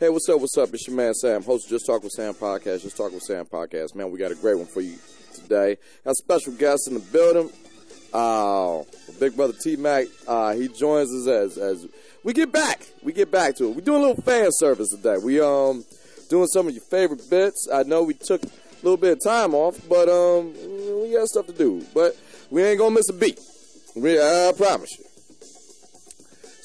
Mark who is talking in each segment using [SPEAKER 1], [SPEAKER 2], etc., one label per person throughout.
[SPEAKER 1] Hey, what's up? What's up? It's your man Sam, host of Just Talk with Sam podcast. Just Talk with Sam podcast. Man, we got a great one for you today. Got special guest in the building. Uh, big brother T Mac. Uh, he joins us as as we get back. We get back to it. We're doing a little fan service today. We um doing some of your favorite bits. I know we took a little bit of time off, but um we got stuff to do. But we ain't gonna miss a beat. We, I promise you.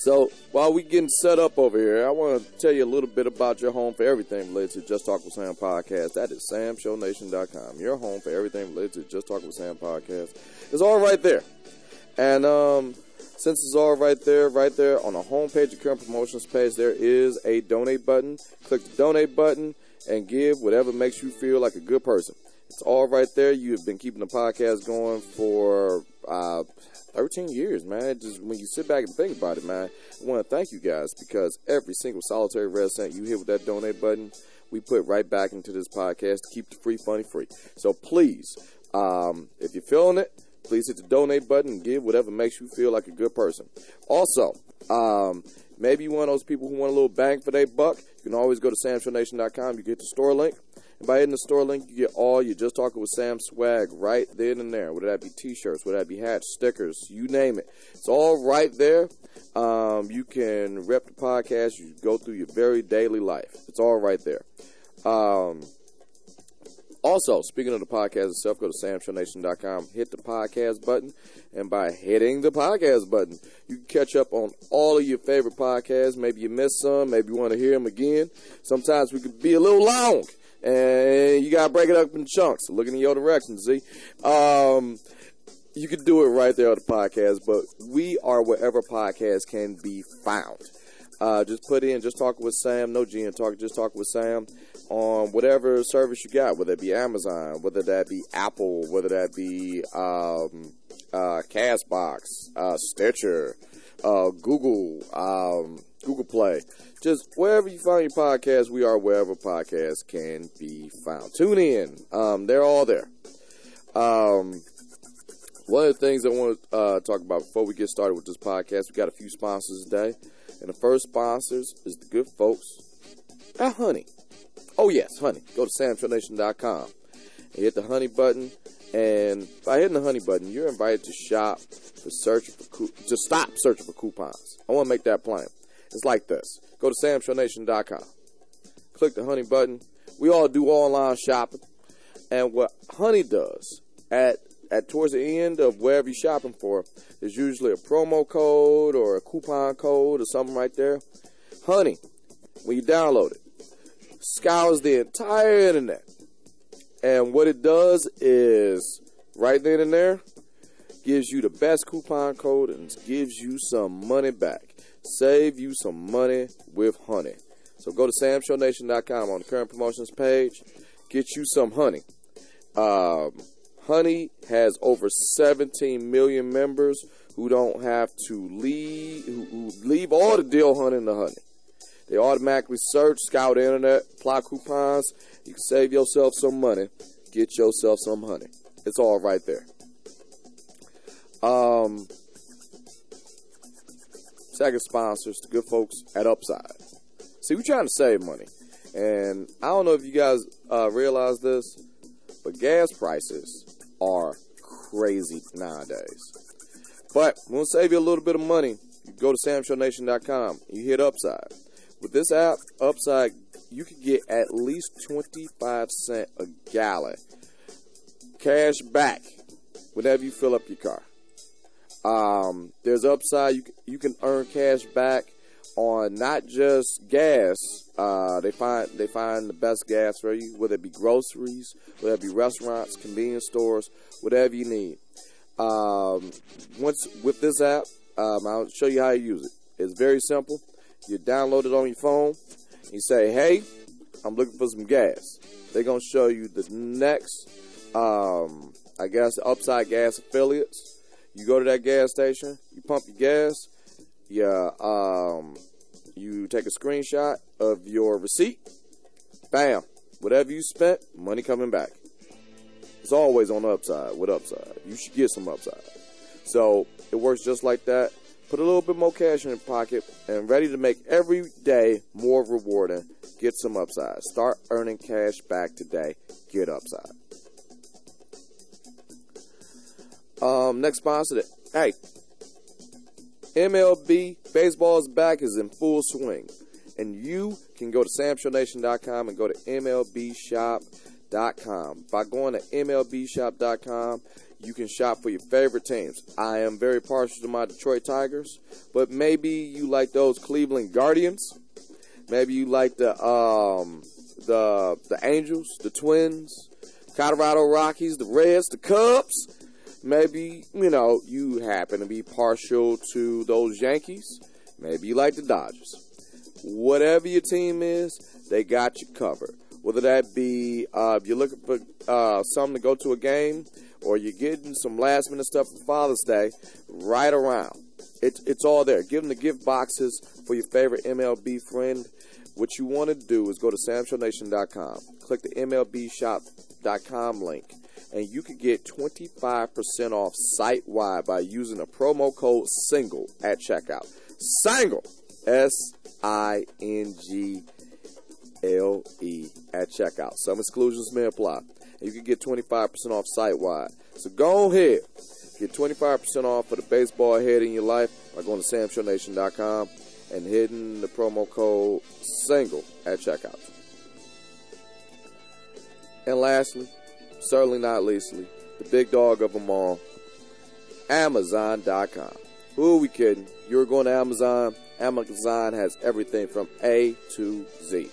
[SPEAKER 1] So while we getting set up over here, I want to tell you a little bit about your home for everything related to Just Talk with Sam podcast. That is samshownation.com. Your home for everything related to Just Talk with Sam podcast. It's all right there. And um, since it's all right there, right there on the homepage of current promotions page, there is a donate button. Click the donate button and give whatever makes you feel like a good person. It's all right there. You have been keeping the podcast going for uh, 13 years, man. Just when you sit back and think about it, man, I want to thank you guys because every single solitary red cent you hit with that donate button, we put right back into this podcast to keep the free funny free. So please, um, if you're feeling it, please hit the donate button and give whatever makes you feel like a good person. Also, um, maybe you're one of those people who want a little bang for their buck. You can always go to samshownation.com. You get the store link. By hitting the store link, you get all your Just Talking with Sam swag right then and there. Whether that be t-shirts, whether that be hats, stickers, you name it. It's all right there. Um, you can rep the podcast. You go through your very daily life. It's all right there. Um, also, speaking of the podcast itself, go to samshownation.com, hit the podcast button, and by hitting the podcast button, you can catch up on all of your favorite podcasts. Maybe you missed some, maybe you want to hear them again. Sometimes we could be a little long, and you got to break it up in chunks. Looking in your direction, see. Um, you can do it right there on the podcast, but we are wherever podcasts can be found. Uh, just put in just talking with Sam, no G talk, just talking with Sam on whatever service you got, whether it be Amazon, whether that be Apple, whether that be um, uh, Castbox, uh, Stitcher, uh, Google, um, Google Play. Just wherever you find your podcast, we are wherever podcasts can be found. Tune in. Um, they're all there. Um, one of the things I want to uh, talk about before we get started with this podcast, we got a few sponsors today. And the first sponsors is the good folks at Honey. Oh, yes, Honey. Go to samshownation.com and hit the Honey button. And by hitting the Honey button, you're invited to shop for searching for to stop searching for coupons. I want to make that plain. It's like this. Go to samshownation.com. Click the Honey button. We all do online shopping. And what Honey does at at towards the end of wherever you're shopping for, there's usually a promo code or a coupon code or something right there. Honey, when you download it, scours the entire internet. And what it does is, right then and there, gives you the best coupon code and gives you some money back. Save you some money with honey. So go to samshownation.com on the current promotions page. Get you some honey. Um, honey has over 17 million members who don't have to leave, who, leave all the deal hunting in the honey. They automatically search, scout the internet, apply coupons. You can save yourself some money. Get yourself some honey. It's all right there. Um, second sponsors, the good folks at Upside. See, we're trying to save money. And I don't know if you guys uh, realize this, but gas prices are crazy nowadays. But we'll save you a little bit of money. You go to samshownation.com. You hit Upside. With this app, Upside, you can get at least 25 cent a gallon cash back whenever you fill up your car. Um, there's Upside. You you can earn cash back on not just gas. Uh, they find they find the best gas for you, whether it be groceries, whether it be restaurants, convenience stores, whatever you need. Um, once with this app, um, I'll show you how to use it. It's very simple. You download it on your phone. You say, "Hey, I'm looking for some gas." They're gonna show you the next, um, I guess, Upside Gas affiliates. You go to that gas station, you pump your gas, yeah, um, you take a screenshot of your receipt. Bam, whatever you spent, money coming back. It's always on the upside with upside. You should get some upside. So it works just like that. Put a little bit more cash in your pocket and ready to make every day more rewarding. Get some upside. Start earning cash back today. Get upside. Um, next sponsor, hey, MLB baseball's back is in full swing, and you can go to samshownation.com and go to MLBshop.com. By going to MLBshop.com, you can shop for your favorite teams. I am very partial to my Detroit Tigers, but maybe you like those Cleveland Guardians. Maybe you like the um, the the Angels, the Twins, Colorado Rockies, the Reds, the Cubs. Maybe you know you happen to be partial to those Yankees. Maybe you like the Dodgers. Whatever your team is, they got you covered. Whether that be uh, if you're looking for uh, something to go to a game, or you're getting some last minute stuff for Father's Day, right around. It, it's all there. Give them the gift boxes for your favorite MLB friend. What you want to do is go to samshownation.com, click the MLBshop.com link, and you can get 25% off site wide by using the promo code SINGLE at checkout. SINGLE, S I N G L E at checkout. Some exclusions may apply. And you can get 25% off site wide. So go ahead. Get 25% off for the baseball head in your life by going to samshownation.com and hitting the promo code SINGLE at checkout. And lastly, certainly not leastly, the big dog of them all, Amazon.com. Who are we kidding? You're going to Amazon. Amazon has everything from A to Z.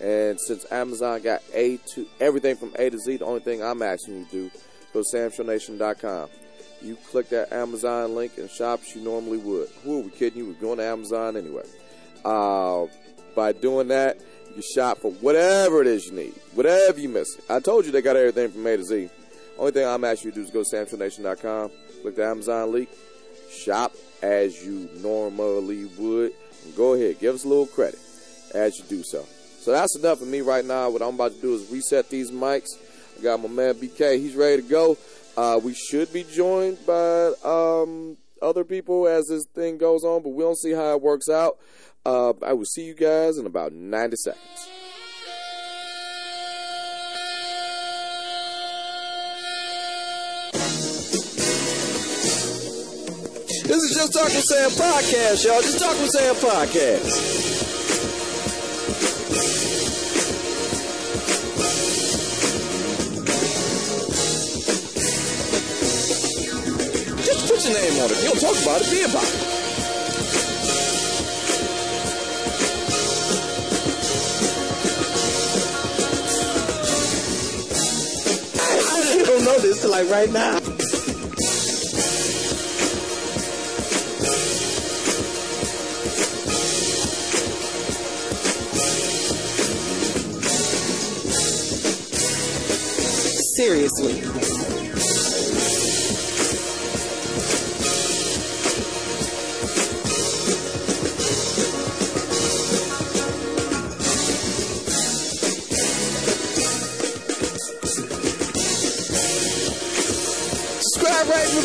[SPEAKER 1] And since Amazon got A to everything from A to Z, the only thing I'm asking you to do is go to samshownation.com. You click that Amazon link and shop as you normally would. Who are we kidding you? We're going to Amazon anyway. Uh, by doing that, you shop for whatever it is you need, whatever you miss. I told you they got everything from A to Z. Only thing I'm asking you to do is go to samshownation.com, click the Amazon link, shop as you normally would, go ahead, give us a little credit as you do so. So that's enough of me right now. What I'm about to do is reset these mics. I got my man BK. He's ready to go. Uh, we should be joined by um, other people as this thing goes on, but we'll see how it works out. Uh, I will see you guys in about 90 seconds. This is Just Talking Sam podcast, y'all. Just Talking Sam podcast. Just put your name on it. You don't talk about it, be about it.
[SPEAKER 2] I don't know this till like right now. Seriously.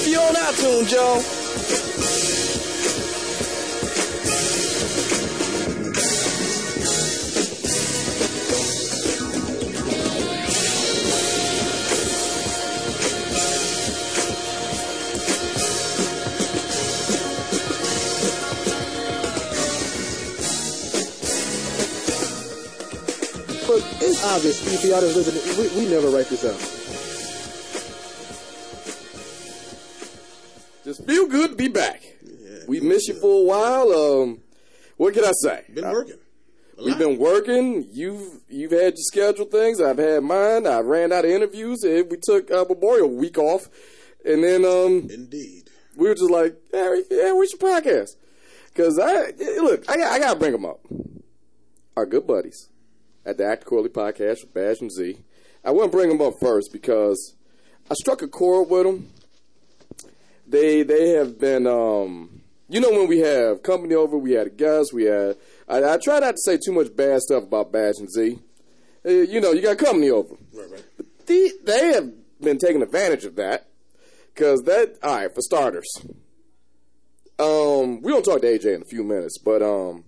[SPEAKER 1] Rate, on iTunes,
[SPEAKER 2] it's obvious, if y'all that's listening, we, we never write this out.
[SPEAKER 1] For a while. Um, what can I say?
[SPEAKER 3] Been working.
[SPEAKER 1] We've been working. You've you've had your scheduled things. I've had mine. I ran out of interviews. And we took uh, Memorial Week off, and then um,
[SPEAKER 3] Indeed.
[SPEAKER 1] we were just like, yeah, we- yeah, we should podcast. Because I look, I, got- I gotta bring them up. Our good buddies at the Act Corley podcast with Bash and Z. I want to bring them up first because I struck a chord with them. They they have been, um, you know, when we have company over, we had a guest, we had. I, I try not to say too much bad stuff about Bash and Z. Uh, you know, you got company over
[SPEAKER 3] Right, right.
[SPEAKER 1] they, they have been taking advantage of that because that all right for starters Um, we don't talk to AJ in a few minutes, but um,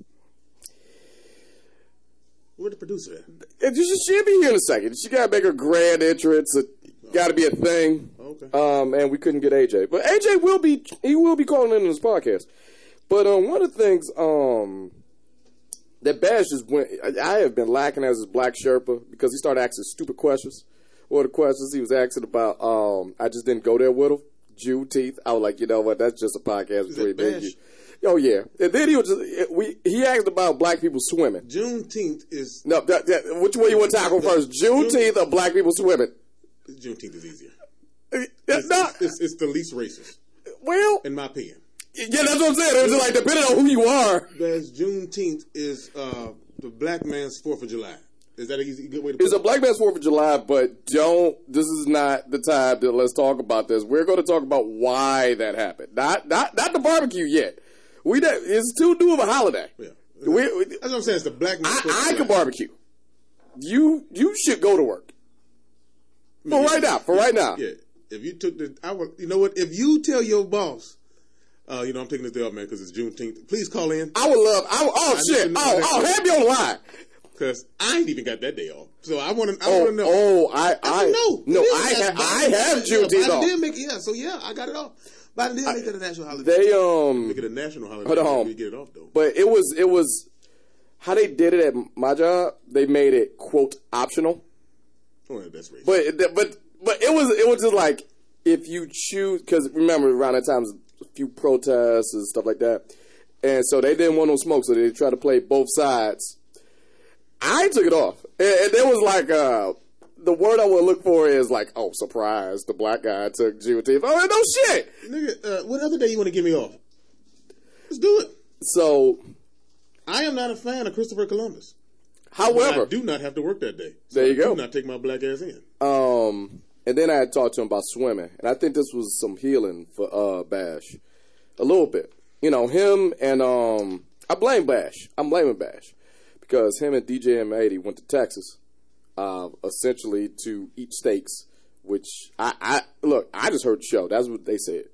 [SPEAKER 3] Where the producer at?
[SPEAKER 1] it just, she'll be here in a second. She got to make her grand entrance. Got to be a thing.
[SPEAKER 3] Okay.
[SPEAKER 1] Um, and we couldn't get AJ, but AJ will be he will be calling in on this podcast. But um, one of the things um that Bash just went. I I have been lacking as his black Sherpa because he started asking stupid questions. One of the questions he was asking about, um, I just didn't go there with him. Juneteenth. I was like, you know what? That's just a podcast between me and you. Oh yeah, and then he was just we he asked about black people swimming.
[SPEAKER 3] Juneteenth is
[SPEAKER 1] No, that, that, which one you want to tackle first? Juneteenth or black people swimming?
[SPEAKER 3] Juneteenth is easier.
[SPEAKER 1] Uh,
[SPEAKER 3] It's,
[SPEAKER 1] not,
[SPEAKER 3] it's, it's the least racist,
[SPEAKER 1] well,
[SPEAKER 3] in my opinion.
[SPEAKER 1] yeah, that's what I'm saying. It's like depending on who you are.
[SPEAKER 3] Because Juneteenth is uh, the black man's Fourth of July. Is that a easy, good way to put
[SPEAKER 1] It's a? Black Man's Fourth of July, but don't. This is not the time that let's talk about this. We're going to talk about why that happened. Not not not the barbecue yet. We don't- it's too new of a holiday.
[SPEAKER 3] Yeah.
[SPEAKER 1] We,
[SPEAKER 3] That's what I'm saying. It's the black man's
[SPEAKER 1] I, I can barbecue. You you should go to work. For right now, for right now.
[SPEAKER 3] Yeah. If you took the, I would, you know what? If you tell your boss, uh, you know, I'm taking this day off, man, because it's Juneteenth. Please call in,
[SPEAKER 1] I would love. I would, oh
[SPEAKER 3] I
[SPEAKER 1] shit! Oh oh, have me on the line.
[SPEAKER 3] because I ain't even got that day off. So I want to, I
[SPEAKER 1] Oh
[SPEAKER 3] want to know.
[SPEAKER 1] oh, I
[SPEAKER 3] I
[SPEAKER 1] I
[SPEAKER 3] know.
[SPEAKER 1] no, I
[SPEAKER 3] a
[SPEAKER 1] ha- I have Juneteenth off.
[SPEAKER 3] did make it, yeah. So yeah, I got it off. Biden didn't make it a national holiday.
[SPEAKER 1] They um.
[SPEAKER 3] make it a national holiday.
[SPEAKER 1] Hold on.
[SPEAKER 3] We get it off though.
[SPEAKER 1] But it was it was how they did it at my job. They made it quote optional,
[SPEAKER 3] Yeah, that's racist.
[SPEAKER 1] but it- but but it was it was just like if you choose because remember around that time a few protests and stuff like that, and so they didn't want no smoke, so they tried to play both sides. I took it off, and, and there was like uh. The word I would look for is like, oh, surprise! The black guy took Juneteenth. Oh, no shit.
[SPEAKER 3] Nigga, uh, what other day you want to give me off? Let's do it.
[SPEAKER 1] So,
[SPEAKER 3] I am not a fan of Christopher Columbus.
[SPEAKER 1] However,
[SPEAKER 3] I do not have to work that day. So
[SPEAKER 1] There you
[SPEAKER 3] I
[SPEAKER 1] go.
[SPEAKER 3] Do not take my black ass in.
[SPEAKER 1] Um, and then I had talked to him about swimming, and I think this was some healing for uh Bash, a little bit. You know, him and um, I blame Bash. I'm blaming Bash because him and DJ M80 went to Texas, uh, essentially to eat steaks. Which I, I look, I just heard the show. That's what they said.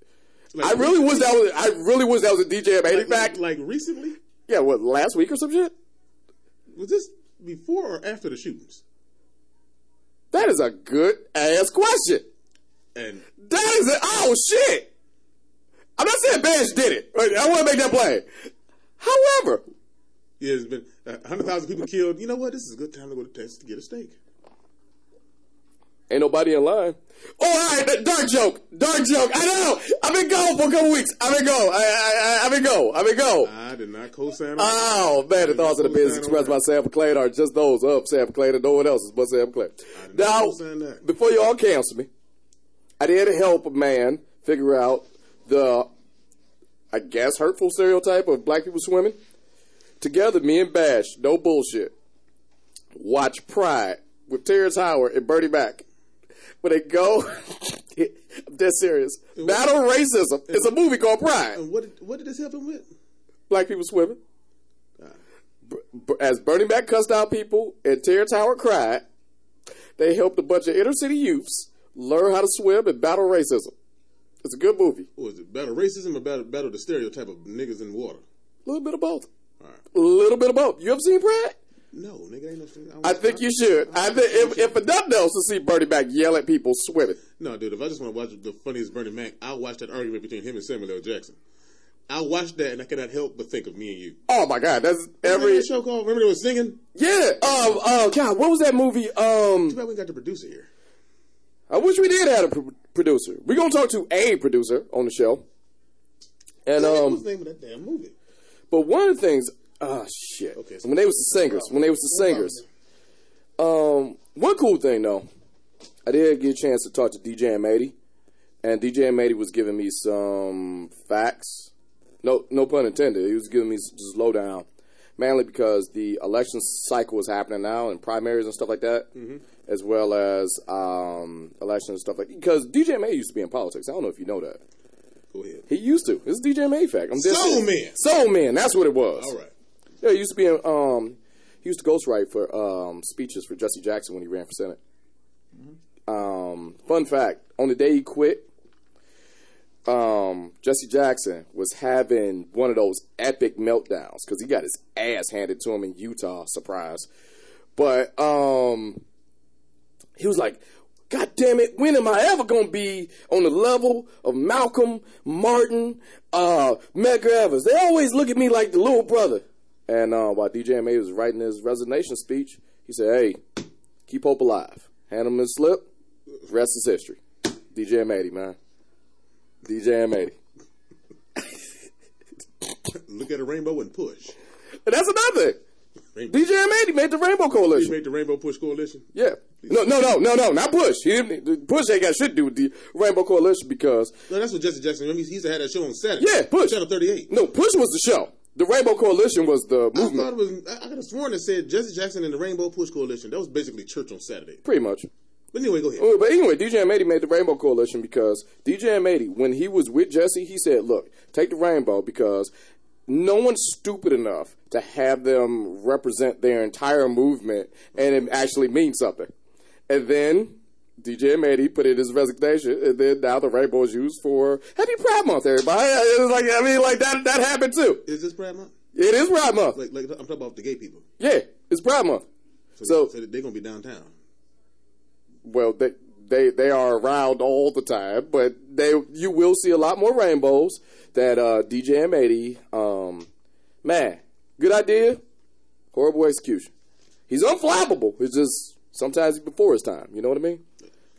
[SPEAKER 3] Like,
[SPEAKER 1] I really wish that was. I really wish that was a DJ M80
[SPEAKER 3] like,
[SPEAKER 1] fact.
[SPEAKER 3] like recently?
[SPEAKER 1] Yeah, what last week or some shit?
[SPEAKER 3] Was this before or after the shootings?
[SPEAKER 1] That is a good ass question.
[SPEAKER 3] And
[SPEAKER 1] That is a oh shit. I'm not saying Bash did it. I want to make that plain. However,
[SPEAKER 3] yeah, there's been uh, 100,000 people killed. You know what? This is a good time to go to Texas to get a steak.
[SPEAKER 1] Ain't nobody in line. Oh, all right, dark joke, dark joke. I know. I've been gone for a couple weeks. I've been gone. I, I, I, I've been gone. I've been gone.
[SPEAKER 3] I did not co-sign
[SPEAKER 1] Oh man, the thoughts of the business expressed by Sam McClain are just those of Sam McClain and no one else's but Sam McClain. Now, before you all cancel me, I did help a man figure out the, I guess, hurtful stereotype of black people swimming. Together, me and Bash, no bullshit, watch Pride with Terrence Howard and Bernie Mac. When they go, I'm dead serious. Battle racism. It's a movie called Pride.
[SPEAKER 3] And what did, what did this help him with?
[SPEAKER 1] Black people swimming. B- As Bernie Mac cussed out people and Terrence Howard cried, they helped a bunch of inner city youths learn how to swim and battle racism. It's a good movie.
[SPEAKER 3] Was it battle racism or battle, battle the stereotype of niggas in water?
[SPEAKER 1] A little bit of both.
[SPEAKER 3] All right.
[SPEAKER 1] A little bit of both. You ever seen Pride?
[SPEAKER 3] No, nigga, ain't no. stereotype.
[SPEAKER 1] I think you should. I think if, if for nothing else to see Bernie Mac yell at people swimming.
[SPEAKER 3] No, dude. If I just want to watch the funniest Bernie Mac, I'll watch that argument between him and Samuel L. Jackson. I'll watch that, and I cannot help but think of me and you.
[SPEAKER 1] Oh my God, that's every
[SPEAKER 3] that show called? Remember they was singing?
[SPEAKER 1] yeah. Um, uh, God, what was that movie? Um,
[SPEAKER 3] Too bad we got the producer here.
[SPEAKER 1] I wish we did have a pro- producer. We're gonna talk to a producer on the show. And
[SPEAKER 3] what
[SPEAKER 1] um,
[SPEAKER 3] was the name of that damn movie?
[SPEAKER 1] but one of the things, ah, shit.
[SPEAKER 3] Okay, so-
[SPEAKER 1] when they was the singers, when they was the singers. Um, one cool thing though, I did get a chance to talk to DJ M80, and DJ M80 was giving me some facts. No, no pun intended. He was giving me just lowdown, mainly because the election cycle is happening now and primaries and stuff like that, as well as um, elections and stuff like. Because DJ M80 used to be in politics. I don't know if you know that.
[SPEAKER 3] Go ahead.
[SPEAKER 1] He used to. Is DJ M80 fact. I'm dead
[SPEAKER 3] Soul. Man.
[SPEAKER 1] Soul Man. That's what it was.
[SPEAKER 3] All right.
[SPEAKER 1] Yeah, he used to be in, um he used to ghostwrite for um speeches for Jesse Jackson when he ran for Senate. Um fun fact, on the day he quit, um, Jesse Jackson was having one of those epic meltdowns because he got his ass handed to him in Utah. Surprise, but um, he was like, God damn it, when am I ever gonna be on the level of Malcolm, Martin, uh, Medgar Evers? They always look at me like the little brother. And uh, while DJ M80 was writing his resignation speech, he said, Hey, keep hope alive. Hand him his slip, rest is history. DJ M80, man. DJ M80.
[SPEAKER 3] Look at a rainbow and push.
[SPEAKER 1] And that's another thing.
[SPEAKER 3] Rainbow.
[SPEAKER 1] DJ M80 made the Rainbow Coalition.
[SPEAKER 3] He made the Rainbow Push Coalition.
[SPEAKER 1] Yeah. No, no, no, no, no, not Push. He didn't, Push ain't got shit to do with the Rainbow Coalition because
[SPEAKER 3] No, that's what Jesse Jackson. He used to have that show on Saturday.
[SPEAKER 1] Yeah, Push.
[SPEAKER 3] Channel 38.
[SPEAKER 1] No, Push was the show. The Rainbow Coalition was the
[SPEAKER 3] I thought
[SPEAKER 1] movement,
[SPEAKER 3] it was. I, I could have sworn it said Jesse Jackson and the Rainbow Push Coalition. That was basically church on Saturday.
[SPEAKER 1] pretty much.
[SPEAKER 3] But anyway, go ahead.
[SPEAKER 1] Oh, But anyway, DJ M80 made the Rainbow Coalition because DJ M80, when he was with Jesse, he said, "Look, take the Rainbow because no one's stupid enough to have them represent their entire movement and it actually means something." And then DJ M80 put in his resignation, and then now the Rainbow is used for Happy Pride Month. Everybody, it was like I mean, like that that happened too.
[SPEAKER 3] Is this Pride Month?
[SPEAKER 1] It is Pride Month.
[SPEAKER 3] Like, like I'm talking about the gay people.
[SPEAKER 1] Yeah, it's Pride Month.
[SPEAKER 3] So,
[SPEAKER 1] So-
[SPEAKER 3] so they're gonna be downtown.
[SPEAKER 1] well, they they they are around all the time, but they you will see a lot more rainbows. That uh, DJ M80, um, man, good idea, horrible execution. He's unflappable. It's just sometimes before his time. You know what I mean?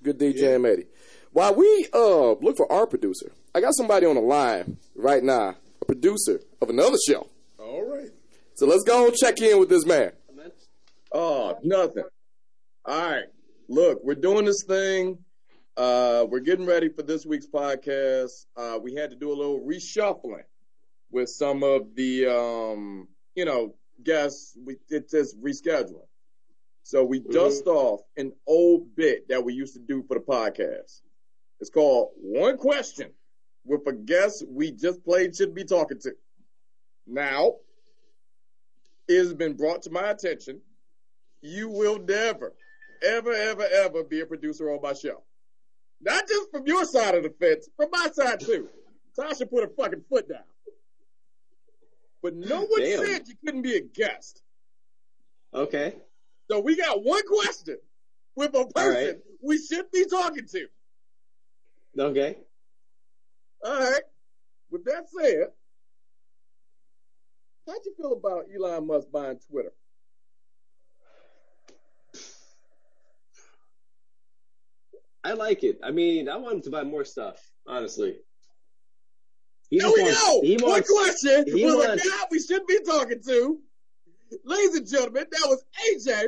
[SPEAKER 1] Good DJ
[SPEAKER 3] Yeah.
[SPEAKER 1] M80. While we uh look for our producer, I got somebody on the line right now, a producer of another show.
[SPEAKER 3] All right.
[SPEAKER 1] So let's go and check in with this man.
[SPEAKER 4] Oh, nothing. All right. Look, we're doing this thing. Uh, we're getting ready for this week's podcast. Uh, we had to do a little reshuffling with some of the, um, you know, guests. We did this rescheduling. So we mm-hmm. dust off an old bit that we used to do for the podcast. It's called One Question with a guest we just played should be talking to. Now, it has been brought to my attention you will never, ever, ever, ever be a producer on my show. Not just from your side of the fence, from my side too. Tasha put her fucking foot down. But no one
[SPEAKER 5] Damn.
[SPEAKER 4] said you couldn't be a guest.
[SPEAKER 5] Okay.
[SPEAKER 4] So we got one question with a person
[SPEAKER 5] right.
[SPEAKER 4] we should be talking to.
[SPEAKER 5] Okay.
[SPEAKER 4] All right. With that said, how'd you feel about Elon Musk buying Twitter?
[SPEAKER 5] I like it. I mean, I want him to buy more stuff, honestly. He just
[SPEAKER 4] we
[SPEAKER 5] wants-
[SPEAKER 4] go.
[SPEAKER 5] He
[SPEAKER 4] One
[SPEAKER 5] wants,
[SPEAKER 4] question
[SPEAKER 5] he wants-
[SPEAKER 4] a guy we should be talking to. Ladies and gentlemen, that was AJ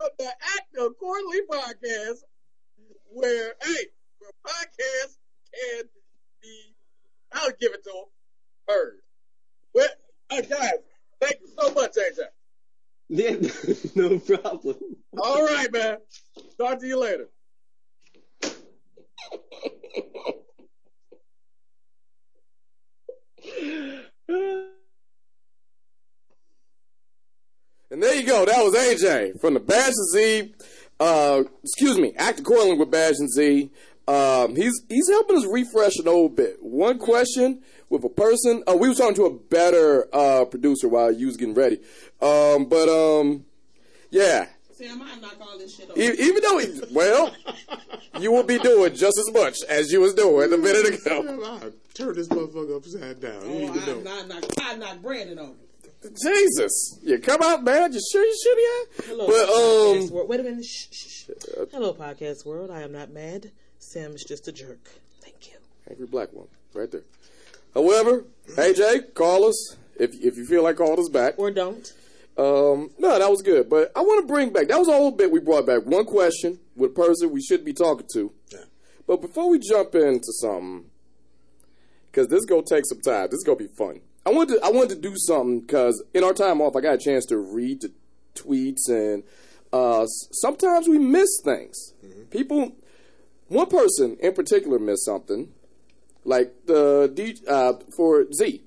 [SPEAKER 4] of the Actor Quarterly Podcast, where, hey, where podcasts can be, I'll give it to him, heard. Well, uh, guys, thank you so much, AJ.
[SPEAKER 5] Yeah, no problem.
[SPEAKER 4] All right, man. Talk to you later.
[SPEAKER 1] And there you go. That was AJ from the Bash and Z. Uh, excuse me, actor Corlin with Bash and Z. Um, he's he's helping us refresh an old bit. One question with a person. Uh, we was talking to a better uh, producer while you was getting ready. Um, but um, yeah.
[SPEAKER 6] Sam, I knock all this shit over.
[SPEAKER 1] E- even though, he, well, you will be doing just as much as you was doing a minute ago.
[SPEAKER 3] Man, I turned this motherfucker upside down.
[SPEAKER 6] Oh,
[SPEAKER 3] need
[SPEAKER 6] I knock, knock, I knock Brandon over.
[SPEAKER 1] Jesus, you come out, man. You sure you should be?
[SPEAKER 6] Hello,
[SPEAKER 1] But
[SPEAKER 6] podcast
[SPEAKER 1] um,
[SPEAKER 6] world. Wait a minute. Shh, shh, shh. Hello, podcast world. I am not mad. Sam is just a jerk. Thank you.
[SPEAKER 1] Angry black woman, right there. However, AJ, call us if if you feel like calling us back.
[SPEAKER 6] Or don't.
[SPEAKER 1] Um, no, that was good, but I want to bring back that was a whole bit we brought back. One question with a person we should be talking to.
[SPEAKER 3] Yeah.
[SPEAKER 1] But before we jump into something, because this is gonna take some time, this is gonna be fun. I wanted to, I wanted to do something because in our time off, I got a chance to read the tweets, and uh, sometimes we miss things. People, one person in particular missed something, like the D uh, for Z.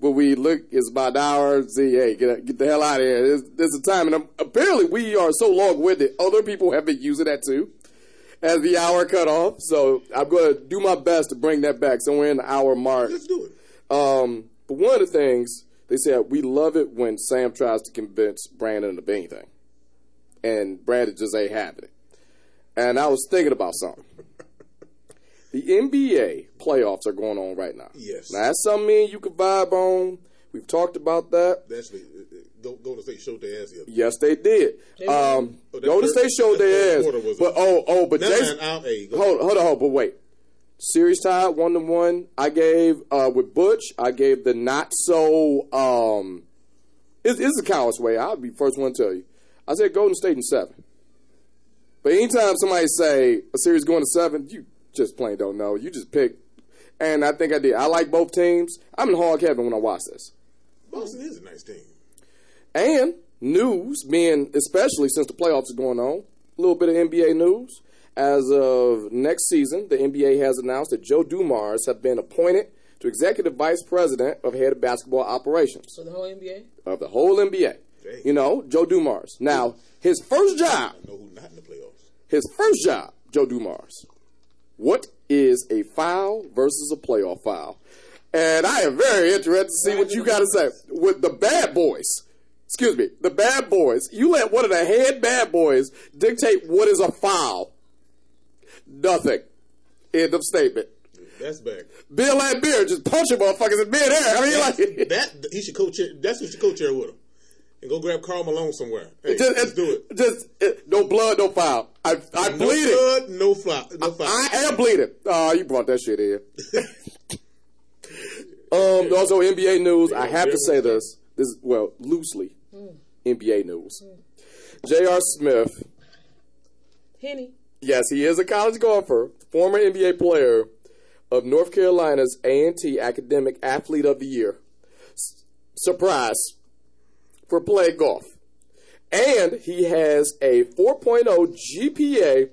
[SPEAKER 1] But we look, it's about an hour. Z, hey, get get the hell out of here. There's, a time, and um, apparently we are so long winded. Other people have been using that too. as the hour cut off. So I'm going to do my best to bring that back somewhere in the hour mark.
[SPEAKER 3] Let's do it.
[SPEAKER 1] Um, but one of the things they said we love it when Sam tries to convince Brandon of anything, and Brandon just ain't having it. And I was thinking about something. The NBA playoffs are going on right now.
[SPEAKER 3] Yes.
[SPEAKER 1] Now that's something me and you can vibe on. We've talked about that.
[SPEAKER 3] Actually, uh, uh, go go to state showed their ass the other.
[SPEAKER 1] Yes, they did. Um,
[SPEAKER 3] Oh, that
[SPEAKER 1] Golden
[SPEAKER 3] third-
[SPEAKER 1] State showed their ass. But oh, oh, but
[SPEAKER 3] Never
[SPEAKER 1] Jason,
[SPEAKER 3] mind, I'll- hey, go
[SPEAKER 1] hold, hold on, hold, but wait. Series tie one to one. I gave uh, with Butch. I gave the not so. Um, it's, it's a coward's way. I'll be first one to tell you. I said Golden State in seven. But anytime somebody say a series going to seven, you just plain don't know. You just pick. And I think I did. I like both teams. I'm in hog heaven when I watch this.
[SPEAKER 3] Boston is a nice team.
[SPEAKER 1] And news, being especially since the playoffs are going on, a little bit of NBA news. As of next season, the NBA has announced that Joe Dumars has been appointed to executive vice president of head of basketball operations
[SPEAKER 6] For the whole NBA?
[SPEAKER 1] of the whole NBA.
[SPEAKER 3] Dang.
[SPEAKER 1] You know, Joe Dumars. Now, his first job,
[SPEAKER 3] I know who not in the playoffs.
[SPEAKER 1] his first job, Joe Dumars. What is a foul versus a playoff foul? And I am very interested to see what you got to say with the bad boys. Excuse me, the bad boys. You let one of the head bad boys dictate what is a foul. Nothing. End of statement.
[SPEAKER 3] That's back.
[SPEAKER 1] Bill Laimbeer just punching motherfuckers in midair. I mean, like
[SPEAKER 3] That he should co-chair. That's who should co-chair with him, and go grab Karl Malone somewhere. Hey,
[SPEAKER 1] just,
[SPEAKER 3] let's do it.
[SPEAKER 1] Just no blood, no foul. I I
[SPEAKER 3] No
[SPEAKER 1] bleeded.
[SPEAKER 3] blood, no foul. No foul.
[SPEAKER 1] I am bleeding. Oh, you brought that shit in. um, also NBA news. I have to say this. This well, loosely NBA news. J.R. Smith.
[SPEAKER 6] Henny.
[SPEAKER 1] Yes, he is a college golfer, former NBA player of North Carolina's A&T Academic Athlete of the Year. S- surprise for playing golf. And he has a 4.0 GPA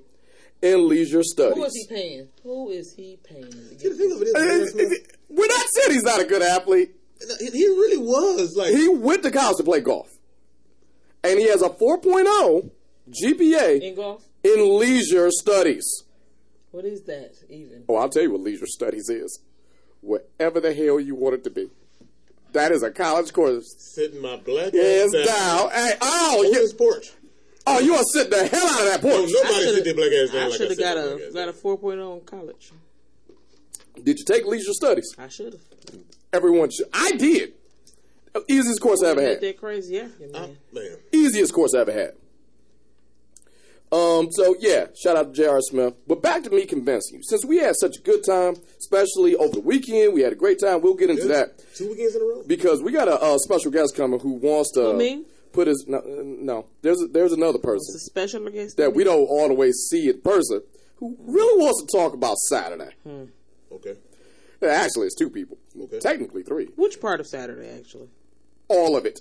[SPEAKER 1] in leisure studies.
[SPEAKER 6] Who is he paying? Who is he paying? to
[SPEAKER 3] See,
[SPEAKER 6] get
[SPEAKER 3] the thing of it is,
[SPEAKER 1] Uh,
[SPEAKER 3] J.R. Smith,
[SPEAKER 1] We're not saying he's not a good athlete.
[SPEAKER 3] he, he really was like
[SPEAKER 1] He went to college to play golf. And he has a 4.0 GPA
[SPEAKER 6] in golf?
[SPEAKER 1] In leisure studies.
[SPEAKER 6] What is that even?
[SPEAKER 1] Oh, I'll tell you what leisure studies is. Whatever the hell you want it to be. That is a college course.
[SPEAKER 3] sitting my black ass
[SPEAKER 1] down. Hey, oh,
[SPEAKER 3] on
[SPEAKER 1] you,
[SPEAKER 3] his porch.
[SPEAKER 1] oh, you are sitting the hell out of that
[SPEAKER 3] No,
[SPEAKER 1] porch.
[SPEAKER 3] nobody
[SPEAKER 6] shoulda-
[SPEAKER 3] sit their black ass down
[SPEAKER 6] I
[SPEAKER 3] like
[SPEAKER 6] should have got a got a
[SPEAKER 3] down.
[SPEAKER 6] 4.0 in college.
[SPEAKER 1] Did you take leisure studies?
[SPEAKER 6] I should have.
[SPEAKER 1] Everyone should. I did. Easiest course I ever had.
[SPEAKER 6] that crazy yeah,
[SPEAKER 3] Ah,
[SPEAKER 6] man.
[SPEAKER 3] man.
[SPEAKER 1] Easiest course I ever had. Um, so yeah, shout out to J.R. Smith. But back to me convincing you. Since we had such a good time, especially over the weekend, we had a great time. We'll get into that
[SPEAKER 3] Two weekends in a row.
[SPEAKER 1] because we got a, uh special guest coming who wants to
[SPEAKER 6] Who, me?
[SPEAKER 1] put his no, no. There's there's another
[SPEAKER 6] It's
[SPEAKER 1] person
[SPEAKER 6] a special guest.
[SPEAKER 1] that we don't all the way see in person who really wants to talk about Saturday.
[SPEAKER 3] Okay.
[SPEAKER 1] Actually, it's two people.
[SPEAKER 3] Okay.
[SPEAKER 1] Technically three.
[SPEAKER 6] Which part of Saturday, actually?
[SPEAKER 1] All of it.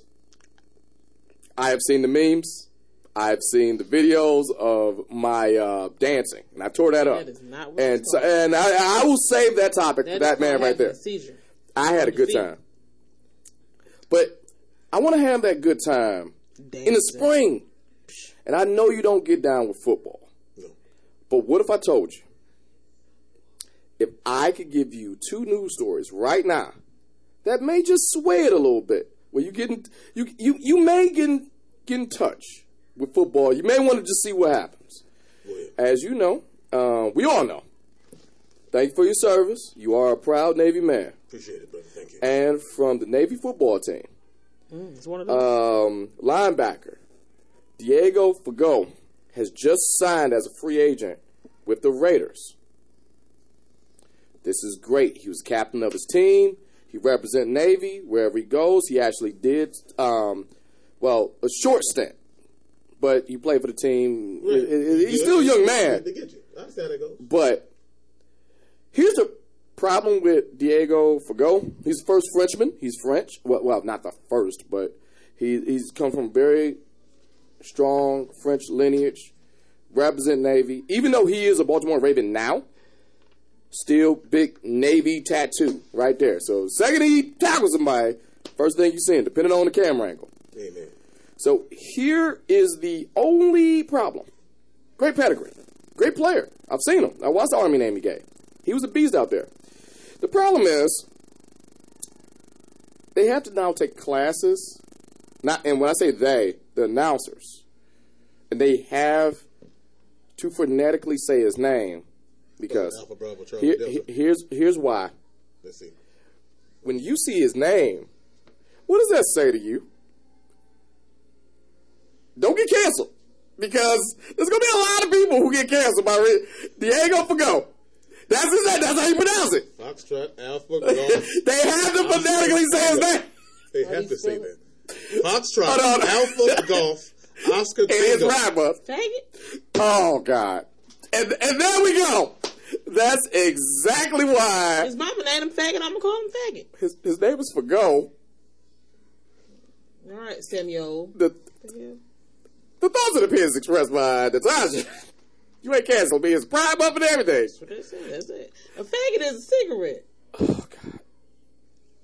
[SPEAKER 1] I have seen the memes. I've seen the videos of my uh, dancing, and I tore that up.
[SPEAKER 6] That is not what
[SPEAKER 1] and so, and I, I will save that topic for that man right there.
[SPEAKER 6] a Seizure.
[SPEAKER 1] I had a good time, but I want to have that good time in the spring. And I know you don't get down with football,
[SPEAKER 3] No.
[SPEAKER 1] but what if I told you? If I could give you two news stories right now that may just sway it a little bit, where you get in, you you you may get in, get in touch with football. You may want to just see what happens.
[SPEAKER 3] Go.
[SPEAKER 1] As you know, uh, we all know. Thank you for your service. You are a proud Navy man,
[SPEAKER 3] Appreciate it, brother. Thank you.
[SPEAKER 1] and from the Navy football team,
[SPEAKER 6] Mm, it's one of those.
[SPEAKER 1] um, linebacker Diego Fago has just signed as a free agent with the Raiders. This is great. He was captain of his team. He represents Navy wherever he goes. He actually did, um, well, a short stint, but you play for the team.
[SPEAKER 3] Right.
[SPEAKER 1] He's still a young man.
[SPEAKER 3] You. I understand how that goes.
[SPEAKER 1] But here's the problem with Diego Fago. He's the first Frenchman. He's French. Well, well not the first, but he, he's come from very strong French lineage, represent Navy. Even though he is a Baltimore Raven now, still big Navy tattoo right there. So second he tackles somebody, first thing you see depending on the camera angle.
[SPEAKER 3] Amen.
[SPEAKER 1] So here is the only problem. Great pedigree. Great player. I've seen him. I watched the Army Navy game. He was a beast out there. The problem is they have to now take classes. Not, and when I say they, the announcers, and they have to phonetically say his name because
[SPEAKER 3] Alpha Bravo Charlie
[SPEAKER 1] here, here's here's why.
[SPEAKER 3] Let's see.
[SPEAKER 1] When you see his name, what does that say to you? Don't get canceled because there's gonna be a lot of people who get canceled by Re- Diego Fago. That's his name. That's how you pronounce it.
[SPEAKER 3] Foxtrot Alpha Golf.
[SPEAKER 1] they have to phonetically say his name.
[SPEAKER 3] They have to say that. Foxtrot
[SPEAKER 1] Hold on.
[SPEAKER 3] Alpha Golf Oscar
[SPEAKER 1] It is
[SPEAKER 3] Tango.
[SPEAKER 1] right, bud.
[SPEAKER 6] Faggot.
[SPEAKER 1] Oh God. And and there we go. That's exactly why
[SPEAKER 6] His mama named him faggot. I'm gonna call him faggot.
[SPEAKER 1] his his name is Fago.
[SPEAKER 6] All right, Samuel.
[SPEAKER 1] The the thoughts and opinions expressed by Natasha. You ain't canceled me. It's prime up and everything.
[SPEAKER 6] That's what they say. That's it. A faggot is a cigarette.
[SPEAKER 1] Oh God.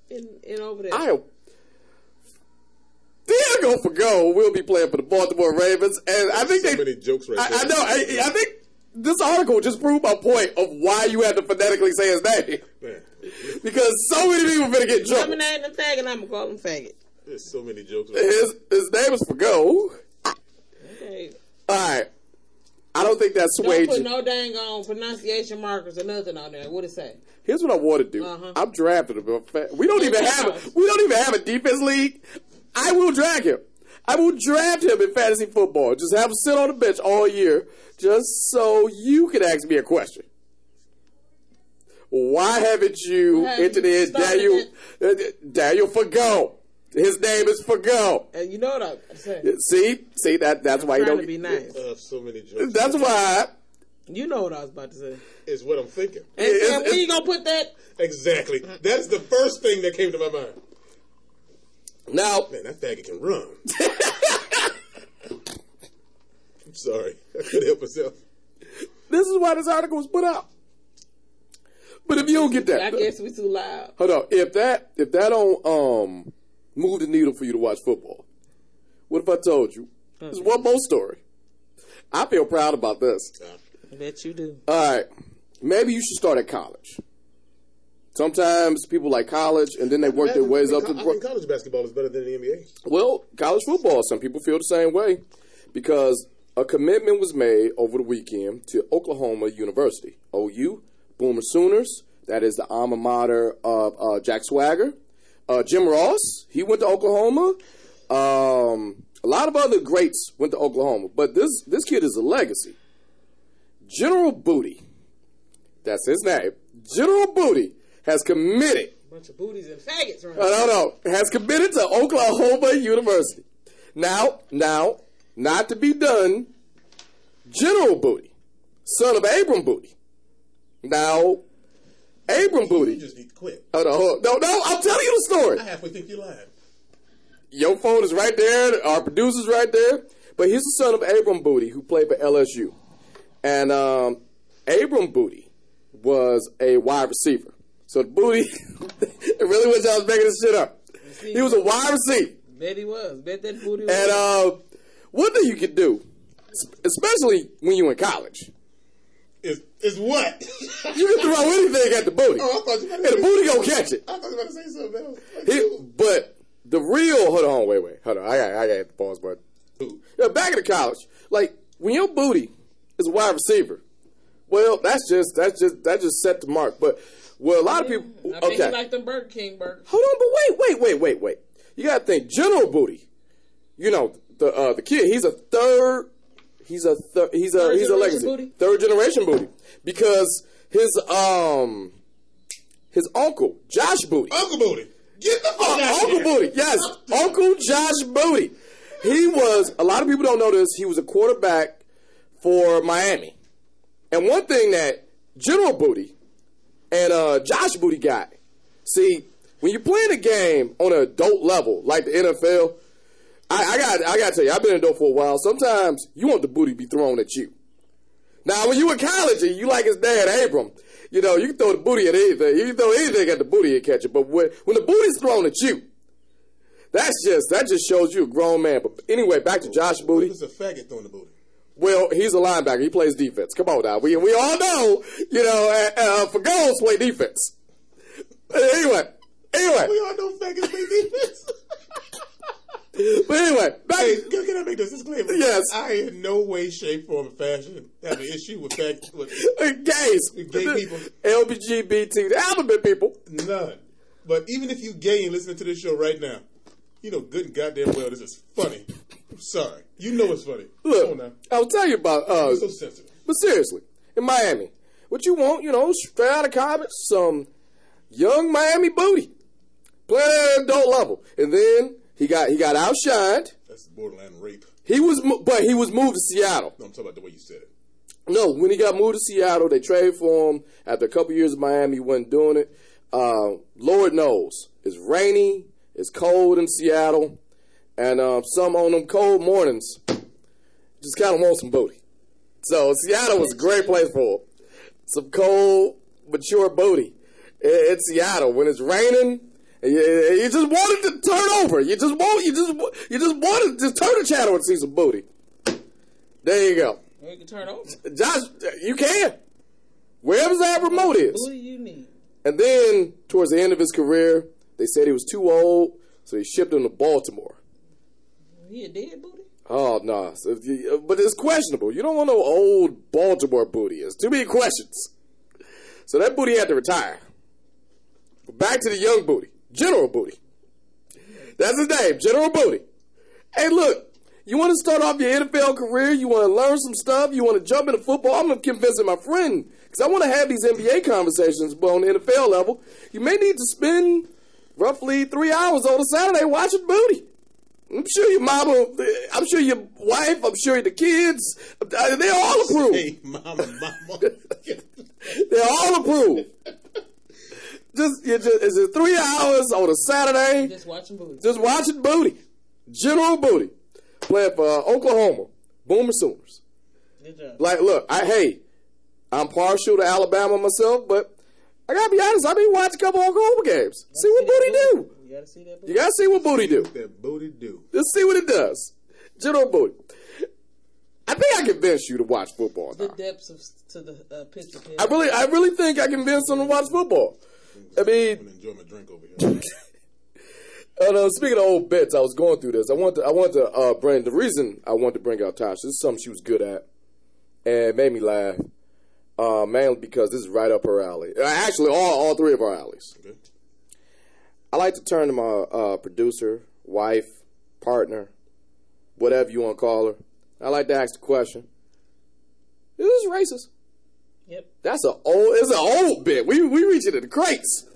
[SPEAKER 6] In, in over there.
[SPEAKER 1] I am. Diego Fago will be playing for the Baltimore Ravens, and I think
[SPEAKER 3] So
[SPEAKER 1] they.
[SPEAKER 3] many jokes right
[SPEAKER 1] I,
[SPEAKER 3] there.
[SPEAKER 1] I know. I, I think this article just proved my point of why you had to phonetically say his name
[SPEAKER 3] Man,
[SPEAKER 1] because so many people are gonna get in
[SPEAKER 6] Mama
[SPEAKER 1] trouble.
[SPEAKER 6] named him faggot. I'm gonna call him faggot.
[SPEAKER 3] there's so many jokes. Right
[SPEAKER 1] His his name is Fago. All right. I don't think that
[SPEAKER 6] Don't put no dang on pronunciation markers or nothing on there. What it say?
[SPEAKER 1] Here's what I want to do.
[SPEAKER 6] Uh-huh.
[SPEAKER 1] I'm drafting him. We don't even have a, we don't even have a defense league. I will drag him. I will draft him in fantasy football. Just have him sit on the bench all year, just so you can ask me a question. Why haven't you entered in Daniel uh, Daniel Fago? His name is Fago.
[SPEAKER 6] And you know what I'm saying?
[SPEAKER 1] See, see that that's why you
[SPEAKER 6] trying
[SPEAKER 1] don't.
[SPEAKER 6] to be nice.
[SPEAKER 3] Uh, so many jokes.
[SPEAKER 1] That's why.
[SPEAKER 6] You know what I was about to say.
[SPEAKER 3] is what I'm thinking.
[SPEAKER 6] And
[SPEAKER 1] it's-
[SPEAKER 6] Sam, where
[SPEAKER 1] it's-
[SPEAKER 6] you gonna put that?
[SPEAKER 3] Exactly. That's the first thing that came to my mind.
[SPEAKER 1] Now,
[SPEAKER 3] Man, that faggot can run. I'm sorry. I couldn't help myself.
[SPEAKER 1] this is why this article was put out. But if you don't get that,
[SPEAKER 6] I guess we too loud.
[SPEAKER 1] Hold on. If that if that don't um move the needle for you to watch football, what if I told you? There's one more story. I feel proud about this.
[SPEAKER 6] I bet you do.
[SPEAKER 1] All right. Maybe you should start at college. Sometimes people like college and then they work their ways up to
[SPEAKER 3] I
[SPEAKER 1] the
[SPEAKER 3] think college basketball is better than the NBA.
[SPEAKER 1] well, college football, some people feel the same way because a commitment was made over the weekend to Oklahoma University, OU, Boomer Sooners. That is the alma mater of uh, Jack Swagger. Uh, Jim Ross, he went to Oklahoma. Um, a lot of other greats went to Oklahoma, but this this kid is a legacy. General Booty, that's his name. General Booty has committed
[SPEAKER 6] Bunch of booties and faggots around.
[SPEAKER 1] no, no, no. Has committed to Oklahoma University. Now, now, not to be done, General Booty, son of Abram Booty. Now, Abram
[SPEAKER 3] You
[SPEAKER 1] Booty.
[SPEAKER 3] just need to quit.
[SPEAKER 1] Hold on, hold on. No, no, I'm telling you the story.
[SPEAKER 3] I halfway think you're lying.
[SPEAKER 1] Your phone is right there. Our producer's right there. But he's the son of Abram Booty, who played for LSU. And um, Abram Booty was a wide receiver. So the Booty, it really was I was making this shit up. He was a wide receiver.
[SPEAKER 6] Bet he was. Bet that booty was.
[SPEAKER 1] And uh, one thing you could do, especially when you're in college,
[SPEAKER 3] Is is what?
[SPEAKER 1] you can throw anything at the booty.
[SPEAKER 3] Oh, I thought you were
[SPEAKER 1] and the booty gonna catch it.
[SPEAKER 3] I thought you were about to say something else. Like,
[SPEAKER 1] He, but the real, hold on, wait, wait, hold on. I got, I got to the pause button. Yeah, back in the college, like when your booty is a wide receiver, well, that's just that's just that just set the mark. But well, a lot of people,
[SPEAKER 6] I think
[SPEAKER 1] okay,
[SPEAKER 6] like them Burger King burgers.
[SPEAKER 1] hold on, but wait, wait, wait, wait, wait. You got to think, General Booty. You know the uh, the kid. He's a third. He's a third. He's a
[SPEAKER 6] Third
[SPEAKER 1] he's a
[SPEAKER 6] generation
[SPEAKER 1] legacy.
[SPEAKER 6] Booty?
[SPEAKER 1] Third generation Booty because his um his uncle Josh Booty.
[SPEAKER 3] Uncle Booty. Get the fuck
[SPEAKER 1] Uh,
[SPEAKER 3] out
[SPEAKER 1] Uncle
[SPEAKER 3] of here.
[SPEAKER 1] Booty, yes, Uncle Josh Booty. He was. A lot of people don't know this. He was a quarterback for Miami. And one thing that General Booty and uh, Josh Booty got. See, when you're playing a game on an adult level like the NFL, I, I got I got to tell you, I've been in dope for a while. Sometimes you want the booty to be thrown at you. Now, when you in college and you like his dad, Abram, you know, you can throw the booty at anything. You can throw anything at the booty and catch it. But when, when the booty's thrown at you, that's just that just shows you a grown man. But anyway, back to Josh Booty.
[SPEAKER 3] It's a faggot throwing the booty.
[SPEAKER 1] Well, he's a linebacker. He plays defense. Come on now. We we all know, you know, uh, uh, for goals play defense. But anyway, anyway,
[SPEAKER 3] We all know faggots play defense.
[SPEAKER 1] but anyway, back.
[SPEAKER 3] hey, can, can I make this disclaimer?
[SPEAKER 1] Yes.
[SPEAKER 3] I in no way, shape, form, or fashion have an issue with fact with
[SPEAKER 1] gays,
[SPEAKER 3] Gay people.
[SPEAKER 1] LGBT, the alphabet people.
[SPEAKER 3] none. But even if you gay and listening to this show right now, you know good and goddamn well this is funny. I'm sorry. You know it's funny.
[SPEAKER 1] Look,
[SPEAKER 3] now.
[SPEAKER 1] I'll tell you about. Uh,
[SPEAKER 3] so sensitive.
[SPEAKER 1] But seriously, in Miami, what you want, you know, straight out of college, some young Miami booty, playing adult level, and then he got he got outshined.
[SPEAKER 3] That's borderline rape.
[SPEAKER 1] He was, but he was moved to Seattle.
[SPEAKER 3] No, I'm talking about the way you said it.
[SPEAKER 1] No, when he got moved to Seattle, they traded for him. After a couple years in Miami, he wasn't doing it. Uh, Lord knows, it's rainy, it's cold in Seattle, and uh, some on them cold mornings just kind of want some booty. So Seattle was a great place for him. Some cold, mature booty in, in Seattle when it's raining. You, just wanted to turn over. You just want. You just. You just wanted to turn the channel and see some booty. There you go.
[SPEAKER 6] You can turn over.
[SPEAKER 1] Josh, you can. Wherever that remote is.
[SPEAKER 6] Who do you need?
[SPEAKER 1] And then, towards the end of his career, they said he was too old, so they shipped him to Baltimore.
[SPEAKER 6] He a dead booty?
[SPEAKER 1] Oh, no. So uh, but it's questionable. You don't want no old Baltimore booty. It's too many questions. So that booty had to retire. But back to the young booty. General Booty. That's his name, General Booty. Hey, look. You want to start off your NFL career? You want to learn some stuff? You want to jump into football? I'm going to convince my friend because I want to have these NBA conversations, but on the NFL level, you may need to spend roughly three hours on a Saturday watching booty. I'm sure your mama, I'm sure your wife, I'm sure the kids, they all approve.
[SPEAKER 3] Hey, mama, mama.
[SPEAKER 1] They all approve. Just, you just it's just three hours on a Saturday,
[SPEAKER 6] Just watching booty.
[SPEAKER 1] just watching booty. General Booty playing for uh, Oklahoma, Boomer Sooners.
[SPEAKER 6] Good job.
[SPEAKER 1] Like, look, I hey, I'm partial to Alabama myself, but I gotta be honest. I been watching a couple Oklahoma games. See what Booty do.
[SPEAKER 6] You gotta see that booty.
[SPEAKER 1] You gotta see what Booty do.
[SPEAKER 3] that booty do.
[SPEAKER 1] Let's see what it does. General Booty. I think I convinced you to watch football
[SPEAKER 6] The
[SPEAKER 1] now.
[SPEAKER 6] depths of to the uh, pitch
[SPEAKER 1] I really, I really think I convinced them to watch football. I mean,
[SPEAKER 3] I'm enjoy my drink over here.
[SPEAKER 1] And uh, speaking of old bits, I was going through this. I want to, I want to uh, bring the reason I wanted to bring out Tasha. This is something she was good at, and made me laugh. Uh, mainly because this is right up her alley. Uh, Actually, all all three of our alleys.
[SPEAKER 3] Okay.
[SPEAKER 1] I like to turn to my uh, producer, wife, partner, whatever you want to call her. I like to ask the question: Is this racist?
[SPEAKER 6] Yep.
[SPEAKER 1] That's an old. It's an old bit. We we reach it in the crates.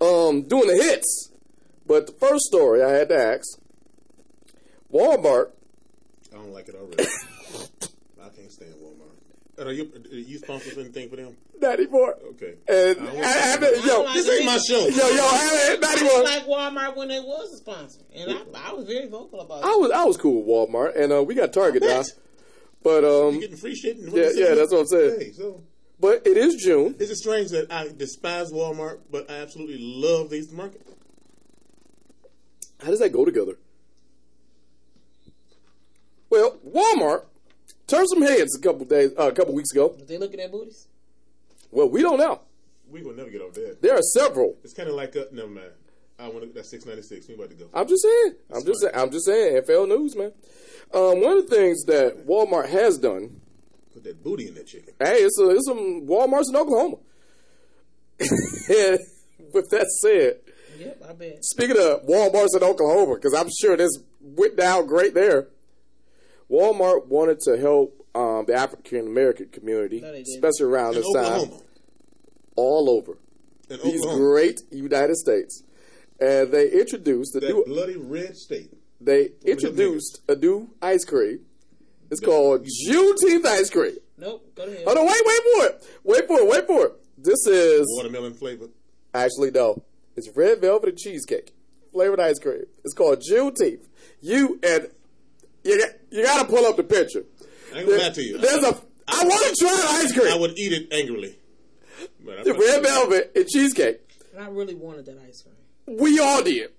[SPEAKER 1] Um, doing the hits. But the first story I had to ask: Walmart.
[SPEAKER 3] I don't like it already. I can't stand Walmart. Are you, are you sponsor anything for them?
[SPEAKER 1] Ninety four.
[SPEAKER 3] Okay.
[SPEAKER 1] And
[SPEAKER 3] I don't
[SPEAKER 1] I,
[SPEAKER 3] want
[SPEAKER 1] I, yo,
[SPEAKER 6] like
[SPEAKER 3] This ain't my show.
[SPEAKER 1] yo, yo, I, ninety
[SPEAKER 6] I
[SPEAKER 1] one.
[SPEAKER 6] like Walmart when they was a sponsor, and I, I was very vocal about
[SPEAKER 1] I
[SPEAKER 6] it.
[SPEAKER 1] was I was cool with Walmart, and uh, we got Target now.
[SPEAKER 3] Bet.
[SPEAKER 1] But um,
[SPEAKER 3] You getting free shit? in the
[SPEAKER 1] Yeah, yeah, that's what I'm saying.
[SPEAKER 3] Hey, so
[SPEAKER 1] but it is June.
[SPEAKER 3] is it strange that I despise Walmart, but I absolutely love the East Market?
[SPEAKER 1] How does that go together? Well, Walmart turned some heads a couple days, uh, a couple weeks ago.
[SPEAKER 6] Was they looking at booties?
[SPEAKER 1] Well, we don't know.
[SPEAKER 3] We will never get over that.
[SPEAKER 1] There are several.
[SPEAKER 3] It's kind of like a never mind. I want to. That's six ninety six. We about to go.
[SPEAKER 1] I'm just saying. I'm just. Saying, I'm just saying. NFL news, man. Um, one of the things that Walmart has done.
[SPEAKER 3] Put that booty in that chicken.
[SPEAKER 1] Hey, it's, a, it's some WalMarts in Oklahoma. and with that said,
[SPEAKER 6] Yep, I bet.
[SPEAKER 1] Speaking of Walmart's in Oklahoma, because I'm sure this went down great there. Walmart wanted to help um, the African American community,
[SPEAKER 6] No,
[SPEAKER 1] especially around
[SPEAKER 3] In
[SPEAKER 1] this time, all over
[SPEAKER 3] In
[SPEAKER 1] these
[SPEAKER 3] Oklahoma.
[SPEAKER 1] great United States. And they introduced a
[SPEAKER 3] that
[SPEAKER 1] new,
[SPEAKER 3] bloody red state.
[SPEAKER 1] they introduced a new ice cream. It's called Juneteenth ice cream.
[SPEAKER 6] Nope, go ahead.
[SPEAKER 1] Oh no, wait, wait for it. Wait for it, wait for it. This is
[SPEAKER 3] Watermelon flavored.
[SPEAKER 1] Actually, no. It's red velvet and cheesecake flavored ice cream. It's called Juneteenth. You and you, got- you got to pull up the picture.
[SPEAKER 3] I ain't gonna lie to you.
[SPEAKER 1] There's a. I want to try the ice cream.
[SPEAKER 3] I would eat it angrily. But
[SPEAKER 1] The red velvet and cheesecake.
[SPEAKER 6] And I really wanted that ice cream.
[SPEAKER 1] We all did.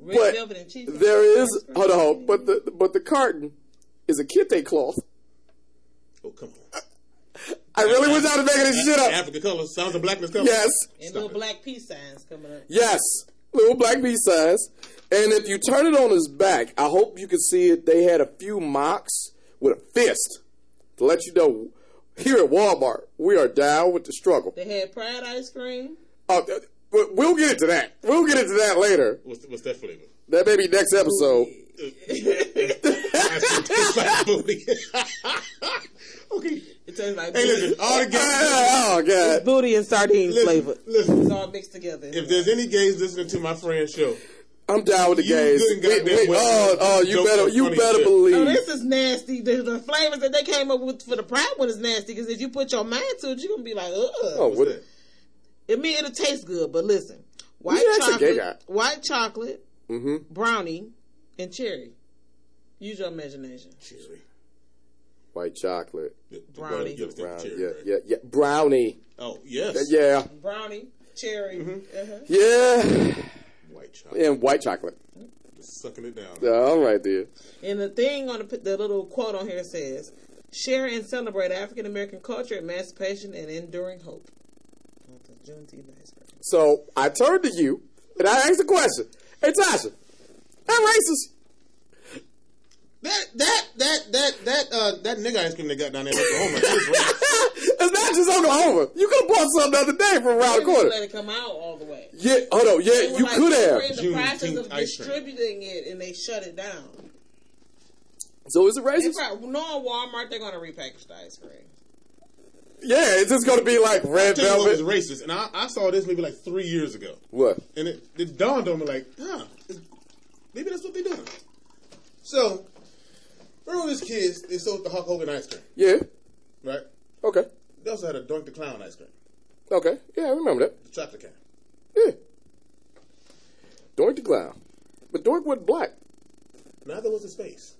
[SPEAKER 6] Red
[SPEAKER 1] But
[SPEAKER 6] velvet and cheese.
[SPEAKER 1] there is hold on, but the but the carton is a kente cloth
[SPEAKER 3] Oh, come on.
[SPEAKER 1] I really was out of making this shit up.
[SPEAKER 3] African colors, sounds of blackness colors.
[SPEAKER 1] Yes,
[SPEAKER 6] And
[SPEAKER 3] Stop
[SPEAKER 6] little
[SPEAKER 3] it.
[SPEAKER 6] black peace signs coming up.
[SPEAKER 1] yes. Little black B size. And if you turn it on his back, I hope you can see it. They had a few mocks with a fist to let you know here at Walmart, we are down with the struggle.
[SPEAKER 6] They had Pride ice cream.
[SPEAKER 1] Uh, but we'll get into that. We'll get into that later.
[SPEAKER 3] What's, what's that flavor?
[SPEAKER 1] That may be next episode.
[SPEAKER 3] Ice cream tastes like booty. okay.
[SPEAKER 6] It tastes like
[SPEAKER 3] Hey,
[SPEAKER 6] booty.
[SPEAKER 3] listen, all the gays.
[SPEAKER 1] oh, God.
[SPEAKER 6] Oh, booty and sardine
[SPEAKER 3] Listen,
[SPEAKER 6] flavor.
[SPEAKER 3] listen.
[SPEAKER 6] It's all mixed together.
[SPEAKER 3] If there's any gays listening to my friend's show,
[SPEAKER 1] I'm down with the
[SPEAKER 3] You
[SPEAKER 1] gays.
[SPEAKER 3] good and
[SPEAKER 1] Wait,
[SPEAKER 3] goddamn
[SPEAKER 1] wait,
[SPEAKER 3] well.
[SPEAKER 1] oh, oh, you better, you better
[SPEAKER 3] shit.
[SPEAKER 1] believe.
[SPEAKER 6] Oh, this is nasty. The, the flavors that they came up with for the Pride one is nasty because if you put your mind to it, you're gonna be like, ugh.
[SPEAKER 1] oh,
[SPEAKER 3] what's
[SPEAKER 1] what,
[SPEAKER 3] that?
[SPEAKER 6] I mean, it'll taste good, but listen, white
[SPEAKER 1] should ask a gay
[SPEAKER 6] chocolate, white chocolate, brownie, and cherry. Use your imagination.
[SPEAKER 3] Cherry.
[SPEAKER 1] white chocolate.
[SPEAKER 6] Brownie.
[SPEAKER 3] You understand
[SPEAKER 1] Brown, yeah, yeah, yeah. Brownie.
[SPEAKER 3] Oh, yes.
[SPEAKER 1] Yeah,
[SPEAKER 6] Brownie, cherry.
[SPEAKER 3] Mm-hmm.
[SPEAKER 6] Uh-huh.
[SPEAKER 1] yeah.
[SPEAKER 3] White chocolate.
[SPEAKER 1] And white chocolate.
[SPEAKER 3] Just Sucking it down.
[SPEAKER 1] Yeah, all right, there.
[SPEAKER 6] And the thing on the, put the little quote on here says, "Share and celebrate African American culture, emancipation, and enduring hope." Oh, the Juneteenth ice cream.
[SPEAKER 1] So I turned to you and I asked the question. Hey, Tasha, that racist?
[SPEAKER 3] That that that that that uh that nigga ice cream they got down there in Oklahoma
[SPEAKER 1] it's not just Oklahoma. You could have bought some the other day from around the corner.
[SPEAKER 6] let it come out all the way.
[SPEAKER 1] Yeah, hold on. Yeah, you
[SPEAKER 6] like,
[SPEAKER 1] could
[SPEAKER 6] they were
[SPEAKER 1] have.
[SPEAKER 6] in the process of
[SPEAKER 3] Juneteenth ice cream.
[SPEAKER 6] distributing it, and they shut it down.
[SPEAKER 1] So is it racist?
[SPEAKER 6] probably, knowing Walmart, they're going to repackage the ice cream.
[SPEAKER 1] Yeah, it's just going to be like red
[SPEAKER 3] you was
[SPEAKER 1] velvet.
[SPEAKER 3] racist, and I, I saw this maybe like three years ago,
[SPEAKER 1] What?
[SPEAKER 3] and it, it dawned on me like, huh, maybe that's what they're doing. So, remember these kids? They sold the Hulk Hogan ice cream,
[SPEAKER 1] Yeah.
[SPEAKER 3] right?
[SPEAKER 1] Okay.
[SPEAKER 3] They also had a Doink the Clown ice cream,
[SPEAKER 1] Okay. Yeah, I remember that.
[SPEAKER 3] the chocolate can.
[SPEAKER 1] Yeah. Doink the clown. But Doink wasn't black.
[SPEAKER 3] Neither was his face.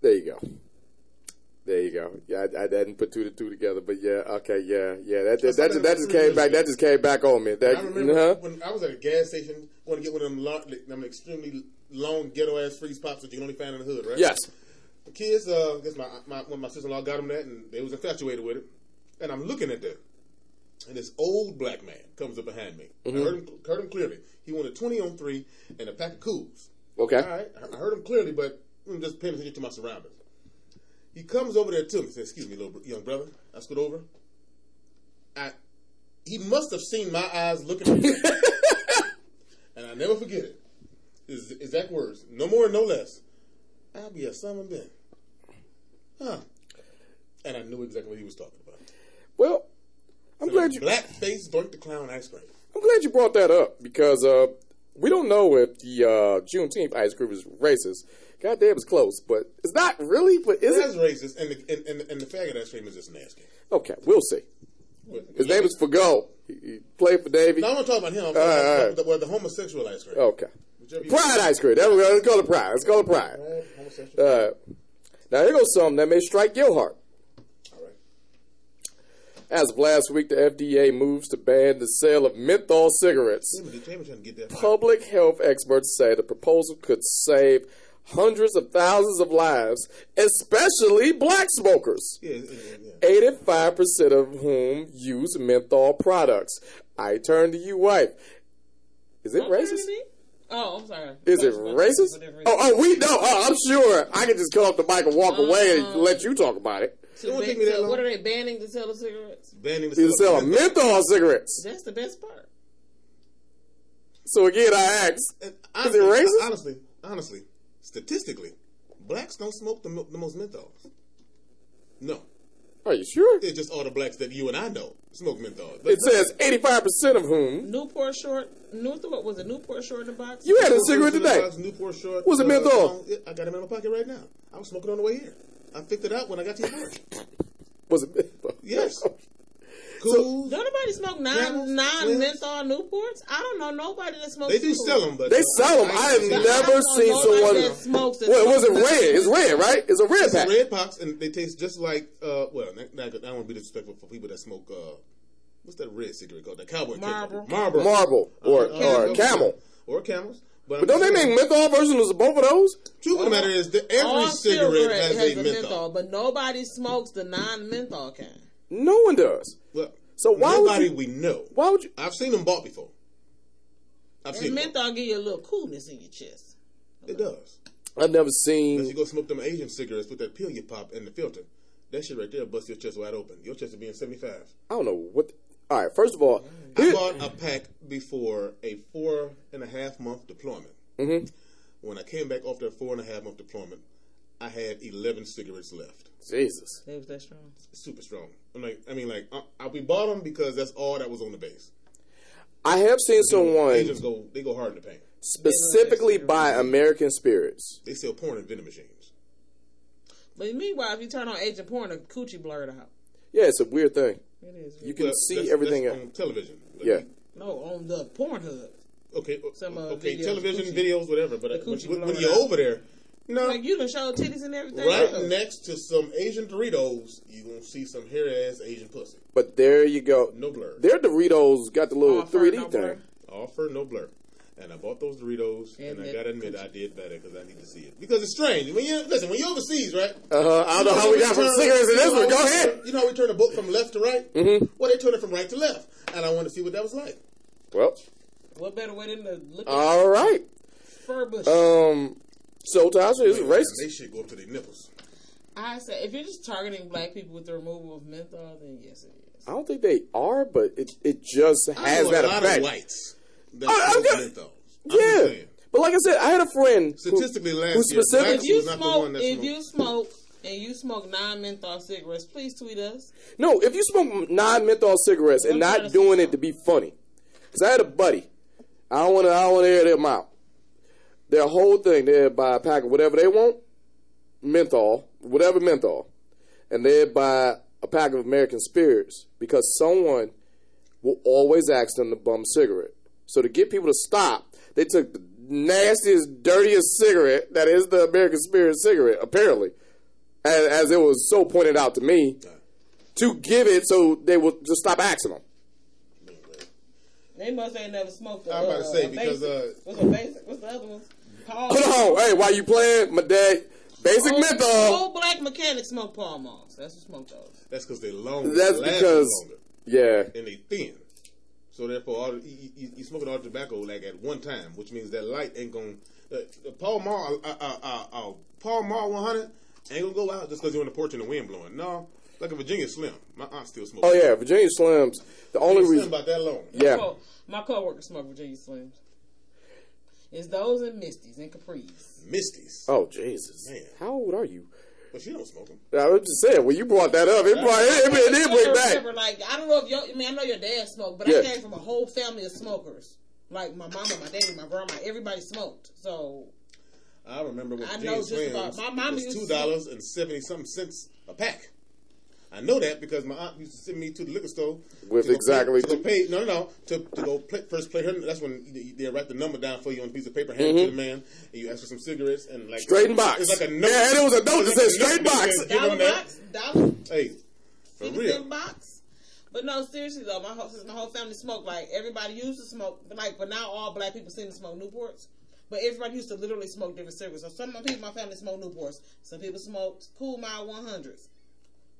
[SPEAKER 1] There you go. There you go. Yeah, I, I didn't put two to two together, but yeah, okay, yeah, yeah. That that, that, just, that just came back. That just came back on me. That
[SPEAKER 3] I remember
[SPEAKER 1] uh-huh.
[SPEAKER 3] when I was at a gas station, going to get one of them, long, them extremely long ghetto ass freeze pops that you can only find in the hood, right?
[SPEAKER 1] yes.
[SPEAKER 3] The kids, uh, I guess my, my when my sister in law got them that, and they was infatuated with it. And I'm looking at them, and this old black man comes up behind me. I heard him, heard him clearly. He wanted 20 on three and a pack of Kools.
[SPEAKER 1] Okay.
[SPEAKER 3] All right, I- I heard him clearly, but I'm just paying attention to my surroundings. He comes over there to me and says, Excuse me, little young brother. I scoot over. I, he must have seen my eyes looking at me. and I never forget it. His exact words, no more, no less. I'll be a son of Ben. Huh. And I knew exactly what he was talking about.
[SPEAKER 1] Well, I'm glad you.
[SPEAKER 3] Black face Doink the Clown ice cream.
[SPEAKER 1] I'm glad you brought that up because uh, we don't know if the uh, Juneteenth ice cream is racist. Goddamn, it's close, but it's not really. But is
[SPEAKER 3] That's
[SPEAKER 1] it?
[SPEAKER 3] racist, and the, and, and, and the faggot ice cream is just nasty.
[SPEAKER 1] Okay, we'll see. His name is Fagot. He, he played for Navy.
[SPEAKER 3] No, I'm not talking about him. I'm talking about
[SPEAKER 1] right.
[SPEAKER 3] the, well, the homosexual ice cream.
[SPEAKER 1] Okay. Pride ice cream. There we go. Let's call it Pride. Let's call it Pride.
[SPEAKER 3] Right.
[SPEAKER 1] Uh, now here goes something that may strike your heart.
[SPEAKER 3] All right.
[SPEAKER 1] As of last week, the FDA moves to ban the sale of menthol cigarettes.
[SPEAKER 3] Damn it, damn it, trying to get that.
[SPEAKER 1] Public health experts say the proposal could save hundreds of thousands of lives, especially black smokers.
[SPEAKER 3] Yeah, yeah, yeah.
[SPEAKER 1] 85% of whom use menthol products. I turn to you, wife. Is it
[SPEAKER 6] Don't
[SPEAKER 1] racist?
[SPEAKER 6] Oh, I'm sorry.
[SPEAKER 1] Is it
[SPEAKER 6] That's what-
[SPEAKER 1] racist?
[SPEAKER 6] for different
[SPEAKER 1] Oh, oh, we know. Oh, I'm sure. I can just come off the mic and walk away and
[SPEAKER 6] Uh-huh.
[SPEAKER 1] let you talk about it.
[SPEAKER 6] To
[SPEAKER 3] It
[SPEAKER 6] ban-
[SPEAKER 3] take me that
[SPEAKER 6] so
[SPEAKER 3] long.
[SPEAKER 6] what are they banning to sell the cigarettes?
[SPEAKER 3] Banning the
[SPEAKER 1] You
[SPEAKER 3] sale
[SPEAKER 1] sell
[SPEAKER 3] of
[SPEAKER 1] menthol cigarettes.
[SPEAKER 6] That's the best part.
[SPEAKER 1] So again, I ask,
[SPEAKER 3] And
[SPEAKER 1] Is it racist?
[SPEAKER 3] Honestly, honestly, statistically, blacks don't smoke the, the most menthols. No,
[SPEAKER 1] are you sure?
[SPEAKER 3] it's just all the blacks that you and I know smoke menthol. But
[SPEAKER 1] It says 85% of whom.
[SPEAKER 6] Newport Short. Newport, what was it? Newport Short in the box?
[SPEAKER 1] You had a cigarette today.
[SPEAKER 3] box, Newport Short.
[SPEAKER 1] Was it
[SPEAKER 3] uh,
[SPEAKER 1] menthol?
[SPEAKER 3] I got it in my pocket right now. I was smoking on the way here. I picked it out when I got to your car.
[SPEAKER 1] Was it menthol?
[SPEAKER 3] Yes. Cool.
[SPEAKER 6] Don't nobody smoke non
[SPEAKER 3] Camels,
[SPEAKER 6] non
[SPEAKER 3] Swims.
[SPEAKER 6] menthol Newports. I don't know nobody that smokes.
[SPEAKER 3] they do
[SPEAKER 6] Newports.
[SPEAKER 3] sell them, but
[SPEAKER 1] They sell them. I have
[SPEAKER 3] I-
[SPEAKER 1] never
[SPEAKER 6] don't
[SPEAKER 1] seen
[SPEAKER 6] nobody
[SPEAKER 1] someone.
[SPEAKER 6] that smokes that
[SPEAKER 1] What was it? Red. It's red, right? It's a red
[SPEAKER 3] It's a
[SPEAKER 1] pack.
[SPEAKER 3] red box, and they taste just like. Uh, well, not, not, I don't want to be disrespectful for people that smoke. Uh, what's that red cigarette called? The cowboy
[SPEAKER 6] Marlboro.
[SPEAKER 3] Marble. Marble.
[SPEAKER 1] Marble or
[SPEAKER 3] Uh,
[SPEAKER 1] or camel.
[SPEAKER 3] Or camels. But,
[SPEAKER 1] But don't they make menthol versions of both of those?
[SPEAKER 3] Truth of the matter is that every
[SPEAKER 6] All
[SPEAKER 3] cigarette has, a menthol.
[SPEAKER 6] but nobody smokes the non-menthol kind.
[SPEAKER 1] No one does.
[SPEAKER 3] Well,
[SPEAKER 1] So why would
[SPEAKER 3] nobody
[SPEAKER 1] you-
[SPEAKER 3] we know.
[SPEAKER 1] Why would you?
[SPEAKER 3] I've seen them bought before. I've
[SPEAKER 6] And
[SPEAKER 3] seen them.
[SPEAKER 6] menthol give you a little coolness in your chest.
[SPEAKER 3] It does.
[SPEAKER 1] I've never seen.
[SPEAKER 3] Unless you go smoke them Asian cigarettes with that pill you pop in the filter. That shit right there bust your chest wide open. Your chest will be in 75.
[SPEAKER 1] I don't know what. All right, first of all,
[SPEAKER 3] I
[SPEAKER 1] here-
[SPEAKER 3] bought a pack before a four and a half month deployment.
[SPEAKER 1] Mm-hmm.
[SPEAKER 3] When I came back after a four and a half month deployment, I had 11 cigarettes left.
[SPEAKER 1] Jesus.
[SPEAKER 6] They was that strong.
[SPEAKER 3] Super strong. I'm like, I mean, like, uh, I, we bought them because that's all that was on the base.
[SPEAKER 1] I have seen someone
[SPEAKER 3] Asians go, they go hard in the paint.
[SPEAKER 1] specifically by American spirits.
[SPEAKER 3] They sell porn in vending machines.
[SPEAKER 6] But meanwhile, if you turn on Agent Porn, the coochie blurred out.
[SPEAKER 1] Yeah, it's a weird thing.
[SPEAKER 6] It is.
[SPEAKER 1] You can
[SPEAKER 3] Well,
[SPEAKER 1] see
[SPEAKER 3] that's-
[SPEAKER 1] everything.
[SPEAKER 3] that's on television. But
[SPEAKER 1] Yeah.
[SPEAKER 6] no, on the Pornhub.
[SPEAKER 3] Okay.
[SPEAKER 6] Some, uh,
[SPEAKER 3] okay.
[SPEAKER 6] videos,
[SPEAKER 3] television
[SPEAKER 6] coochie-
[SPEAKER 3] videos, whatever. But when, when you're
[SPEAKER 6] out.
[SPEAKER 3] over there, no,
[SPEAKER 6] Like you done show titties and everything.
[SPEAKER 3] right
[SPEAKER 6] else.
[SPEAKER 3] next to some Asian Doritos, you gonna see some hairy ass Asian pussy.
[SPEAKER 1] But there you go.
[SPEAKER 3] No blur.
[SPEAKER 1] Their Doritos got the little 3D
[SPEAKER 6] no
[SPEAKER 1] thing.
[SPEAKER 6] blur.
[SPEAKER 3] Offer no blur. And I bought those Doritos, and,
[SPEAKER 6] And
[SPEAKER 3] I gotta admit I did better because I need to see it. Because it's strange when you listen when you're overseas, right?
[SPEAKER 1] Uh huh. I don't know how we got from
[SPEAKER 3] turn-
[SPEAKER 1] cigarettes to this one. Go ahead.
[SPEAKER 3] You know how we turn a book from left to right? Mm-hmm. Well, they turn it from right to left, and I want to see what that was like.
[SPEAKER 1] Well,
[SPEAKER 6] What better way than to look at
[SPEAKER 1] all right.
[SPEAKER 6] fur bush?
[SPEAKER 1] Um. So Tasha is
[SPEAKER 3] They
[SPEAKER 1] racist.
[SPEAKER 3] shit go up to their nipples.
[SPEAKER 6] I say if you're just targeting black people with the removal of menthol, then yes, it is.
[SPEAKER 1] I don't think they are, but it it just
[SPEAKER 3] I
[SPEAKER 1] has
[SPEAKER 3] know
[SPEAKER 1] that
[SPEAKER 3] a lot
[SPEAKER 1] effect.
[SPEAKER 3] of whites that
[SPEAKER 1] I- I'm
[SPEAKER 3] smoke
[SPEAKER 1] got-
[SPEAKER 3] menthols. I'm
[SPEAKER 1] Yeah. But like I said, I had a friend who,
[SPEAKER 3] Statistically, last
[SPEAKER 1] who
[SPEAKER 3] year,
[SPEAKER 1] specific-
[SPEAKER 3] blacks
[SPEAKER 6] If you
[SPEAKER 3] was not the
[SPEAKER 6] smoke,
[SPEAKER 3] one that
[SPEAKER 6] if
[SPEAKER 3] smoked.
[SPEAKER 6] you smoke and you smoke non-menthol cigarettes, please tweet us.
[SPEAKER 1] No, if you smoke non-menthol cigarettes and
[SPEAKER 6] I'm trying
[SPEAKER 1] not doing it to be funny, because I had a buddy, I don't want to, I don't want to air them out. Their whole thing, they buy a pack of whatever they want, menthol, whatever menthol, and they buy a pack of American spirits because someone will always ask them to bum a cigarette. So to get people to stop, they took the nastiest, dirtiest cigarette that is the American Spirit cigarette, apparently, as, as it was so pointed out to me, to give it so they will just stop asking them.
[SPEAKER 6] They must ain't never smoked. A,
[SPEAKER 3] I'm about to
[SPEAKER 6] uh,
[SPEAKER 3] say, because,
[SPEAKER 6] basic.
[SPEAKER 3] uh,
[SPEAKER 6] what's a basic? What's the other one? Pall.
[SPEAKER 1] Hold on, hey, while you playing, my dad, basic
[SPEAKER 6] Old,
[SPEAKER 1] menthol.
[SPEAKER 6] old black mechanics smoke Pall Malls. That's what smoke those.
[SPEAKER 3] That's because they're longer.
[SPEAKER 1] That's
[SPEAKER 3] they
[SPEAKER 1] because,
[SPEAKER 3] longer,
[SPEAKER 1] yeah,
[SPEAKER 3] and they thin. So therefore, all the, you, you, you smoking all the tobacco like at one time, which means that light ain't gonna. The, the Pall Mall, uh, uh, uh, uh, Pall Mall 100 ain't gonna go out just because you're on the porch and the wind blowing. No, like a Virginia Slim. My aunt still smoking.
[SPEAKER 1] oh yeah, Virginia Slims. The only
[SPEAKER 3] Slim
[SPEAKER 1] reason,
[SPEAKER 3] about that long.
[SPEAKER 1] yeah,
[SPEAKER 6] Co- my coworker smoked Virginia Slims. It's those and Misties and Capris.
[SPEAKER 3] Misties.
[SPEAKER 1] oh Jesus,
[SPEAKER 3] Man.
[SPEAKER 1] how old are you?
[SPEAKER 3] But she don't smoke them.
[SPEAKER 1] I was just saying when you brought that up, it brought it, it, it did bring back.
[SPEAKER 6] Remember, like I don't know if your, I mean I know your dad smoked, but
[SPEAKER 1] Yeah.
[SPEAKER 6] I came from a whole family of smokers. Like my mama, my daddy, my grandma, everybody smoked. So
[SPEAKER 3] I remember when
[SPEAKER 6] I
[SPEAKER 3] Virginia
[SPEAKER 6] know just
[SPEAKER 3] Slims
[SPEAKER 6] about- my mama
[SPEAKER 3] was
[SPEAKER 6] used
[SPEAKER 3] two dollars and seventy something cents a pack. I know that because my aunt used to send me to the liquor store
[SPEAKER 1] With
[SPEAKER 3] to
[SPEAKER 1] exactly
[SPEAKER 3] pay, to pay. No, no, no. To, to go play, first play her. That's when they- they write the number down for you on a piece of paper, hand it to the man, and you ask for some cigarettes and like
[SPEAKER 1] Mm-hmm. Straight box.
[SPEAKER 3] It's like a note.
[SPEAKER 1] Yeah, and it was a note that
[SPEAKER 3] It's
[SPEAKER 1] said
[SPEAKER 3] a
[SPEAKER 1] straight box.
[SPEAKER 3] says, give
[SPEAKER 6] dollar box, dollar
[SPEAKER 3] Hey, for real.
[SPEAKER 6] cent box. But no, seriously though, my whole since my whole family smoked. Like everybody used to smoke, but like but now all black people seem to smoke Newports. But everybody used to literally smoke different cigarettes. So some people in my family smoke Newports. Some people smoked Kool Mild 100s.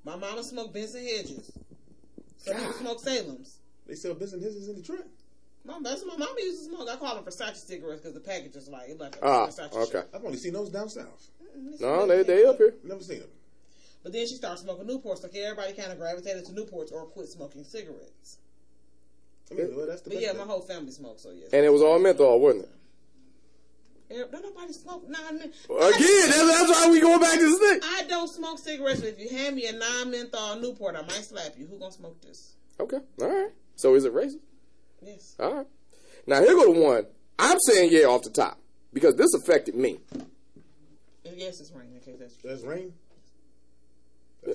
[SPEAKER 6] My mama smoked Benson Hedges. Some people smoke Salem's.
[SPEAKER 3] They sell Benson Hedges in Detroit.
[SPEAKER 6] My, that's what my mama used to smoke. I call them Versace cigarettes because the package is like it's like a
[SPEAKER 1] Ah,
[SPEAKER 6] Versace.
[SPEAKER 1] okay.
[SPEAKER 6] shit.
[SPEAKER 3] I've only seen those down south.
[SPEAKER 1] No, they they up here.
[SPEAKER 3] Never seen them.
[SPEAKER 6] But then she started smoking Newports. Like everybody kind of gravitated to Newports or quit smoking cigarettes.
[SPEAKER 3] I mean, well, that's the
[SPEAKER 6] But yeah,
[SPEAKER 3] thing.
[SPEAKER 6] my whole family smoked, So yes.
[SPEAKER 1] And it was all menthol, wasn't it?
[SPEAKER 6] Yeah, Don't nobody smoke non
[SPEAKER 1] Again, that's, that's why we going back to this thing.
[SPEAKER 6] I don't smoke cigarettes. But if you hand me a non-menthol Newport, I might slap you. Who gonna smoke this?
[SPEAKER 1] Okay, all right. So is it racist?
[SPEAKER 6] Yes.
[SPEAKER 1] All right. Now here go the one. I'm saying yeah off the top because this affected me.
[SPEAKER 6] Uh, yes, it's raining. Okay, that's true.
[SPEAKER 3] That's rain.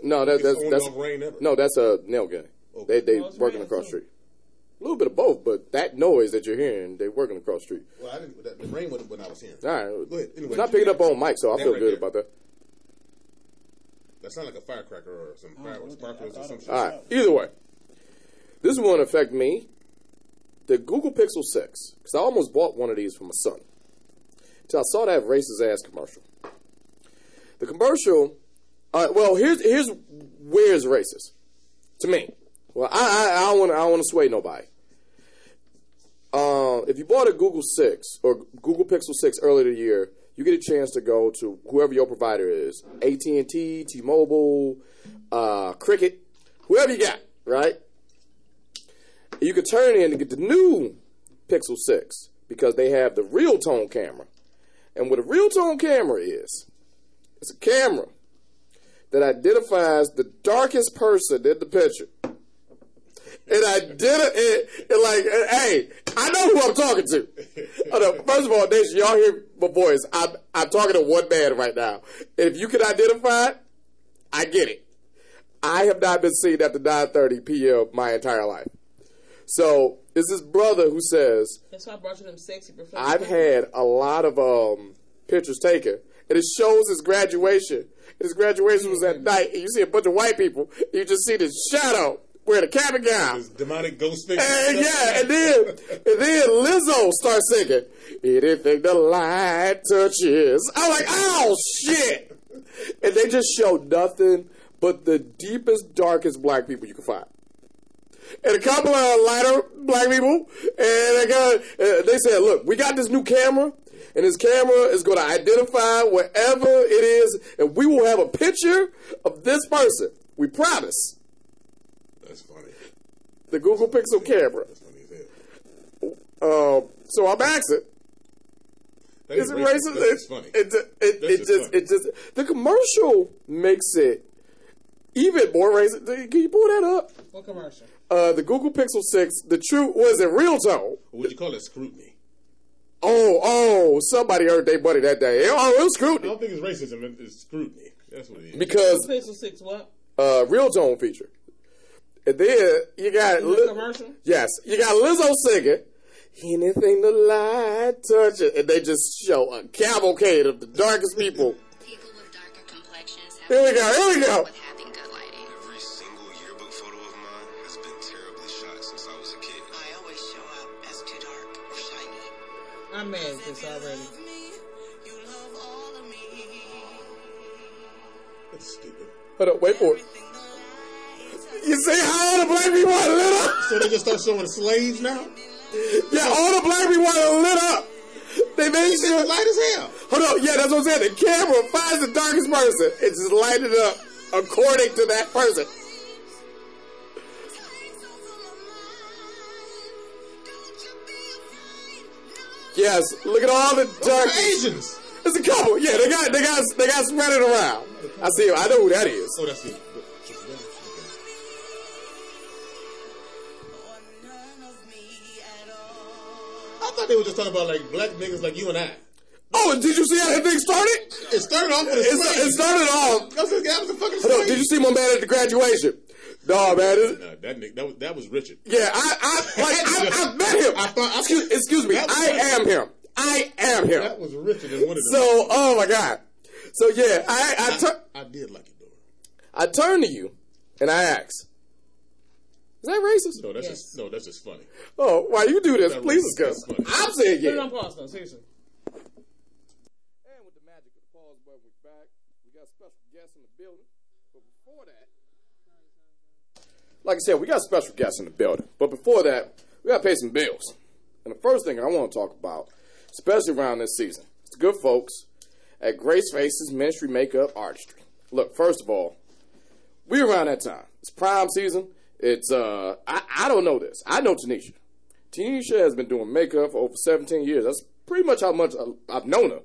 [SPEAKER 1] No, that,
[SPEAKER 3] It's
[SPEAKER 1] that's that's
[SPEAKER 3] rain ever.
[SPEAKER 1] no, that's a nail gun. They they
[SPEAKER 6] Oh,
[SPEAKER 1] working across the street. A little bit of both, but that noise that you're hearing, they're working across the street.
[SPEAKER 3] Well, I didn't. The, the rain wasn't when I was here.
[SPEAKER 1] All right.
[SPEAKER 3] Go ahead. Anyway,
[SPEAKER 1] It's not picking up on mic, so I feel
[SPEAKER 3] right
[SPEAKER 1] good
[SPEAKER 3] there.
[SPEAKER 1] about that.
[SPEAKER 3] That sounded like a firecracker or some
[SPEAKER 6] Oh,
[SPEAKER 3] fireworks, sparklers or some shit.
[SPEAKER 1] All right. Either way, this one affect me. The Google Pixel Six, because I almost bought one of these for my son. till I saw that racist ass commercial. The commercial, uh, well, here's here's where it's racist to me. Well, I I, I want I don't want to sway nobody. Uh, if you bought a Google Six or Google Pixel Six earlier the year, you get a chance to go to whoever your provider is, AT and T, T-Mobile, uh, Cricket, whoever you got, right? You can turn in and get the new Pixel Six because they have the real tone camera, and what a real tone camera is, it's a camera that identifies the darkest person in the picture. And I did it, and, and like, and, hey, I know who I'm talking to. First of all, Nation, y'all hear my voice. I'm, I'm talking to one man right now. If you can identify I get it. I have not been seen after 9.30 p.m. my entire life. So, it's this brother who says,
[SPEAKER 6] That's why I brought you them sexy
[SPEAKER 1] I've had a lot of um, pictures taken, and it shows his graduation. His graduation was at night, and you see a bunch of white people. You just see this shadow wearing a cap and gown.
[SPEAKER 3] This demonic ghost.
[SPEAKER 1] And yeah, and then and then Lizzo starts singing anything the light touches. I'm like, oh shit! And they just show nothing but the deepest, darkest black people you can find. And a couple of lighter black people, and they got, uh, they said, look, we got this new camera, and this camera is going to identify wherever it is, and we will have a picture of this person. We promise.
[SPEAKER 3] That's funny.
[SPEAKER 1] The Google Pixel camera.
[SPEAKER 3] That's funny as hell.
[SPEAKER 1] Uh, so I'm asking,
[SPEAKER 3] That
[SPEAKER 1] is it racist?
[SPEAKER 3] That's just funny.
[SPEAKER 1] It, it, it,
[SPEAKER 3] That's
[SPEAKER 1] it
[SPEAKER 3] just
[SPEAKER 1] just,
[SPEAKER 3] funny.
[SPEAKER 1] it just, the commercial makes it even more racist. Can you pull that up?
[SPEAKER 6] What commercial?
[SPEAKER 1] Uh, the Google Pixel 6, the true, was it real tone?
[SPEAKER 3] What would you call it? Scrutiny.
[SPEAKER 1] Oh, oh, somebody earned their money that day. Oh, it was
[SPEAKER 3] I don't think it's racism. It's scrutiny. That's what it is.
[SPEAKER 1] Because,
[SPEAKER 6] Pixel Six. What?
[SPEAKER 1] uh, real tone feature. And then you got,
[SPEAKER 6] The
[SPEAKER 1] Li-
[SPEAKER 6] commercial.
[SPEAKER 1] yes, you got Lizzo singing, anything the light touches. And they just show a cavalcade of the darkest people.
[SPEAKER 7] People with darker complexions have
[SPEAKER 1] Here we go, here we go.
[SPEAKER 7] with having good lighting.
[SPEAKER 8] Every single yearbook photo of mine has been terribly shot since I was a kid.
[SPEAKER 9] I always show up as too dark or shiny.
[SPEAKER 6] I'm mad at this already.
[SPEAKER 9] You love all of me.
[SPEAKER 3] That's stupid.
[SPEAKER 1] Hold up, wait for it. You see how all the black people are lit up?
[SPEAKER 3] So they just start showing slaves now?
[SPEAKER 1] Yeah, all the black people are lit up. They made
[SPEAKER 3] It's
[SPEAKER 1] sure.
[SPEAKER 3] light as hell.
[SPEAKER 1] Hold on, yeah, that's what I'm saying. The camera finds the darkest person. It's just lighted up according to that person. Yes, look at all the dark.
[SPEAKER 3] Asians.
[SPEAKER 1] There's a couple. Yeah, they got they got they got spread it around. I see. I know who that is.
[SPEAKER 3] Oh, that's it. I thought they were just talking about like black niggas like you and I.
[SPEAKER 1] Oh, and did you see how that thing started?
[SPEAKER 3] It started off with a
[SPEAKER 1] It, it started off.
[SPEAKER 3] That was, that was a fucking
[SPEAKER 1] Hold on, did you see my man at the graduation? No, man. it-
[SPEAKER 3] Nah, that nigga, that was, that was Richard.
[SPEAKER 1] Yeah, I, I, like, I, I met him.
[SPEAKER 3] I thought- I-
[SPEAKER 1] excuse, excuse me.
[SPEAKER 3] That was
[SPEAKER 1] I am him. I am him.
[SPEAKER 3] That was Richard in one of them.
[SPEAKER 1] So, oh my god. So yeah, I, I, tur-
[SPEAKER 3] I did like it though.
[SPEAKER 1] I turn to you and I ask, "Is that racist?"
[SPEAKER 3] No, that's
[SPEAKER 6] Yes.
[SPEAKER 3] just no, that's just funny.
[SPEAKER 1] Oh, why you do this?
[SPEAKER 3] That
[SPEAKER 1] Please
[SPEAKER 3] racist.
[SPEAKER 1] discuss.
[SPEAKER 3] That's funny.
[SPEAKER 1] I'm saying
[SPEAKER 6] Put it
[SPEAKER 1] yeah.
[SPEAKER 6] on pause though. Seriously.
[SPEAKER 1] And with the magic of the pause button, we're back. We got special guests in the building. But before that, like I said, we got special guests in the building. But before that, we got to pay some bills. And the first thing I want to talk about, especially around this season, is the good folks at Grace Faces Ministry Makeup Artistry. Look, first of all, we're around that time. It's prime season. It's uh, I, I don't know this. I know Tanisha. Tanisha has been doing makeup for over 17 years. That's pretty much how much I've known her.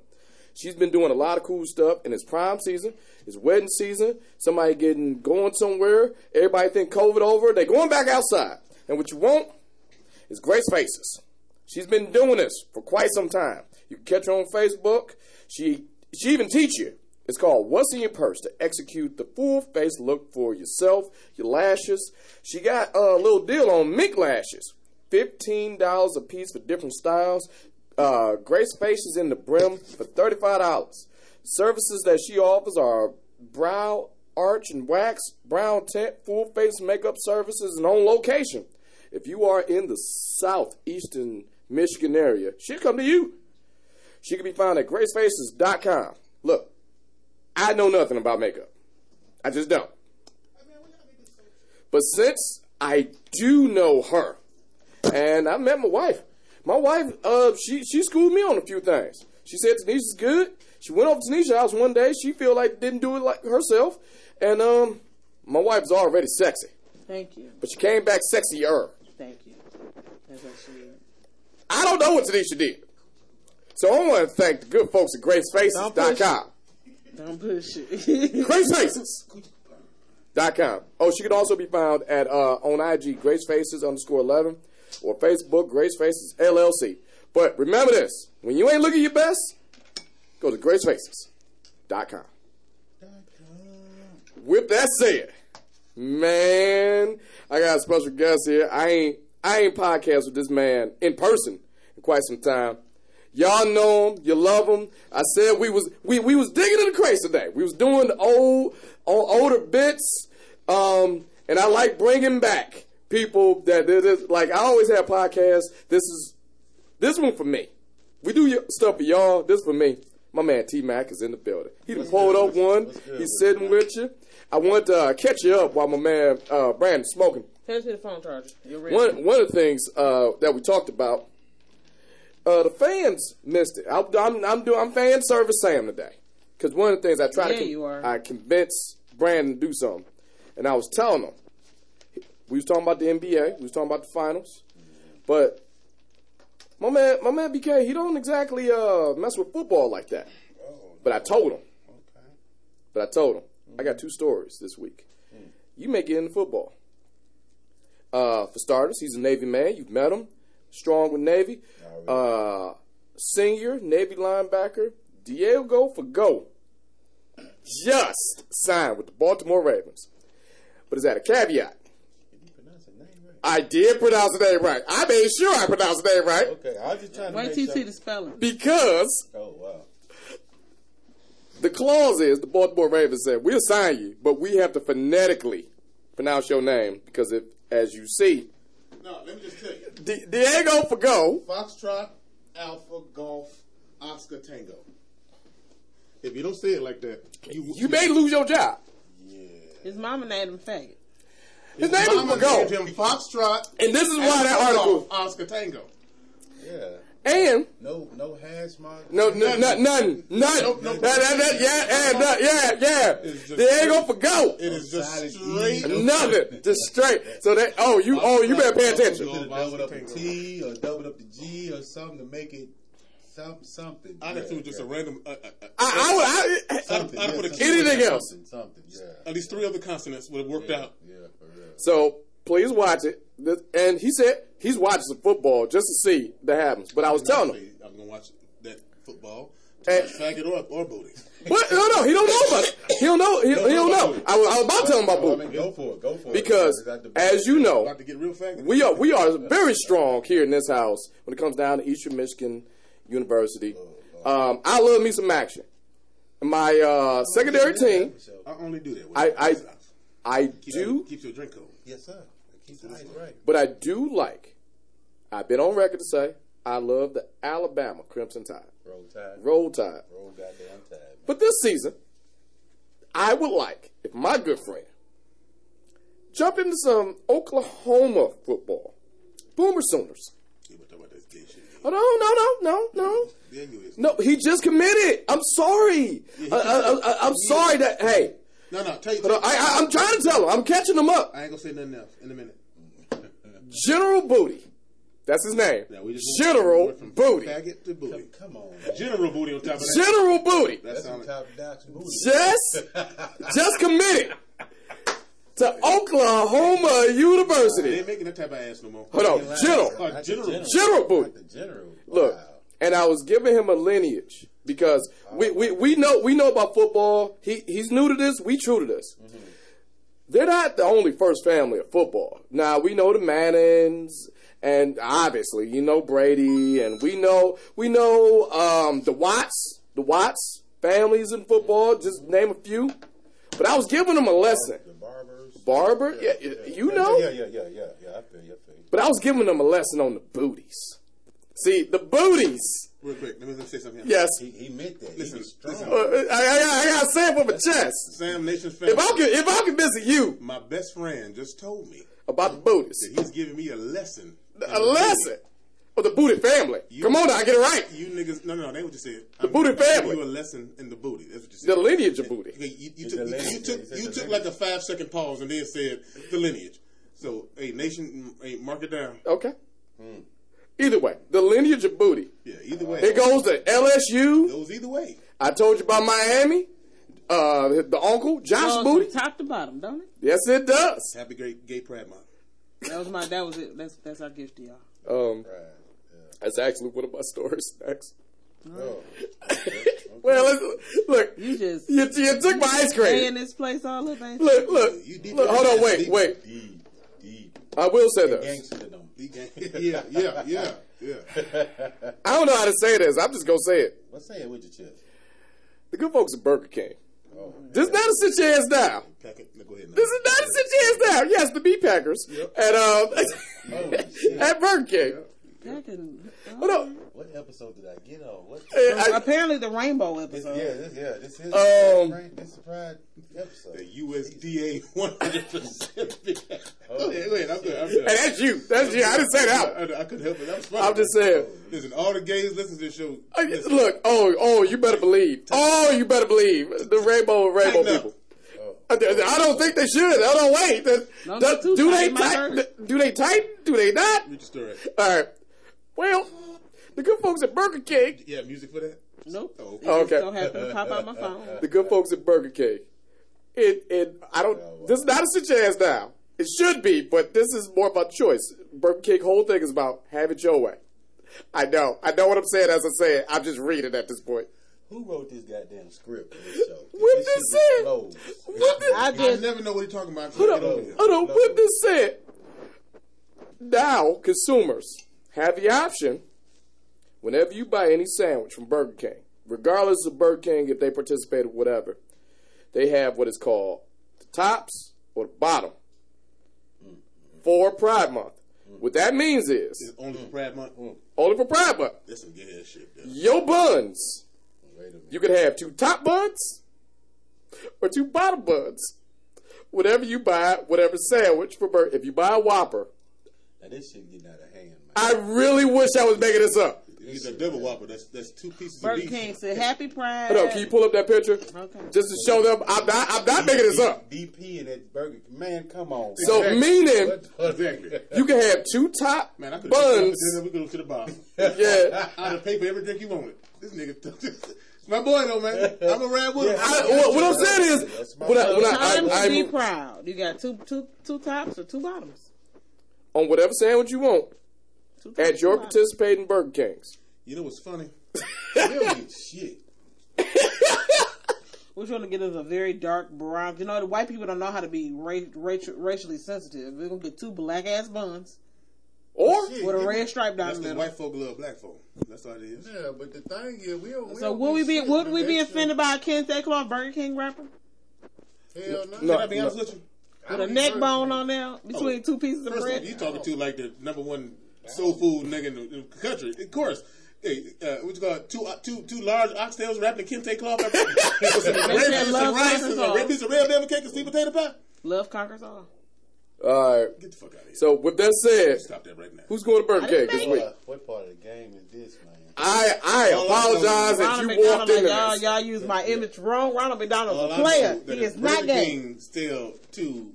[SPEAKER 1] She's been doing a lot of cool stuff, and it's prime season. It's wedding season. Somebody getting going somewhere. Everybody think COVID over. They going back outside. And what you want is Grace Faces. She's been doing this for quite some time. You can catch her on Facebook. She she even teach you. It's called What's in Your Purse to execute the full face look for yourself, your lashes. She got a little deal on mink lashes. $15 a piece for different styles. Uh, Grace Faces in the brim for $35. Services that she offers are brow arch and wax, brow tint, full face makeup services, and on location. If you are in the southeastern Michigan area, she'll come to you. She can be found at gracefaces.com. Look, I know nothing about makeup. I just don't. But since I do know her, and I met my wife, my wife, uh, she she schooled me on a few things. She said Tanisha's good. She went over to Tanisha's house one day. She feel like didn't do it like herself, and um, my wife's already sexy,
[SPEAKER 6] Thank you.
[SPEAKER 1] but she came back sexier.
[SPEAKER 6] Thank you. That's what she did.
[SPEAKER 1] I don't know what Tanisha did. So I want to thank the good folks at GraceFaces.com.
[SPEAKER 6] Don't push it.
[SPEAKER 1] GraceFaces.com. Oh, she could also be found at uh, on IG GraceFaces underscore 11 or Facebook GraceFaces LLC. But remember this when you ain't looking your best, go to GraceFaces.com. With that said, man, I got a special guest here. I ain't I ain't podcast with this man in person in quite some time. Y'all know him, you love him. I said we was we, we was digging in the crates today. We was doing the old, old older bits, um, and I like bringing back people that did it. Like I always have podcasts. This is this one for me. We do stuff for y'all. This for me. My man T Mac is in the building. He done pulled up one. He's sitting with you. I want to uh, catch you up while my man uh, Brandon's smoking.
[SPEAKER 6] Pass me the phone charger.
[SPEAKER 1] One one of the things uh, that we talked about, uh, the fans missed it. I, I'm I'm doing I'm fan service Sam today because one of the things I try
[SPEAKER 6] Yeah,
[SPEAKER 1] to
[SPEAKER 6] you are.
[SPEAKER 1] I convince Brandon to do something, and I was telling him we was talking about the NBA, we was talking about the finals, but my man my man BK he don't exactly uh, mess with football like that. Oh, But I told him. Okay. But I told him I got two stories this week. You may get into football. Uh, for starters, he's a Navy man. You've met him. Strong with Navy. Uh, senior Navy linebacker Diego Fagot just signed with the Baltimore Ravens. But is that a caveat? I did pronounce the name right. I made sure I pronounced the name right
[SPEAKER 2] Okay, I was just trying to
[SPEAKER 6] Wait
[SPEAKER 2] make
[SPEAKER 6] till you see the spelling.
[SPEAKER 1] because
[SPEAKER 2] Oh wow.
[SPEAKER 1] the clause is the Baltimore Ravens said we'll sign you, but we have to phonetically pronounce your name because if, as you see,
[SPEAKER 3] No, let me just tell you.
[SPEAKER 1] Di- Diego Fagot
[SPEAKER 3] Foxtrot, Alpha, Golf, Oscar, Tango. If you don't say it like that, you
[SPEAKER 1] you may lose your job.
[SPEAKER 6] His mama named him faggot.
[SPEAKER 1] His name is
[SPEAKER 3] Mama
[SPEAKER 1] Fago.
[SPEAKER 3] named him Foxtrot.
[SPEAKER 1] And this is why that article.
[SPEAKER 3] Golf, Oscar, Tango.
[SPEAKER 2] Yeah.
[SPEAKER 1] And
[SPEAKER 2] No, no hash mark.
[SPEAKER 1] no, no, no, none, none.
[SPEAKER 3] Nope, nope.
[SPEAKER 1] That, that, that, yeah, and, yeah, yeah.
[SPEAKER 3] It's just-
[SPEAKER 1] Diego Fagot.
[SPEAKER 3] It is just straight.
[SPEAKER 1] Nothing, just straight. So that, oh, you, oh, you better pay attention.
[SPEAKER 2] Could have up the T or doubled up the G or something to make it some something.
[SPEAKER 3] I
[SPEAKER 2] yeah,
[SPEAKER 3] just do just a random. Uh, uh, uh,
[SPEAKER 1] I, I would, I,
[SPEAKER 2] something.
[SPEAKER 3] I- I
[SPEAKER 2] yeah,
[SPEAKER 3] put a
[SPEAKER 2] something.
[SPEAKER 3] key
[SPEAKER 2] Something. Something. Yeah.
[SPEAKER 3] at least three other consonants would have worked out.
[SPEAKER 2] Yeah, for real.
[SPEAKER 1] so please watch it. This- And he said he's watching some football just to see that happens. But I was telling him,
[SPEAKER 3] I'm gonna watch that football.
[SPEAKER 1] And-
[SPEAKER 3] faggot or, or booty.
[SPEAKER 1] what? No, no, he don't know about it. He don't know. He, he don't know. I was, I was about to tell him about
[SPEAKER 2] I
[SPEAKER 1] booty.
[SPEAKER 2] mean, go for it. Go for it.
[SPEAKER 1] Because,
[SPEAKER 2] Is that the-
[SPEAKER 1] as you know,
[SPEAKER 3] About to get real faggot.
[SPEAKER 1] we are we are very strong here in this house when it comes down to Eastern Michigan University. Um, I love me some action. My uh, secondary team,
[SPEAKER 3] I only do that. With
[SPEAKER 1] I I, I do,
[SPEAKER 3] keeps your drink cold.
[SPEAKER 2] Yes, sir. Keep the right.
[SPEAKER 1] but I do like. I've been on record to say I love the Alabama Crimson Tide,
[SPEAKER 2] Roll tide.
[SPEAKER 1] Roll Tide.
[SPEAKER 2] Roll goddamn tide. man.
[SPEAKER 1] But this season, I would like if my good friend jump into some Oklahoma football, Boomer Sooners.
[SPEAKER 3] You want to talk about that gay shit.
[SPEAKER 1] Oh, no, no, no, no, no. No, he just committed. I'm sorry. I, I, I, I'm sorry that. Hey,
[SPEAKER 3] No, no. Tell you.
[SPEAKER 1] hold on. I, I, I'm trying to tell him. I'm catching him up.
[SPEAKER 3] I ain't gonna say nothing else in a minute.
[SPEAKER 1] General Booty. That's his name.
[SPEAKER 3] Now, we just
[SPEAKER 1] General
[SPEAKER 3] from
[SPEAKER 1] Booty.
[SPEAKER 3] Faggot to booty.
[SPEAKER 2] Come on.
[SPEAKER 3] General booty on top of that.
[SPEAKER 1] General Booty.
[SPEAKER 3] That
[SPEAKER 2] That's some
[SPEAKER 3] sounds
[SPEAKER 2] top notch booty.
[SPEAKER 1] Just, just committed to Oklahoma University.
[SPEAKER 3] They ain't making that type of ass no more.
[SPEAKER 1] Hold on, General.
[SPEAKER 3] Uh,
[SPEAKER 2] Not
[SPEAKER 3] general.
[SPEAKER 1] General Booty.
[SPEAKER 2] Not the general.
[SPEAKER 1] Look,
[SPEAKER 2] Wow.
[SPEAKER 1] and I was giving him a lineage because we, we, we know we know about football. He he's new to this. We true to this. They're not the only first family of football. Now we know the Mannings, and obviously you know Brady, and we know we know um, the Watts, the Watts families in football. Just name a few. But I was giving him a lesson.
[SPEAKER 2] The barbers.
[SPEAKER 1] Barber, yeah, you know.
[SPEAKER 2] Yeah, yeah, yeah, yeah, yeah. I feel you. I feel you.
[SPEAKER 1] But I was giving them a lesson on the booties. See, the booties
[SPEAKER 3] Real quick, let me, let say something. here.
[SPEAKER 1] Yes.
[SPEAKER 2] He, he meant that.
[SPEAKER 3] Listen,
[SPEAKER 2] he was strong.
[SPEAKER 3] listen.
[SPEAKER 1] Uh, I, I, I gotta say it from my chest.
[SPEAKER 3] Sam Nation's family.
[SPEAKER 1] If I can, if I can visit you
[SPEAKER 3] my best friend just told me
[SPEAKER 1] about the booties,
[SPEAKER 3] that he's giving me a lesson.
[SPEAKER 1] a lesson of the booty family.
[SPEAKER 3] You-
[SPEAKER 1] Come on now, get it right.
[SPEAKER 3] You niggas, no, no, no, that ain't what you said.
[SPEAKER 1] The booty family.
[SPEAKER 3] You a lesson in the booty. That's what you said.
[SPEAKER 1] The lineage of booty.
[SPEAKER 3] Okay, you, you took, you, you took, you took like a five second pause and then said the lineage. So, hey, nation, hey, mark it down.
[SPEAKER 1] Okay. Either way, the lineage of booty.
[SPEAKER 3] Yeah, either way.
[SPEAKER 1] It goes to LSU.
[SPEAKER 3] It goes either way.
[SPEAKER 1] I told you about Miami. Uh, the uncle Josh
[SPEAKER 6] Goes
[SPEAKER 1] Booty.
[SPEAKER 6] from top to bottom, don't it?
[SPEAKER 1] Yes, it does.
[SPEAKER 3] Happy great gay pride month.
[SPEAKER 6] That was my. That was it. That's that's our gift to y'all.
[SPEAKER 1] Um, that's actually one of my stories next.
[SPEAKER 2] Oh.
[SPEAKER 1] Well, let's, look,
[SPEAKER 6] You just
[SPEAKER 1] you, you took my ice
[SPEAKER 6] stay
[SPEAKER 1] cream.
[SPEAKER 6] in this place all up, ain't
[SPEAKER 1] Look, look,
[SPEAKER 3] You
[SPEAKER 1] look. Hold on, wait,
[SPEAKER 3] deep.
[SPEAKER 1] wait.
[SPEAKER 2] Deep, deep.
[SPEAKER 1] I will say this.
[SPEAKER 2] Gangster in them.
[SPEAKER 3] yeah, yeah, yeah, yeah.
[SPEAKER 1] I don't know how to say this. I'm just gonna say it.
[SPEAKER 2] What's say it with your chest?
[SPEAKER 1] The good folks at Burger King.
[SPEAKER 2] Oh.
[SPEAKER 1] This is not a sit your ass down.
[SPEAKER 3] Pack it. Go ahead now.
[SPEAKER 1] This is not a sit your ass down. Yes, the meat packers at uh, at Burger King.
[SPEAKER 6] That can-
[SPEAKER 1] Hold on.
[SPEAKER 2] What episode did I get on? What?
[SPEAKER 1] I-
[SPEAKER 6] Apparently, the rainbow
[SPEAKER 2] This,
[SPEAKER 6] episode.
[SPEAKER 2] yeah, this, yeah, this is
[SPEAKER 1] Um,
[SPEAKER 2] right, this is the pride episode.
[SPEAKER 3] The USDA 100%.
[SPEAKER 2] Oh,
[SPEAKER 3] Go ahead, go ahead. I'm good. I'm good.
[SPEAKER 1] Hey, that's you. That's you. I didn't say that. one.
[SPEAKER 3] I, I couldn't help it. That was funny.
[SPEAKER 1] I'm just saying.
[SPEAKER 3] Listen, all the gays listen to this show.
[SPEAKER 1] Uh, Look, oh, oh, you better believe. Oh, you better believe the rainbow, rainbow people. I I don't think they should. I don't wait. Do,
[SPEAKER 6] Don't
[SPEAKER 1] do, do
[SPEAKER 6] tight,
[SPEAKER 1] they
[SPEAKER 6] my
[SPEAKER 1] tighten?
[SPEAKER 6] hurt.
[SPEAKER 1] Do they tighten? Do they not?
[SPEAKER 3] Read the story.
[SPEAKER 1] All right. Well, the good folks at Burger King.
[SPEAKER 3] Yeah, music for that?
[SPEAKER 6] Nope.
[SPEAKER 3] Oh,
[SPEAKER 6] It
[SPEAKER 1] okay.
[SPEAKER 6] just don't happen to pop out my phone.
[SPEAKER 1] The good folks at Burger King. It, it, I don't. Oh, this is not a sit your ass down. It should be, but this is more about choice. Burger King whole thing is about have it your way. I know. I know what I'm saying as I say it. I'm just reading at this point.
[SPEAKER 2] Who wrote this goddamn script for this show?
[SPEAKER 1] What
[SPEAKER 2] this
[SPEAKER 1] this
[SPEAKER 2] shit
[SPEAKER 1] said?
[SPEAKER 2] was closed.
[SPEAKER 1] What did,
[SPEAKER 6] I
[SPEAKER 3] I
[SPEAKER 6] just
[SPEAKER 3] never know what he's talking about.
[SPEAKER 1] hold
[SPEAKER 3] until I
[SPEAKER 1] on,
[SPEAKER 3] get over here.
[SPEAKER 1] hold on. What this said? Now, consumers have the option whenever you buy any sandwich from Burger King, regardless of Burger King if they participate or whatever, they have what is called the tops or the bottom mm-hmm. for Pride Month. Mm-hmm. What that means is
[SPEAKER 3] It's only for Pride Month. Mm-hmm.
[SPEAKER 1] only for Pride Month.
[SPEAKER 3] That's some gay ass shit. Though.
[SPEAKER 1] Your buns,
[SPEAKER 2] Wait a minute.
[SPEAKER 1] you could have two top buns or two bottom buns. Whatever you buy, whatever sandwich for Burger. If you buy a Whopper,
[SPEAKER 2] Now this shit getting out of hand, man.
[SPEAKER 1] I really wish I was making this up.
[SPEAKER 3] He's a that double whopper. That's that's two pieces
[SPEAKER 6] Burger
[SPEAKER 3] of beef.
[SPEAKER 6] King said Happy Pride.
[SPEAKER 1] Hold on, can you pull up that picture?
[SPEAKER 6] Okay.
[SPEAKER 1] Just to show them I'm not I'm not making this up.
[SPEAKER 2] DP and that burger. King. Man, come on.
[SPEAKER 1] So
[SPEAKER 2] man.
[SPEAKER 1] meaning
[SPEAKER 2] What- what-
[SPEAKER 3] Exactly.
[SPEAKER 1] you can have two top
[SPEAKER 3] Man, I could
[SPEAKER 1] buns.
[SPEAKER 3] We could go to the bottom.
[SPEAKER 1] Yeah.
[SPEAKER 3] I'd have paid for every drink you wanted. This nigga, my boy though, man. I'm a ride with him.
[SPEAKER 1] I, what, what I'm saying is,
[SPEAKER 2] That's my
[SPEAKER 1] when I, when I,
[SPEAKER 6] Time
[SPEAKER 1] I,
[SPEAKER 6] to be
[SPEAKER 1] I'm
[SPEAKER 6] proud. You got two two two tops or two bottoms.
[SPEAKER 1] on whatever sandwich you want
[SPEAKER 6] Two tops,
[SPEAKER 1] at your participating Burger Kings.
[SPEAKER 3] You know what's funny?
[SPEAKER 2] We don't get shit.
[SPEAKER 6] We're trying to get us a very dark brown. You know, the white people don't know how to be ra- racial, racially sensitive. We're gonna get two black ass buns
[SPEAKER 1] Or
[SPEAKER 3] Shit,
[SPEAKER 6] with a
[SPEAKER 3] yeah,
[SPEAKER 6] red stripe down the
[SPEAKER 3] the
[SPEAKER 6] middle.
[SPEAKER 3] white folk love black folk. That's all it is.
[SPEAKER 2] Yeah, but the thing is, we don't. We
[SPEAKER 6] So
[SPEAKER 2] don't
[SPEAKER 6] would we be would we be offended by a Kente Cloth Burger King wrapper
[SPEAKER 2] Hell no.
[SPEAKER 1] No.
[SPEAKER 3] Can I be honest with you?
[SPEAKER 6] with a neck bone on there oh, between two pieces of
[SPEAKER 3] First of all,
[SPEAKER 6] bread?
[SPEAKER 3] you talking to like the number one soul food nigga in the, in the country. Of course. Hey, uh, what you call it? Two, uh, two, two large oxtails wrapped in kente cloth. with some red some
[SPEAKER 6] love
[SPEAKER 3] rice,
[SPEAKER 6] conquers
[SPEAKER 3] and a
[SPEAKER 6] all.
[SPEAKER 3] red piece of red velvet cake and sweet potato pie.
[SPEAKER 6] Love conquers all.
[SPEAKER 1] all right.
[SPEAKER 3] Get the fuck out of here.
[SPEAKER 1] So with that said,
[SPEAKER 3] Stop that right now.
[SPEAKER 1] who's going to Burger
[SPEAKER 6] I
[SPEAKER 1] King
[SPEAKER 6] didn't
[SPEAKER 1] this week?
[SPEAKER 2] What part of the game is this, man?
[SPEAKER 1] I I
[SPEAKER 3] All I
[SPEAKER 1] apologize that you
[SPEAKER 6] McDonald,
[SPEAKER 1] walked
[SPEAKER 6] like,
[SPEAKER 1] into
[SPEAKER 6] y'all,
[SPEAKER 1] this.
[SPEAKER 6] y'all use my image wrong. Ronald McDonald's
[SPEAKER 3] All
[SPEAKER 6] a
[SPEAKER 3] I
[SPEAKER 6] player.
[SPEAKER 3] know
[SPEAKER 6] He
[SPEAKER 3] if
[SPEAKER 6] is not
[SPEAKER 3] Burger
[SPEAKER 6] gay.
[SPEAKER 3] King still two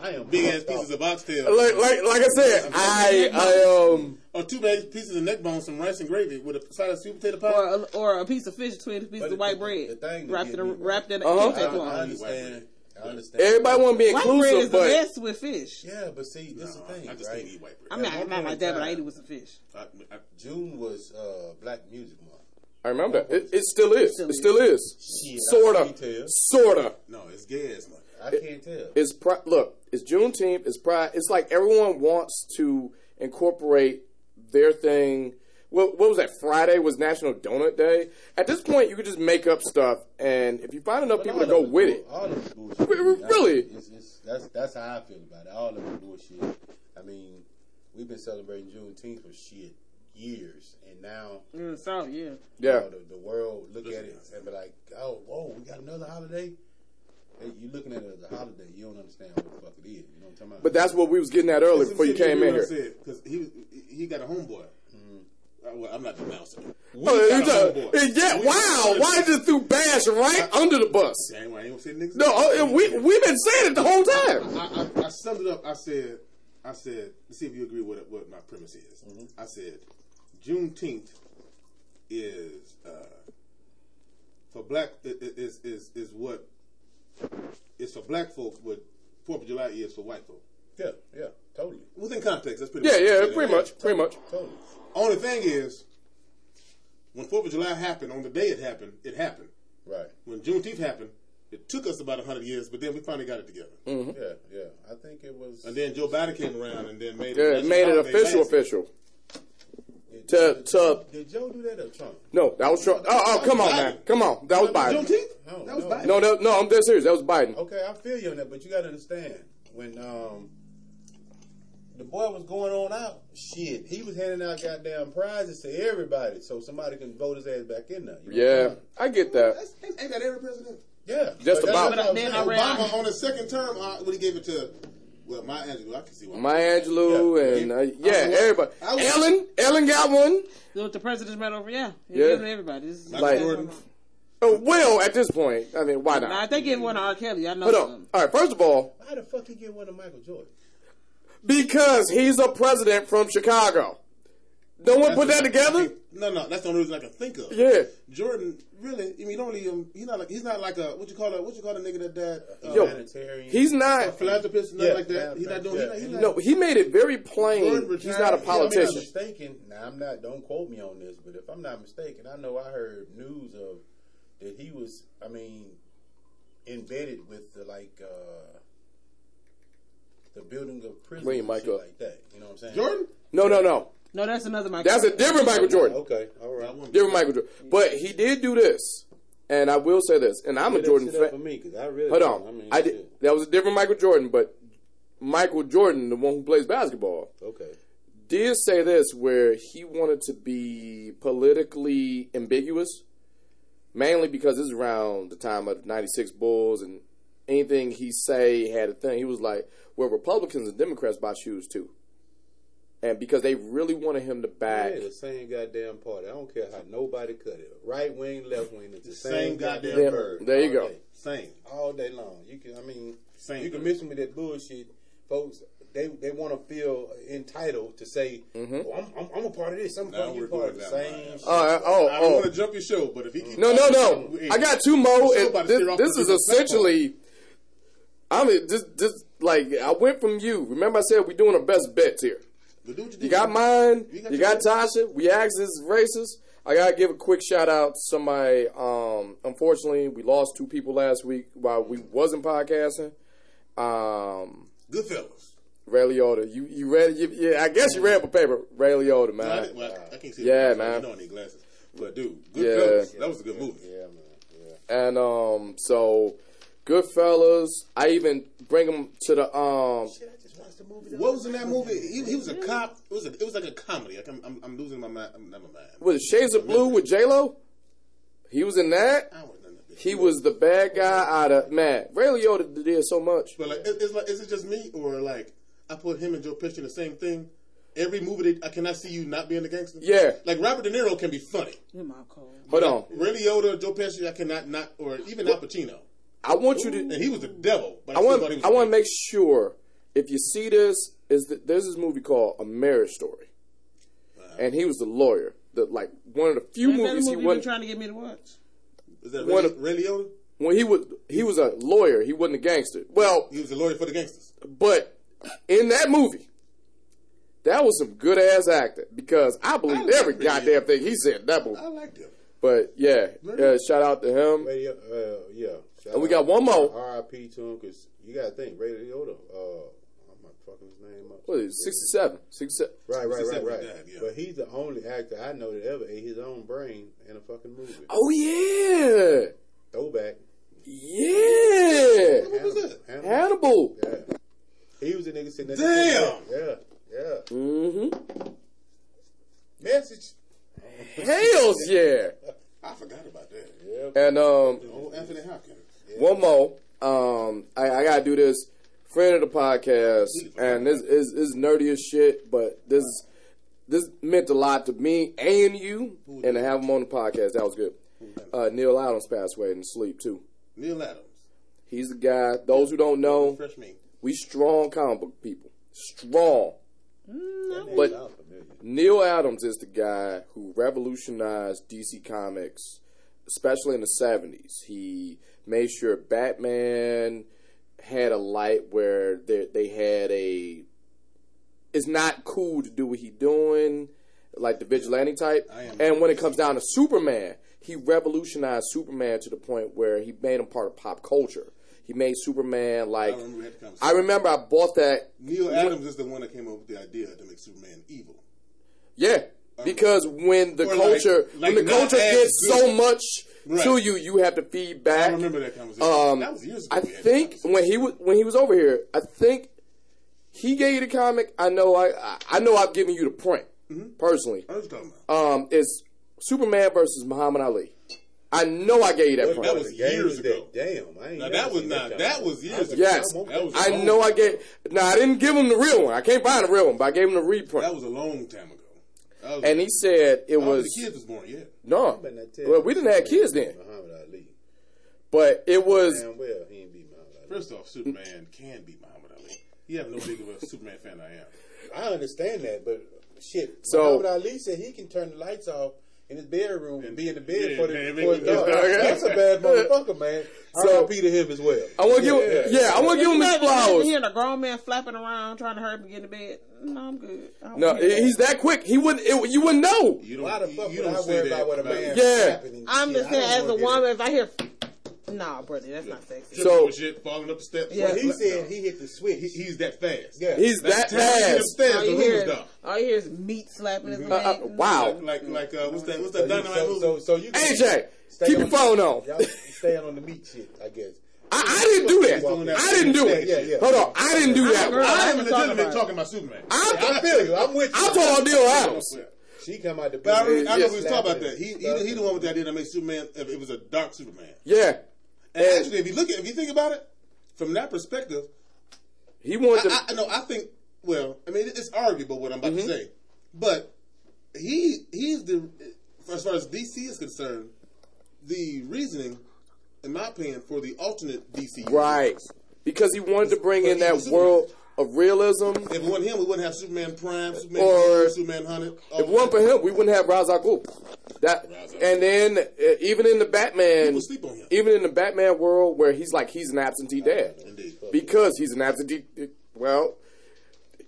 [SPEAKER 2] I am
[SPEAKER 3] big ass pieces of oxtail.
[SPEAKER 1] Like like like I said, I I um
[SPEAKER 3] Or two big pieces of neck bone, some rice and gravy with a side of sweet potato pie.
[SPEAKER 6] Or a, or a piece of fish between two pieces of white bread
[SPEAKER 2] the thing
[SPEAKER 6] wrapped in a, wrapped in a
[SPEAKER 1] Uh-huh.
[SPEAKER 6] kente
[SPEAKER 2] I, I understand. I understand.
[SPEAKER 1] everybody want to be inclusive,
[SPEAKER 6] White bread is
[SPEAKER 1] inclusive,
[SPEAKER 6] the best with fish.
[SPEAKER 2] Yeah, but see, this is the thing,
[SPEAKER 3] I just
[SPEAKER 2] right?
[SPEAKER 3] can't eat white bread.
[SPEAKER 6] I'm not, I'm not
[SPEAKER 2] point
[SPEAKER 6] like that, but I ate it with some fish.
[SPEAKER 3] I, I,
[SPEAKER 2] June was uh, Black Music Month.
[SPEAKER 1] I remember. It, it still is. It still is. Sorta. Sorta.
[SPEAKER 3] no, it's gay ass month.
[SPEAKER 2] I can't tell.
[SPEAKER 1] It's pri- look. It's Juneteenth. It's pride. It's like everyone wants to incorporate their thing. What, what was that? Friday was National Donut Day. At this point, you could just make up stuff, and if you find enough
[SPEAKER 2] But
[SPEAKER 1] people to go
[SPEAKER 2] of
[SPEAKER 1] with
[SPEAKER 2] bull-
[SPEAKER 1] it,
[SPEAKER 2] All of it's bullshit.
[SPEAKER 1] Re- re- really?
[SPEAKER 2] It's, it's, that's that's how I feel about it. All of it's bullshit. I mean, we've been celebrating Juneteenth for shit years, and now
[SPEAKER 6] Mm, so yeah.
[SPEAKER 2] you
[SPEAKER 1] Yeah.
[SPEAKER 2] know, the, the world look at it and be like, "Oh, whoa, we got another holiday." Hey, you looking at it as a holiday, you don't understand what the fuck it is. You know what I'm talking about?
[SPEAKER 1] But that's what we was getting at earlier before you came in here.
[SPEAKER 3] Because he he got a homeboy. Uh, well, I'm not denouncing. him. We
[SPEAKER 1] Oh,
[SPEAKER 3] a
[SPEAKER 1] yeah,
[SPEAKER 3] We-
[SPEAKER 1] wow. Why just threw Bash right under the bus?
[SPEAKER 3] I ain't, I ain't gonna say niggas.
[SPEAKER 1] No, oh, we we've been saying it the whole time.
[SPEAKER 3] I, I, I summed it up. I said, I said, let's see if you agree with what my premise is.
[SPEAKER 1] Mm-hmm.
[SPEAKER 3] I said, Juneteenth is uh, for black i- i- is is is what is for black folks what Fourth of July is for white folks.
[SPEAKER 2] yeah, yeah, totally,
[SPEAKER 3] Within context, that's pretty.
[SPEAKER 1] Yeah,
[SPEAKER 3] much
[SPEAKER 1] yeah, pretty
[SPEAKER 3] it
[SPEAKER 1] much, pretty much.
[SPEAKER 2] totally.
[SPEAKER 3] Only thing is, when Fourth of July happened, on the day it happened, it happened.
[SPEAKER 2] Right.
[SPEAKER 3] When Juneteenth happened, it took us about hundred years, but then we finally got it together.
[SPEAKER 1] Mm-hmm.
[SPEAKER 2] Yeah, yeah. I think it was.
[SPEAKER 3] And then Joe Biden came around and then made it.
[SPEAKER 1] Yeah, it made it official, official.
[SPEAKER 2] Did,
[SPEAKER 1] To to
[SPEAKER 2] did Joe do that or Trump?
[SPEAKER 1] no, that was Trump. Oh, oh, come on, man, come on, that was Biden.
[SPEAKER 3] Juneteenth?
[SPEAKER 2] No,
[SPEAKER 3] That was
[SPEAKER 2] no.
[SPEAKER 3] Biden.
[SPEAKER 1] No, that, no, I'm dead serious. That was Biden.
[SPEAKER 2] Okay, I feel you on that, but you got to understand when um the boy was going on out, shit, he was handing out goddamn prizes to everybody so somebody can vote his ass back in there. You know what I'm
[SPEAKER 1] Yeah. I get that.
[SPEAKER 3] That's, ain't ain't that every president?
[SPEAKER 2] yeah,
[SPEAKER 1] Just
[SPEAKER 2] But
[SPEAKER 1] about.
[SPEAKER 2] that's what I'm
[SPEAKER 6] Then
[SPEAKER 2] saying.
[SPEAKER 6] I read-
[SPEAKER 3] Obama on his second term, uh, when he gave it to, well, Maya Angelou, I can see why.
[SPEAKER 1] Maya Angelou
[SPEAKER 2] Yeah.
[SPEAKER 1] and uh,
[SPEAKER 3] I
[SPEAKER 1] yeah,
[SPEAKER 3] was-
[SPEAKER 1] everybody.
[SPEAKER 3] I was-
[SPEAKER 1] Ellen, Ellen got one.
[SPEAKER 6] With the president's medal over, yeah.
[SPEAKER 1] Yeah.
[SPEAKER 6] Yeah. Everybody. This is
[SPEAKER 1] Like-
[SPEAKER 3] Jordan.
[SPEAKER 1] Oh, well, at this point, I mean, why not?
[SPEAKER 6] Nah, I
[SPEAKER 1] not?
[SPEAKER 6] think it won to R. Kelly. I know.
[SPEAKER 1] Hold on.
[SPEAKER 6] them.
[SPEAKER 1] All right, first of all,
[SPEAKER 2] How the fuck he get one of Michael Jordan?
[SPEAKER 1] because he's a president from Chicago. No one
[SPEAKER 3] That's
[SPEAKER 1] put that together.
[SPEAKER 3] No, no, that's the only reason I can think of.
[SPEAKER 1] Yeah.
[SPEAKER 3] Jordan, really, I mean, only um, he's not like he's not like a what you call a what you call a nigga that died. Uh,
[SPEAKER 1] Yo,
[SPEAKER 2] Humanitarian.
[SPEAKER 1] He's
[SPEAKER 3] a
[SPEAKER 1] not.
[SPEAKER 3] philanthropist, nothing
[SPEAKER 2] Yeah,
[SPEAKER 3] like that. He's not doing.
[SPEAKER 2] yeah.
[SPEAKER 3] He's not, he's not,
[SPEAKER 1] No, he made it very plain.
[SPEAKER 3] Jordan
[SPEAKER 1] He's not a
[SPEAKER 3] Yeah, I mean,
[SPEAKER 2] If I'm not
[SPEAKER 1] politician.
[SPEAKER 2] mistaken, now I'm not. Don't quote me on this, but if I'm not mistaken, I know I heard news of that he was. I mean, embedded with the like uh the building of prisons
[SPEAKER 1] Wait,
[SPEAKER 2] and
[SPEAKER 1] Michael.
[SPEAKER 2] shit like that. You know what I'm saying?
[SPEAKER 3] Jordan.
[SPEAKER 1] No, no, no.
[SPEAKER 6] No, that's another Michael.
[SPEAKER 1] That's a different Michael Jordan.
[SPEAKER 2] Okay, all right.
[SPEAKER 1] Different Michael Jordan. But he did do this, and I will say this, and I'm a Jordan fan.
[SPEAKER 2] for me because I really.
[SPEAKER 1] Hold on,
[SPEAKER 2] I mean,
[SPEAKER 1] I did.
[SPEAKER 2] shit.
[SPEAKER 1] That was a different Michael Jordan, but Michael Jordan, the one who plays basketball,
[SPEAKER 2] Okay.
[SPEAKER 1] did say this where he wanted to be politically ambiguous, mainly because this is around the time of the '96 Bulls, and anything he say had a thing. He was like, "Well, Republicans and Democrats buy shoes too," and because they really wanted him to back.
[SPEAKER 2] Yeah, the same goddamn party. I don't care how nobody cut it. Right wing, left wing, it's the
[SPEAKER 3] Same
[SPEAKER 2] same,
[SPEAKER 3] goddamn
[SPEAKER 2] goddamn
[SPEAKER 3] bird.
[SPEAKER 1] There you go.
[SPEAKER 2] day.
[SPEAKER 3] Same.
[SPEAKER 2] all day long. You can, I mean,
[SPEAKER 3] Same
[SPEAKER 2] you can
[SPEAKER 3] thing.
[SPEAKER 2] miss me with that bullshit, folks. They they want to feel entitled to say,
[SPEAKER 1] Mm-hmm.
[SPEAKER 2] oh, I'm, I'm, I'm a part of this. I'm a
[SPEAKER 3] Now
[SPEAKER 2] part of
[SPEAKER 3] we're
[SPEAKER 2] part of the same.
[SPEAKER 3] man.
[SPEAKER 2] shit.
[SPEAKER 1] Oh, oh,
[SPEAKER 3] I don't
[SPEAKER 1] oh.
[SPEAKER 3] want to jump your show, but if he keep
[SPEAKER 1] No, no, no.
[SPEAKER 3] we-
[SPEAKER 1] I got two more.
[SPEAKER 3] The show
[SPEAKER 1] and
[SPEAKER 3] about to
[SPEAKER 1] This, this is essentially. I mean, just, just like I went from you. Remember, I said we're doing our best bets here.
[SPEAKER 3] But do what you,
[SPEAKER 1] You got mine.
[SPEAKER 3] You got
[SPEAKER 1] You got Tasha. We asked this racist. I gotta give a quick shout out to somebody. Um, unfortunately, we lost two people last week while we wasn't podcasting. Um,
[SPEAKER 3] Goodfellas.
[SPEAKER 1] Ray Liotta. You you read? You, yeah, I guess you read the paper. Ray Liotta,
[SPEAKER 3] No, I,
[SPEAKER 1] man.
[SPEAKER 3] didn't- well, I, I can't see.
[SPEAKER 1] Yeah,
[SPEAKER 3] the glasses.
[SPEAKER 1] man.
[SPEAKER 3] You know I need glasses. But dude,
[SPEAKER 1] Yeah.
[SPEAKER 3] Goodfellas. That was a good movie.
[SPEAKER 2] Yeah, man. Yeah.
[SPEAKER 1] And um, so Goodfellas. I even bring them to the um.
[SPEAKER 3] What was in that movie? He, he was a cop. It was a, it was like a comedy. I can, I'm, I'm losing my mind. I'm, never mind.
[SPEAKER 1] Was Shades of Blue with J Lo? He was in that.
[SPEAKER 3] I don't know that bitch.
[SPEAKER 1] He was the bad guy out of man. Ray Liotta did so much.
[SPEAKER 3] But like, it- it's like, is it just me or like I put him and Joe Pesci in the same thing? Every movie, they, I cannot see you not being a gangster.
[SPEAKER 1] Yeah.
[SPEAKER 3] Like Robert De Niro can be funny.
[SPEAKER 6] You're my cold.
[SPEAKER 1] Hold on.
[SPEAKER 3] Ray Liotta, Joe Pesci, I cannot not, or even Al Pacino.
[SPEAKER 1] I want you to.
[SPEAKER 3] And he was the devil. But I,
[SPEAKER 1] I want.
[SPEAKER 3] thought he was
[SPEAKER 1] I want to make sure if you see this is that there's this movie called A Marriage Story, and he was the lawyer. The like one of the few
[SPEAKER 6] Ain't that
[SPEAKER 1] movies
[SPEAKER 6] the
[SPEAKER 1] he
[SPEAKER 6] movie you been
[SPEAKER 1] wasn't.
[SPEAKER 6] trying to get me to watch?
[SPEAKER 3] Is that
[SPEAKER 1] one
[SPEAKER 3] Ray,
[SPEAKER 1] of-
[SPEAKER 3] Ray Liotta?
[SPEAKER 1] When he was he was a lawyer, he wasn't a gangster. Well,
[SPEAKER 3] He was a lawyer for the gangsters.
[SPEAKER 1] But in that movie, that was some good ass acting because I believed
[SPEAKER 3] like
[SPEAKER 1] every
[SPEAKER 3] Ray
[SPEAKER 1] goddamn thing he said in that movie.
[SPEAKER 3] I liked him.
[SPEAKER 1] But yeah, uh, shout out to him.
[SPEAKER 2] Radio, uh, yeah. Shout
[SPEAKER 1] And we
[SPEAKER 2] out-
[SPEAKER 1] got one more.
[SPEAKER 2] R.I.P. to him because you got to think Ray Liotta. Uh, I'm not fucking his name up.
[SPEAKER 1] What is it, 67? 67.
[SPEAKER 2] Right, right, right, right.
[SPEAKER 3] yeah.
[SPEAKER 2] But he's the only actor I know that ever ate his own brain in a fucking movie.
[SPEAKER 1] Oh yeah,
[SPEAKER 2] Throwback.
[SPEAKER 1] yeah.
[SPEAKER 3] What was that?
[SPEAKER 2] Hannibal.
[SPEAKER 1] Hannibal.
[SPEAKER 2] Yeah. He was the nigga sitting there.
[SPEAKER 3] Damn!
[SPEAKER 2] Yeah, yeah.
[SPEAKER 1] Mm-hmm.
[SPEAKER 2] Message.
[SPEAKER 1] Hells yeah.
[SPEAKER 3] I forgot about that.
[SPEAKER 2] Yeah.
[SPEAKER 1] And um,
[SPEAKER 3] Oh, Anthony Hopkins.
[SPEAKER 1] one more. Um, I, I gotta do this. Friend of the podcast, and this is is nerdy as shit, but this this meant a lot to me and you, and to have him on the podcast, that was good. Uh, Neal Adams passed away in sleep too.
[SPEAKER 3] Neal Adams.
[SPEAKER 1] He's the guy. Those who don't know, we strong comic book people, strong. But Neal Adams is the guy who revolutionized DC Comics, especially in the 70s. He made sure Batman had a light where they, they had a. It's not cool to do what he doing, like the vigilante type. And when it comes down to Superman, he revolutionized Superman to the point where he made him part of pop culture. He made Superman like.
[SPEAKER 3] I remember.
[SPEAKER 1] I remember I bought that
[SPEAKER 3] Neal Adams is the one that came up with the idea to make Superman evil.
[SPEAKER 1] Yeah, um, because when the
[SPEAKER 3] Or
[SPEAKER 1] culture
[SPEAKER 3] like
[SPEAKER 1] when the culture gets
[SPEAKER 3] good.
[SPEAKER 1] so much
[SPEAKER 3] Right.
[SPEAKER 1] to you, you have to feed back.
[SPEAKER 3] I remember that conversation.
[SPEAKER 1] Um,
[SPEAKER 3] that was years ago.
[SPEAKER 1] I
[SPEAKER 3] we had that
[SPEAKER 1] think when he was when he was over here, I think he gave you the comic. I know I I- I know I've given you the print
[SPEAKER 3] Mm-hmm.
[SPEAKER 1] personally.
[SPEAKER 3] I was talking about.
[SPEAKER 1] Um, it's Superman versus Muhammad Ali. I know I gave you that
[SPEAKER 2] What
[SPEAKER 1] print.
[SPEAKER 3] That was
[SPEAKER 2] of
[SPEAKER 3] years ago.
[SPEAKER 2] that? Damn, I ain't
[SPEAKER 3] Now, that was not-
[SPEAKER 2] comic.
[SPEAKER 3] that was years ago.
[SPEAKER 1] Yes,
[SPEAKER 3] That was
[SPEAKER 1] I
[SPEAKER 3] long
[SPEAKER 1] know I
[SPEAKER 3] time
[SPEAKER 1] gave. No, I didn't give him the real one. I can't find the real one, but I gave him the reprint.
[SPEAKER 3] That was a long time ago.
[SPEAKER 1] And he said it was
[SPEAKER 3] the kids was born yet.
[SPEAKER 1] No.
[SPEAKER 2] Better
[SPEAKER 1] Well, we didn't have kids then,
[SPEAKER 2] Muhammad Ali.
[SPEAKER 1] but it was
[SPEAKER 2] Damn well, he ain't beat Muhammad Ali.
[SPEAKER 3] First off, Superman can beat Muhammad Ali. You have no big of a Superman fan than I am.
[SPEAKER 2] I understand that, but shit.
[SPEAKER 1] So-
[SPEAKER 2] Muhammad Ali said he can turn the lights off in his bedroom and be in the bed
[SPEAKER 3] Yeah,
[SPEAKER 2] for the
[SPEAKER 3] man,
[SPEAKER 2] for his
[SPEAKER 3] make-
[SPEAKER 2] dog. That's a bad motherfucker, man.
[SPEAKER 1] So-
[SPEAKER 2] R.I.P. to him as well.
[SPEAKER 1] I want to give, him, yeah, I want to give him his flowers.
[SPEAKER 6] Hearing a grown man flapping around trying to hurry up and get in bed. No, I'm good.
[SPEAKER 1] No,
[SPEAKER 6] hear that.
[SPEAKER 1] he's that quick. He wouldn't. It, you wouldn't know.
[SPEAKER 3] You don't,
[SPEAKER 2] Why the fuck
[SPEAKER 3] you
[SPEAKER 2] would
[SPEAKER 3] don't
[SPEAKER 2] I worry about what a man?
[SPEAKER 1] Yeah,
[SPEAKER 6] I'm
[SPEAKER 2] shit?
[SPEAKER 6] just saying, as a woman, if I hear, nah, brother, that's not sexy.
[SPEAKER 3] Tripping
[SPEAKER 1] So-
[SPEAKER 3] shit, falling up the steps.
[SPEAKER 2] Well, he
[SPEAKER 3] No.
[SPEAKER 2] said he hit the switch.
[SPEAKER 3] He- he's that fast.
[SPEAKER 2] yeah.
[SPEAKER 1] He's that
[SPEAKER 3] Time to get
[SPEAKER 1] fast.
[SPEAKER 3] upstairs,
[SPEAKER 6] all
[SPEAKER 3] the
[SPEAKER 6] you hear
[SPEAKER 3] is
[SPEAKER 6] is all you hear is meat slapping his
[SPEAKER 1] Uh, uh,
[SPEAKER 6] leg.
[SPEAKER 1] wow.
[SPEAKER 3] Like, like, uh, what's that? What's
[SPEAKER 2] So,
[SPEAKER 3] that
[SPEAKER 2] you,
[SPEAKER 3] dynamite
[SPEAKER 2] so,
[SPEAKER 3] movie?
[SPEAKER 2] so, so you can
[SPEAKER 1] AJ,
[SPEAKER 2] stay
[SPEAKER 1] keep your phone on.
[SPEAKER 2] Y'all staying on the meat shit, I guess.
[SPEAKER 1] I, I didn't do that. I didn't do it.
[SPEAKER 2] Yeah, yeah.
[SPEAKER 1] Hold on, I didn't do that.
[SPEAKER 6] girl.
[SPEAKER 3] I
[SPEAKER 6] I
[SPEAKER 3] am
[SPEAKER 6] can talk
[SPEAKER 3] legitimate
[SPEAKER 6] about it.
[SPEAKER 3] talking about Superman.
[SPEAKER 1] I'm,
[SPEAKER 2] I feel you. I'm with you.
[SPEAKER 1] I'm talking about Neal Adams.
[SPEAKER 2] She come out the
[SPEAKER 3] But I remember, I
[SPEAKER 1] Yes.
[SPEAKER 3] remember we was talking about that. He, he, he the one with the idea to make Superman. If it was a dark Superman.
[SPEAKER 1] Yeah,
[SPEAKER 3] And actually, if you look at, if you think about it from that perspective,
[SPEAKER 1] he wanted to.
[SPEAKER 3] I, I no, I think. Well, I mean, it's arguable what I'm about
[SPEAKER 1] Mm-hmm.
[SPEAKER 3] to say, but he he's the as far as DC is concerned, the reasoning, in my opinion, for the alternate DC.
[SPEAKER 1] right, because he wanted to bring in that world of realism.
[SPEAKER 3] If it wasn't him, we wouldn't have Superman Prime, Superman,
[SPEAKER 1] Or-
[SPEAKER 3] Gold, Superman Hunted. all
[SPEAKER 1] If it wasn't for him, we wouldn't have Ra's al Ghul. That
[SPEAKER 3] Ra's al
[SPEAKER 1] and then uh, even in the Batman,
[SPEAKER 3] sleep on him.
[SPEAKER 1] even in the Batman world where he's like he's an absentee dad
[SPEAKER 3] Indeed.
[SPEAKER 1] because he's an absentee. Well,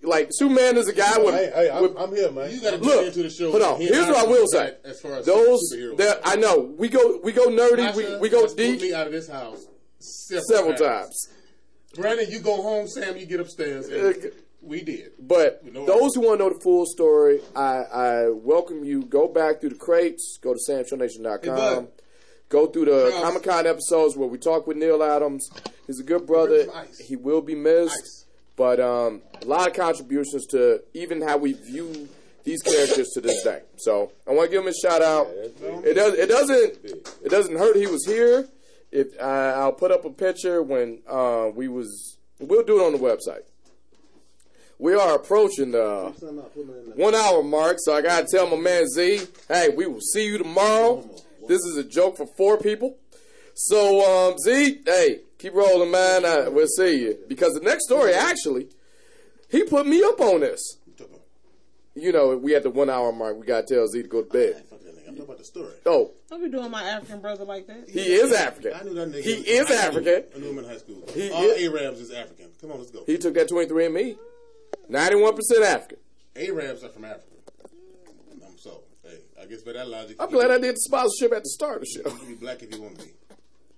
[SPEAKER 1] like Superman is a guy with.
[SPEAKER 2] Hey, hey, I'm,
[SPEAKER 1] with-
[SPEAKER 2] I'm here, man.
[SPEAKER 3] You got to
[SPEAKER 1] Look,
[SPEAKER 3] into the show.
[SPEAKER 1] hold on.
[SPEAKER 3] and
[SPEAKER 1] Here's what I will say.
[SPEAKER 3] As far as
[SPEAKER 1] Those that I know, we go we go nerdy, we, we go deep
[SPEAKER 3] me out of this house several,
[SPEAKER 1] several times.
[SPEAKER 3] Brandon, you go home. Sam, you get upstairs. And we did.
[SPEAKER 1] But
[SPEAKER 3] We know
[SPEAKER 1] those who want to know the full story, I, I welcome you. Go back through the crates. Go to
[SPEAKER 3] Hey,
[SPEAKER 1] samshownation.com.
[SPEAKER 3] bud.
[SPEAKER 1] go through the Comic Con episodes where we talk with Neal Adams. He's a good brother. He will be missed.
[SPEAKER 3] Ice.
[SPEAKER 1] But um, a lot of contributions to even how we view these characters to this day. So I want to give him a shout out. It does. It doesn't. It doesn't hurt. He was here. If I, I'll put up a picture when uh, we was. We'll do it on the website. We are approaching the one hour mark, so I gotta tell my man Z, hey, we will see you tomorrow. This is a joke for four people. So um, Z, hey, keep rolling, man. Uh, we'll see you because the next story actually, he put me up on this. You know, we at the one hour mark. We gotta tell Z to go to bed.
[SPEAKER 3] Fuck that. I'm talking about the story.
[SPEAKER 1] Oh,
[SPEAKER 6] Don't be doing my African brother like that.
[SPEAKER 1] he is African.
[SPEAKER 3] I knew that nigga.
[SPEAKER 1] He
[SPEAKER 3] in
[SPEAKER 1] is
[SPEAKER 3] high school.
[SPEAKER 1] African.
[SPEAKER 3] I knew him in high school.
[SPEAKER 1] He
[SPEAKER 3] All
[SPEAKER 1] is-
[SPEAKER 3] Arabs is African. Come on, let's go.
[SPEAKER 1] He took that twenty three and me. Ninety one percent African.
[SPEAKER 3] Arabs are from Africa. I'm so. Hey, I guess by that logic,
[SPEAKER 1] I'm glad
[SPEAKER 3] can-
[SPEAKER 1] I did the sponsorship at the start of the show.
[SPEAKER 3] You can be black if you want to be.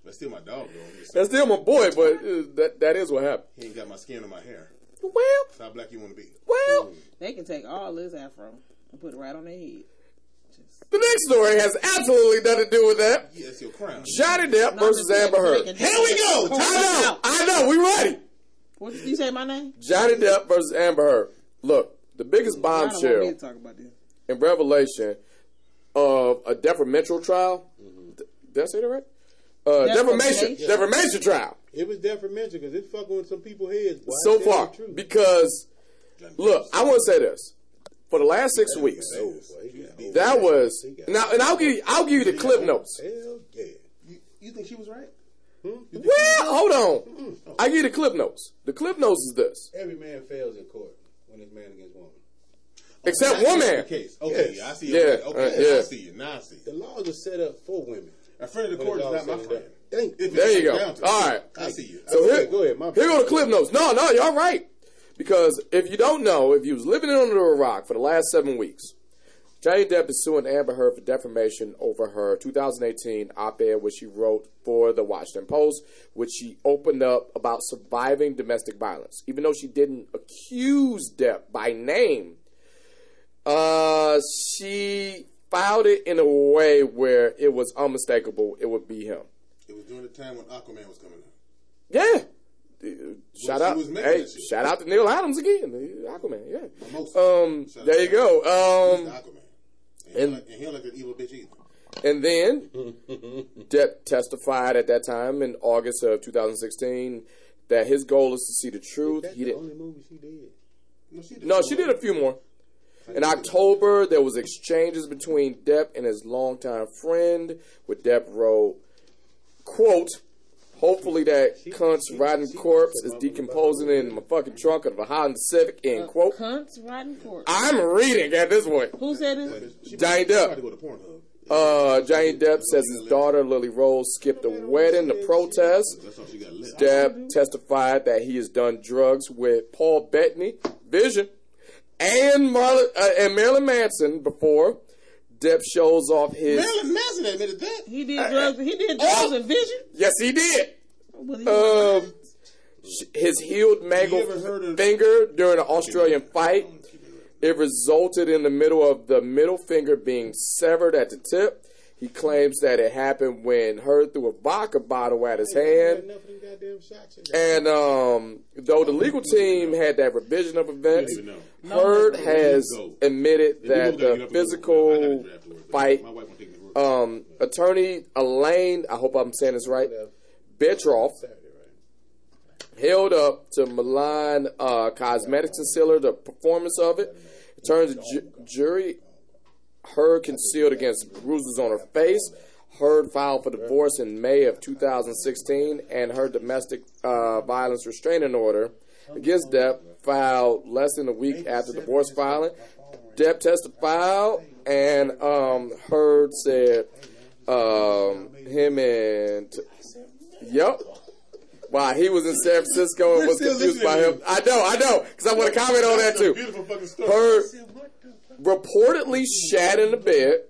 [SPEAKER 3] That's still my dog, though. I'm just
[SPEAKER 1] That's still my boy, but uh, that that is what happened.
[SPEAKER 3] He ain't got my skin on my hair.
[SPEAKER 1] Well,
[SPEAKER 3] That's how black you want to be.
[SPEAKER 1] well.
[SPEAKER 6] They can take all this afro and put it right on their head. Just,
[SPEAKER 1] The next story has absolutely nothing to do with that.
[SPEAKER 3] Yeah, it's your crown.
[SPEAKER 1] Johnny Depp versus Amber Heard. Here we go. I know. I know. We ready.
[SPEAKER 6] what did you say my name?
[SPEAKER 1] Johnny Depp versus Amber Heard. Look, the biggest
[SPEAKER 6] I don't want me
[SPEAKER 1] bombshell.
[SPEAKER 6] talk about this.
[SPEAKER 1] in Revelation of a deferential trial. Did I say that right? Uh, defamation,
[SPEAKER 6] Defamation.
[SPEAKER 1] defamation trial.
[SPEAKER 2] It was defamation because it's fucking with some people's heads. Boy.
[SPEAKER 1] so
[SPEAKER 2] I
[SPEAKER 1] far because look, I want to say this for the last six weeks.
[SPEAKER 2] Oh, boy, he got-
[SPEAKER 1] That was now, and I'll give you, I'll give you the clip notes.
[SPEAKER 2] Hell yeah.
[SPEAKER 3] You, you think she was right?
[SPEAKER 1] Well, hold on, I give you the clip notes. The clip notes is this,
[SPEAKER 2] Every man fails in court when it's man against woman.
[SPEAKER 1] except
[SPEAKER 3] That's
[SPEAKER 1] one man.
[SPEAKER 3] Case. Okay,
[SPEAKER 2] Yes.
[SPEAKER 3] I see.
[SPEAKER 1] Yeah,
[SPEAKER 3] Okay, okay,
[SPEAKER 1] uh, yeah.
[SPEAKER 3] I see you. Now I see.
[SPEAKER 2] The laws are set up for women.
[SPEAKER 3] A friend of the
[SPEAKER 2] When
[SPEAKER 3] court is not my friend.
[SPEAKER 2] Thank
[SPEAKER 3] If it
[SPEAKER 1] There you go.
[SPEAKER 3] down to it.
[SPEAKER 1] All right.
[SPEAKER 3] I see you.
[SPEAKER 1] So
[SPEAKER 2] Okay,
[SPEAKER 1] here,
[SPEAKER 2] go ahead, my
[SPEAKER 1] here go the clip notes. No, no, y'all right. Because if you don't know, if you was living under a rock for the last seven weeks, Johnny Depp is suing Amber Heard for defamation over her 2018 op-ed, which she wrote for the Washington Post, which she opened up about surviving domestic violence, even though she didn't accuse Depp by name. Uh, she filed it in a way where it was unmistakable. It would be him.
[SPEAKER 3] It was during the time when Aquaman was coming out.
[SPEAKER 1] Yeah. Shout out, hey, shout out to Neal Adams again, Aquaman. Yeah. Um, there you go. Um,
[SPEAKER 3] Aquaman. And,
[SPEAKER 1] and-
[SPEAKER 3] he like, and he don't like that evil bitch either.
[SPEAKER 1] and then Depp testified at that time in August of 2016 that his goal is to see the truth.
[SPEAKER 2] That's
[SPEAKER 1] He
[SPEAKER 2] the
[SPEAKER 1] did.
[SPEAKER 2] only movie she did.
[SPEAKER 3] No, she did.
[SPEAKER 1] No, she did a few more. In October, there was exchanges between Depp and his longtime friend, where Depp wrote, "quote Hopefully that cunt's rotten corpse is decomposing in my fucking trunk of a Honda Civic." End quote.
[SPEAKER 6] Cunts riding court.
[SPEAKER 1] I'm reading at this point.
[SPEAKER 6] Who said it?
[SPEAKER 3] She
[SPEAKER 1] Johnny Depp.
[SPEAKER 3] to go to Pornhub.
[SPEAKER 1] Uh, Johnny Depp says his daughter Lily Rose skipped a wedding to protest.
[SPEAKER 3] That's how she got lit.
[SPEAKER 1] Depp testified that he has done drugs with Paul Bettany, Vision, and Marlon uh, and Marilyn Manson before. Depp shows off his.
[SPEAKER 3] Marilyn Manson admitted that.
[SPEAKER 6] He did drugs. He did drugs
[SPEAKER 1] oh.
[SPEAKER 6] and vision.
[SPEAKER 1] Yes, he did.
[SPEAKER 6] Was he
[SPEAKER 1] Um, his healed
[SPEAKER 3] You
[SPEAKER 1] mangled
[SPEAKER 3] ever heard of-
[SPEAKER 1] finger during an Australian fight. It resulted in the middle of the middle finger being severed at the tip. He claims that it happened when Heard threw a vodka bottle at his hand.
[SPEAKER 2] Enough of them goddamn shots. in
[SPEAKER 1] And um, though the legal team had that revision of events. Heard has
[SPEAKER 3] no, no.
[SPEAKER 1] admitted that
[SPEAKER 3] you gotta get
[SPEAKER 1] the
[SPEAKER 3] up and go to work, I gotta
[SPEAKER 1] physical
[SPEAKER 3] drive to work, but
[SPEAKER 1] fight,
[SPEAKER 3] My wife won't take me to work.
[SPEAKER 1] um, attorney Elaine, I hope I'm saying this right,
[SPEAKER 2] Bredehoft,
[SPEAKER 1] held up to Milani uh, cosmetics concealer, the performance of it. It turns ju- jury Heard concealed against bruises on her face. Heard filed for divorce in May of 2016, and her domestic uh, violence restraining order against Depp filed less than a week after divorce filing. Depp testified, and um, Heard said um, him and yep. Wow, he was in San Francisco and
[SPEAKER 3] We're
[SPEAKER 1] was confused by him. I know, I know, because I want to comment on that too.
[SPEAKER 3] Beautiful fucking story.
[SPEAKER 1] Heard reportedly shat in the bed,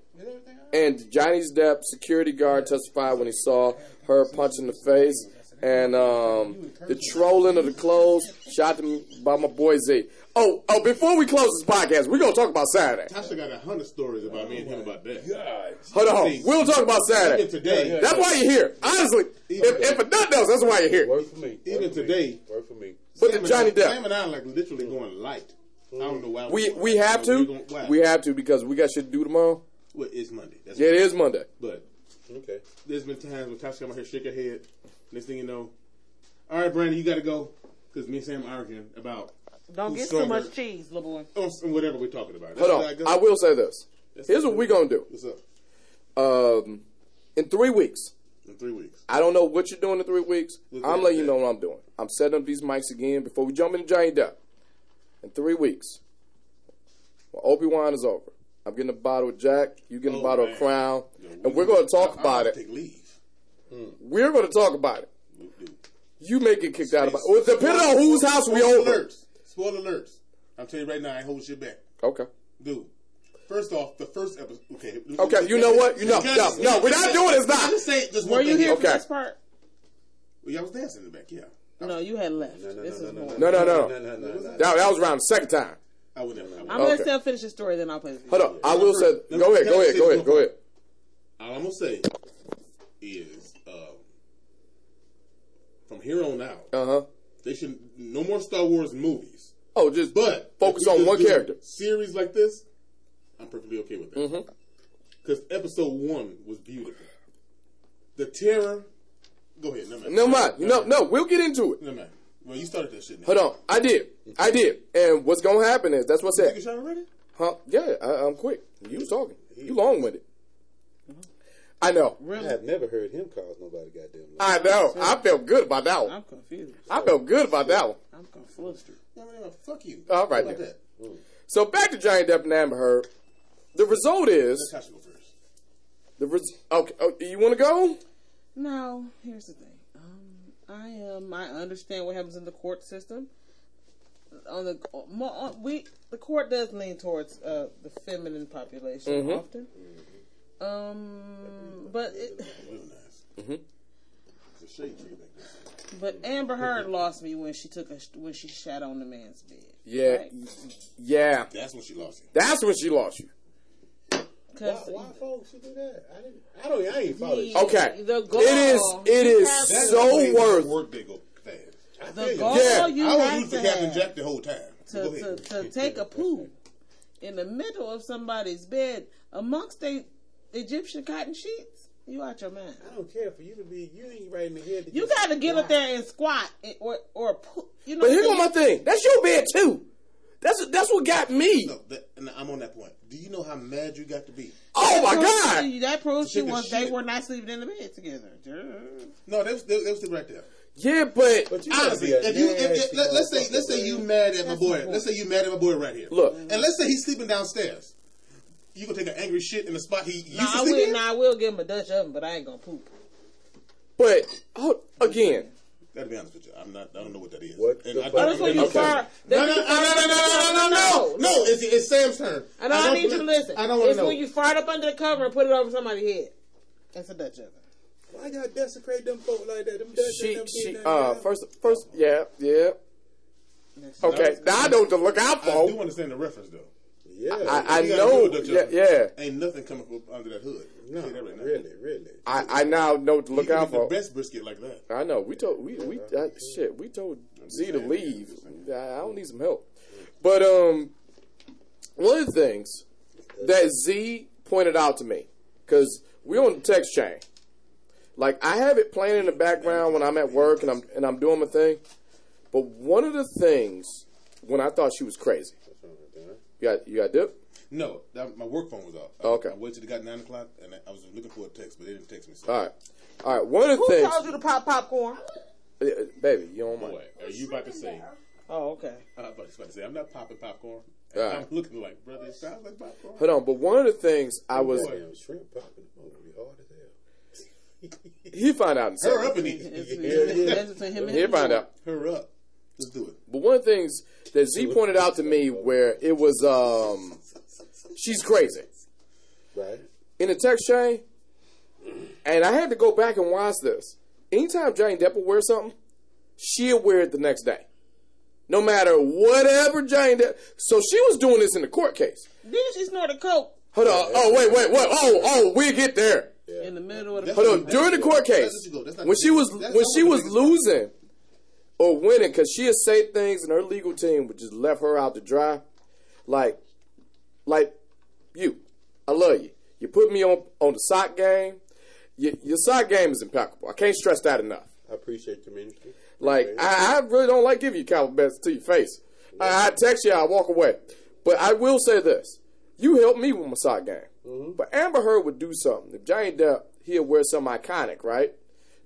[SPEAKER 1] and Johnny's Depp's security guard testified when he saw her punch in the face. And um, the trolling of the clothes shot by my boy Z. Oh, oh! Before we close this podcast, we're gonna talk about Saturday.
[SPEAKER 3] Tasha got a hundred stories about me and him about that.
[SPEAKER 1] Hold on,
[SPEAKER 3] See,
[SPEAKER 1] we'll talk about
[SPEAKER 3] Even
[SPEAKER 1] Saturday.
[SPEAKER 3] today,
[SPEAKER 1] That's why you're here. Honestly, if, if for nothing else, that's why you're here.
[SPEAKER 2] Work for me.
[SPEAKER 3] Even
[SPEAKER 2] Work for me.
[SPEAKER 3] today-
[SPEAKER 2] Work for me.
[SPEAKER 1] But
[SPEAKER 3] Sam
[SPEAKER 1] the
[SPEAKER 3] and
[SPEAKER 1] Johnny
[SPEAKER 3] I-
[SPEAKER 1] Depp.
[SPEAKER 3] Sam and I are like literally going light. I don't know why.
[SPEAKER 1] We we have to.
[SPEAKER 3] going-
[SPEAKER 1] We have to because we got shit to do tomorrow.
[SPEAKER 3] Well, it's Monday. That's
[SPEAKER 1] Yeah, it is Monday.
[SPEAKER 3] But
[SPEAKER 2] Okay.
[SPEAKER 3] there's been times when Tasha come out here, shake her head. Next thing you know, all right, Brandon, you got to go because me and Sam are arguing about
[SPEAKER 6] Don't
[SPEAKER 3] Who's
[SPEAKER 6] get too much cheese, little boy.
[SPEAKER 3] oh, whatever we're talking about.
[SPEAKER 1] Hold
[SPEAKER 3] That's
[SPEAKER 1] on.
[SPEAKER 3] how it goes.
[SPEAKER 1] I will say this.
[SPEAKER 3] That's
[SPEAKER 1] Here's what we're gonna do.
[SPEAKER 3] What's up?
[SPEAKER 1] Um, in three weeks,
[SPEAKER 3] In three weeks.
[SPEAKER 1] I don't know what you're doing in three weeks.
[SPEAKER 3] What's
[SPEAKER 1] I'm
[SPEAKER 3] that?
[SPEAKER 1] letting you know what I'm doing. I'm setting up these mics again before we jump into Johnny Depp. In three weeks, when Obi Wan is over, I'm getting a bottle of Jack. You getting a
[SPEAKER 3] Oh,
[SPEAKER 1] bottle
[SPEAKER 3] man.
[SPEAKER 1] of Crown,
[SPEAKER 3] Yo,
[SPEAKER 1] and
[SPEAKER 3] we-
[SPEAKER 1] we're going to talk
[SPEAKER 3] I- I
[SPEAKER 1] about
[SPEAKER 3] have
[SPEAKER 1] it.
[SPEAKER 3] Take leave.
[SPEAKER 1] We're going to talk about it. You may get kicked out of it. Well, depending on whose house we
[SPEAKER 3] own.
[SPEAKER 1] over.
[SPEAKER 3] Alerts. Spoiler alerts. I'm telling you right now, I hold shit back,
[SPEAKER 1] Okay.
[SPEAKER 3] dude. First off, the first episode. Okay.
[SPEAKER 1] Okay, you know what? You know-
[SPEAKER 3] Can
[SPEAKER 1] no, no, we're not doing this now.
[SPEAKER 3] Just say just
[SPEAKER 6] Were
[SPEAKER 3] one
[SPEAKER 6] you
[SPEAKER 3] thing
[SPEAKER 6] here for
[SPEAKER 1] Okay.
[SPEAKER 6] this part?
[SPEAKER 3] Well, yeah, I was dancing in the back. Yeah.
[SPEAKER 6] No, you had left.
[SPEAKER 2] No, no,
[SPEAKER 6] this
[SPEAKER 2] no, no.
[SPEAKER 1] No, no, no.
[SPEAKER 2] No, no, no, no.
[SPEAKER 1] That, that was around the second time.
[SPEAKER 3] I would never. I would
[SPEAKER 6] I'm
[SPEAKER 3] never.
[SPEAKER 6] gonna let
[SPEAKER 1] Okay.
[SPEAKER 6] Steph finish the story, then I'll play.
[SPEAKER 1] Hold on. I will say. Go ahead. Go ahead. Go ahead. Go ahead.
[SPEAKER 3] All I'm gonna say is, um, from here on out,
[SPEAKER 1] Uh huh.
[SPEAKER 3] They should no more Star Wars movies.
[SPEAKER 1] Oh, just
[SPEAKER 3] But
[SPEAKER 1] focus on one character.
[SPEAKER 3] Series like this, I'm perfectly okay with
[SPEAKER 1] Mm-hmm.
[SPEAKER 3] that. Because episode one was beautiful. The terror. Go ahead. No, man.
[SPEAKER 1] No, mind. No, no, we'll get into it.
[SPEAKER 3] No, man. Well, you started that shit now.
[SPEAKER 1] Hold on. I did. I did. And what's gonna happen is that's what's said.
[SPEAKER 3] You
[SPEAKER 1] that.
[SPEAKER 3] take a shot already?
[SPEAKER 1] Huh? Yeah, I, I'm quick. You was talking. You long with it. I know.
[SPEAKER 2] I have never heard him cause nobody goddamn.
[SPEAKER 1] I know. I felt good about that one.
[SPEAKER 6] I'm confused.
[SPEAKER 1] I felt good about that one.
[SPEAKER 6] I'm confused.
[SPEAKER 3] No, no, no. Fuck you.
[SPEAKER 1] All right then.
[SPEAKER 3] that?
[SPEAKER 1] So back to Johnny Depp and Amber Heard. The result is
[SPEAKER 3] Let Tasha go first.
[SPEAKER 1] the res- okay. Oh, you want to go?
[SPEAKER 6] No, here's the thing. Um, I um, I understand what happens in the court system. On the on, we the court does lean towards uh, the feminine population
[SPEAKER 1] Mhm.
[SPEAKER 6] often. Um, but it,
[SPEAKER 3] Real nice.
[SPEAKER 1] Mhm.
[SPEAKER 3] It's a shade tree back there.
[SPEAKER 6] but Amber Heard lost me when she took a when she shat on the man's bed.
[SPEAKER 1] Yeah,
[SPEAKER 6] Right?
[SPEAKER 1] yeah.
[SPEAKER 3] That's when she lost you.
[SPEAKER 1] That's when she lost you.
[SPEAKER 2] Why,
[SPEAKER 6] 'Cause
[SPEAKER 2] why folks should do that? I didn't. I don't. I ain't follow.
[SPEAKER 6] the.
[SPEAKER 1] Okay.
[SPEAKER 6] the goal,
[SPEAKER 1] It is. It
[SPEAKER 6] you
[SPEAKER 1] is
[SPEAKER 6] have
[SPEAKER 3] That's
[SPEAKER 6] to-
[SPEAKER 3] the
[SPEAKER 1] so
[SPEAKER 3] way my
[SPEAKER 1] worth.
[SPEAKER 3] Work day go fast.
[SPEAKER 2] I
[SPEAKER 6] the goal
[SPEAKER 1] Yeah.
[SPEAKER 6] you
[SPEAKER 3] I was
[SPEAKER 6] have
[SPEAKER 3] rooting for
[SPEAKER 6] to
[SPEAKER 3] Captain Jack the whole time.
[SPEAKER 6] to, to, to take a poo in the middle of somebody's bed amongst the Egyptian cotton sheets. You out your mind.
[SPEAKER 2] I don't care for you to be. You ain't right in the head. To
[SPEAKER 6] You got to get up there and squat and- or or poo. You know.
[SPEAKER 1] But here
[SPEAKER 6] what
[SPEAKER 1] my thing. That's your bed too. That's that's what got me.
[SPEAKER 3] No, that, I'm on that point. Do you know how mad you got to be?
[SPEAKER 1] Oh my
[SPEAKER 6] That proves
[SPEAKER 1] god.
[SPEAKER 6] to you- That proves
[SPEAKER 3] To
[SPEAKER 6] she was. They were not sleeping in the bed together.
[SPEAKER 3] No, they was, they, they was still right there.
[SPEAKER 1] Yeah, but
[SPEAKER 2] But you
[SPEAKER 3] Honestly,
[SPEAKER 2] be
[SPEAKER 3] if you if, if, let, let's say let's say you
[SPEAKER 2] man.
[SPEAKER 3] mad at my boy, let's say you mad at my boy right here.
[SPEAKER 1] look.
[SPEAKER 3] and let's say he's sleeping downstairs. You gonna take an angry shit in the spot he used
[SPEAKER 6] Now
[SPEAKER 3] to
[SPEAKER 6] I will.
[SPEAKER 3] in?
[SPEAKER 6] Now I will give him a Dutch oven, but I ain't gonna poop.
[SPEAKER 1] But oh, again,
[SPEAKER 3] Gotta be honest with you, I'm not. I don't know what that is.
[SPEAKER 2] What
[SPEAKER 3] And
[SPEAKER 2] the
[SPEAKER 3] I
[SPEAKER 2] fuck?
[SPEAKER 3] don't-
[SPEAKER 6] that's when you
[SPEAKER 3] Okay.
[SPEAKER 6] fire.
[SPEAKER 3] No,
[SPEAKER 6] that's
[SPEAKER 3] no,
[SPEAKER 6] when
[SPEAKER 3] no, no, no, no, no, no, no, no. It's, it's Sam's turn.
[SPEAKER 6] And I,
[SPEAKER 3] don't
[SPEAKER 6] need you to listen.
[SPEAKER 3] I don't want
[SPEAKER 6] It's
[SPEAKER 3] to know.
[SPEAKER 6] when you fart up under the cover and put it over somebody's head. That's a Dutch oven.
[SPEAKER 2] Why y'all desecrate them folk like that? Them Dutch and
[SPEAKER 1] she
[SPEAKER 2] them
[SPEAKER 1] she
[SPEAKER 2] getting
[SPEAKER 1] uh
[SPEAKER 2] that
[SPEAKER 1] first first yeah yeah okay. Now I know what to look out for.
[SPEAKER 3] I do understand the reference though.
[SPEAKER 2] Yeah.
[SPEAKER 1] I, I know. Yeah, yeah.
[SPEAKER 3] Ain't nothing coming from under that hood.
[SPEAKER 2] no,
[SPEAKER 3] that right
[SPEAKER 2] really, really.
[SPEAKER 1] I, I now know to look out for.
[SPEAKER 3] the best brisket like that.
[SPEAKER 1] I know. We told we we uh, shit. We told Z to leave. I I don't need some help. But um, one of the things that Z pointed out to me because we on the text chain. Like I have it playing in the background when I'm at work and I'm and I'm doing my thing. But one of the things when I thought she was crazy. You got you got dip.
[SPEAKER 3] No, that, my work phone was off. I,
[SPEAKER 1] Okay.
[SPEAKER 3] I waited till it got nine o'clock, and I, I was looking for a text, but they didn't text me. So.
[SPEAKER 1] All right, all right. One of the
[SPEAKER 6] Who
[SPEAKER 1] things, Who
[SPEAKER 6] told you to pop popcorn?
[SPEAKER 1] Uh, baby, you don't mind.
[SPEAKER 3] Boy, are you about to say?
[SPEAKER 6] Oh, okay.
[SPEAKER 3] I was about to say I'm not popping popcorn.
[SPEAKER 1] Right.
[SPEAKER 3] I'm looking like, brother, it sounds like popcorn.
[SPEAKER 1] Hold on, but one of the things I was
[SPEAKER 2] Damn shrimp popping. Oh, it'd be hard as hell.
[SPEAKER 1] he find out in a.
[SPEAKER 3] Her up and eat.
[SPEAKER 6] It's,
[SPEAKER 2] yeah.
[SPEAKER 6] that's between him and
[SPEAKER 1] He'll find out.
[SPEAKER 3] Her up. Let's do it.
[SPEAKER 1] But one of the things that Z pointed out to me where it was um she's crazy.
[SPEAKER 2] Right.
[SPEAKER 1] In the text chain, and I had to go back and watch this. Anytime Jane Depp will wear something, she'll wear it the next day. No matter whatever Jane Depp so she was doing this in the court case.
[SPEAKER 6] Didn't she snort a coke
[SPEAKER 1] Hold on. Oh wait, wait, wait. Oh, oh, we'll get there.
[SPEAKER 6] in the middle of the?
[SPEAKER 3] That's-
[SPEAKER 1] Hold on. During the court case,
[SPEAKER 3] That's what you go. That's not
[SPEAKER 1] when she was when she was losing or winning, because she had said things and her legal team would just left her out to dry. Like, like you, I love you. You put me on on the sock game. Your, your sock game is impeccable. I can't stress that enough.
[SPEAKER 2] I appreciate your ministry.
[SPEAKER 1] Like I, I really don't like giving you compliments to your face. I, I text you, I walk away. But I will say this: you helped me with my sock game.
[SPEAKER 2] Mm-hmm.
[SPEAKER 1] But Amber Heard would do something. If Johnny Depp, he'd wear something iconic, right?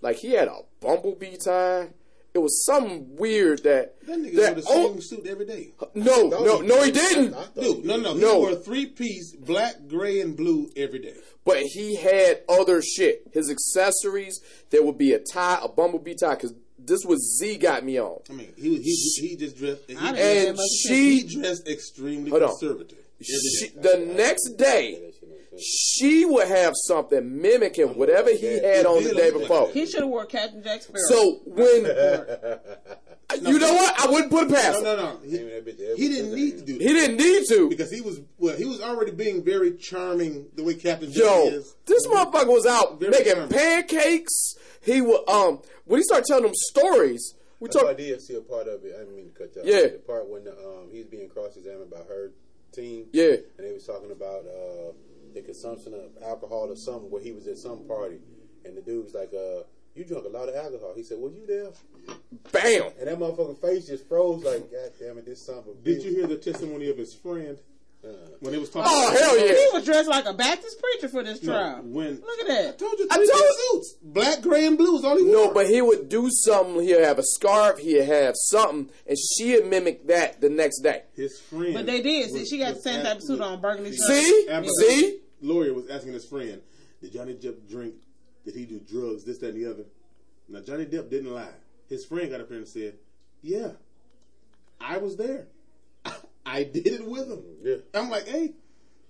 [SPEAKER 1] Like he had a bumblebee tie. It was something weird that
[SPEAKER 3] That nigga
[SPEAKER 1] that
[SPEAKER 3] wore the
[SPEAKER 1] oh,
[SPEAKER 3] same suit every day.
[SPEAKER 1] no, no, no, he didn't.
[SPEAKER 2] I
[SPEAKER 3] Dude,
[SPEAKER 2] he
[SPEAKER 3] no, no, he
[SPEAKER 1] No.
[SPEAKER 3] wore a three piece black, gray, and blue every day.
[SPEAKER 1] But he had other shit. His accessories. There would be a tie, a bumblebee tie, because this was Z got me on.
[SPEAKER 3] I mean, he he he just dressed. He,
[SPEAKER 1] And
[SPEAKER 6] say
[SPEAKER 1] she
[SPEAKER 3] dressed extremely conservative.
[SPEAKER 1] she, the next day, she would have something mimicking whatever he had on the day before.
[SPEAKER 6] He should have wore Captain Jack Sparrow.
[SPEAKER 1] So when you know what, I wouldn't put it past
[SPEAKER 3] No, no, no. He,
[SPEAKER 2] Damn, that bitch ever
[SPEAKER 3] he didn't need to do that
[SPEAKER 1] He didn't need to.
[SPEAKER 3] because he was well. He was already being very charming the way Captain Jack
[SPEAKER 1] Yo,
[SPEAKER 3] is.
[SPEAKER 1] this motherfucker was out
[SPEAKER 3] Very
[SPEAKER 1] making
[SPEAKER 3] charming.
[SPEAKER 1] pancakes. He would um when he started telling them stories. We
[SPEAKER 2] That's why I did see a part of it. I didn't mean to cut you off.
[SPEAKER 1] Yeah.
[SPEAKER 2] The part when um, he's being cross-examined by her team.
[SPEAKER 1] Yeah.
[SPEAKER 2] and they was talking about uh, the consumption of alcohol or something. Where he was at some party, and the dude was like, uh, "You drunk a lot of alcohol." He said, "Was you there?"
[SPEAKER 1] Bam.
[SPEAKER 2] And that motherfucking face just froze. Like, God damn it, this son of a
[SPEAKER 3] Did you hear the testimony of his friend Uh, when he was talking?
[SPEAKER 1] Oh hell yeah!
[SPEAKER 6] He was dressed like a Baptist preacher for this
[SPEAKER 3] No,
[SPEAKER 6] trial.
[SPEAKER 3] when
[SPEAKER 6] Look at that.
[SPEAKER 3] I told you,
[SPEAKER 1] I
[SPEAKER 3] three
[SPEAKER 1] told-
[SPEAKER 3] suits, black, gray, and blue is all he wore.
[SPEAKER 1] No, but he would do something. He'd have a scarf. He'd have something, and she'd mimic that the next day.
[SPEAKER 3] his friend.
[SPEAKER 6] But they did. See, she got the same type of suit on, burgundy.
[SPEAKER 1] See,
[SPEAKER 3] Amber
[SPEAKER 1] see.
[SPEAKER 3] Lawyer was asking his friend, "Did Johnny Depp drink? Did he do drugs? This, that, and the other?" Now Johnny Depp didn't lie. His friend got up there and said, "Yeah, I was there. I did it with him."
[SPEAKER 2] Yeah.
[SPEAKER 3] I'm like, "Hey,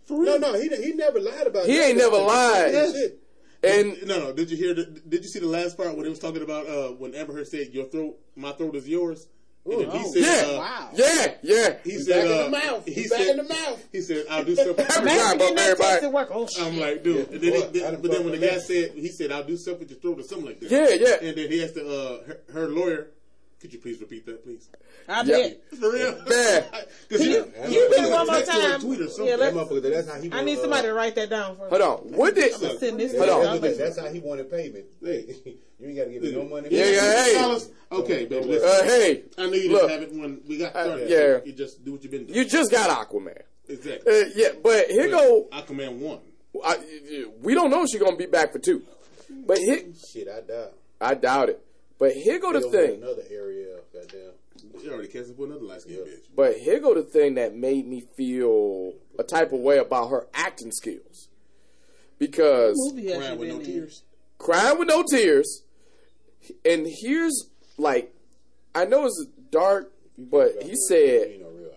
[SPEAKER 3] for
[SPEAKER 2] No,
[SPEAKER 3] real?"
[SPEAKER 2] no, he he never lied about. It.
[SPEAKER 1] He
[SPEAKER 2] that.
[SPEAKER 1] ain't never lied.
[SPEAKER 2] That.
[SPEAKER 1] And
[SPEAKER 3] No, no. Did you hear? The, did you see the last part when it was talking about uh, when Amber Heard said, "Your throat, my throat is yours," and then he
[SPEAKER 6] Oh,
[SPEAKER 3] said,
[SPEAKER 1] yeah,
[SPEAKER 3] uh,
[SPEAKER 6] Wow.
[SPEAKER 1] yeah, yeah.
[SPEAKER 3] He
[SPEAKER 2] He's
[SPEAKER 3] said,
[SPEAKER 2] back in
[SPEAKER 3] uh,
[SPEAKER 2] the mouth.
[SPEAKER 3] He
[SPEAKER 2] He's
[SPEAKER 3] said,
[SPEAKER 2] back in the mouth.
[SPEAKER 3] He said, "I'll do something."
[SPEAKER 1] Every time, everybody.
[SPEAKER 6] work. Oh, shit.
[SPEAKER 3] I'm like, dude.
[SPEAKER 2] Yeah,
[SPEAKER 3] and then,
[SPEAKER 2] boy,
[SPEAKER 3] he, then, but then when the guy said, he said, "I'll do something with your throat" or something like that.
[SPEAKER 1] Yeah, yeah.
[SPEAKER 3] And then he asked the, uh, her, her lawyer, "Could you please repeat that, please?"
[SPEAKER 6] I
[SPEAKER 1] Yeah.
[SPEAKER 6] bet.
[SPEAKER 3] For real?
[SPEAKER 1] Man.
[SPEAKER 3] Because
[SPEAKER 6] You-
[SPEAKER 3] you,
[SPEAKER 6] you did it one more
[SPEAKER 3] text or a
[SPEAKER 6] time.
[SPEAKER 3] tweet or something.
[SPEAKER 6] Yeah,
[SPEAKER 2] That
[SPEAKER 6] let's-
[SPEAKER 2] motherfucker. That's how he.
[SPEAKER 6] I
[SPEAKER 2] want,
[SPEAKER 6] need
[SPEAKER 2] uh,
[SPEAKER 6] somebody to write that down for me.
[SPEAKER 1] Hold on. What did?
[SPEAKER 6] Send this
[SPEAKER 2] That's,
[SPEAKER 1] Hold on.
[SPEAKER 6] y'all.
[SPEAKER 2] that's how he wanted payment. Hey. you ain't got to give me no money.
[SPEAKER 1] Yeah, yeah, hey.
[SPEAKER 3] Okay, baby. Listen,
[SPEAKER 1] Uh, hey,
[SPEAKER 3] I knew you
[SPEAKER 1] look.
[SPEAKER 3] didn't have it when we got
[SPEAKER 1] Uh, yeah.
[SPEAKER 3] You just do what you've been doing.
[SPEAKER 1] you just got Aquaman.
[SPEAKER 3] exactly.
[SPEAKER 1] Uh, yeah, but here go.
[SPEAKER 3] Aquaman one.
[SPEAKER 1] I, we don't know if she's gonna be back for two, but here,
[SPEAKER 2] Shit, I doubt.
[SPEAKER 1] I doubt it. But here go the
[SPEAKER 2] They over
[SPEAKER 1] thing.
[SPEAKER 2] Another area, goddamn.
[SPEAKER 3] You already cast it for another light skinned bitch.
[SPEAKER 1] But here go the thing that made me feel a type of way about her acting skills. Because
[SPEAKER 3] Crying with no
[SPEAKER 6] been in?
[SPEAKER 3] tears.
[SPEAKER 1] crying with no tears, and here's like, I know it's dark, but he said
[SPEAKER 2] You know, real.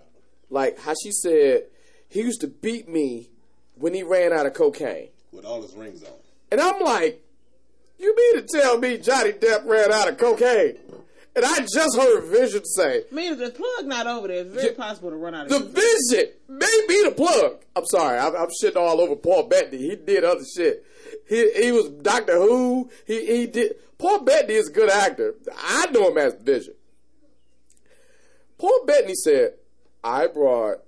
[SPEAKER 1] like how she said he used to beat me when he ran out of cocaine,
[SPEAKER 3] With all his rings on.
[SPEAKER 1] and I'm like, you mean to tell me Johnny Depp ran out of cocaine? And I just heard Vision say,
[SPEAKER 6] I mean, if the plug not over there, it's very
[SPEAKER 1] Yeah.
[SPEAKER 6] possible to run out of
[SPEAKER 1] The. Vision may be the plug. I'm sorry, I'm, I'm shitting all over Paul Bettany. He did other shit. He he was Doctor Who. He he did. Paul Bettany is a good actor. I know him as Vision. Paul Bettany said, "I brought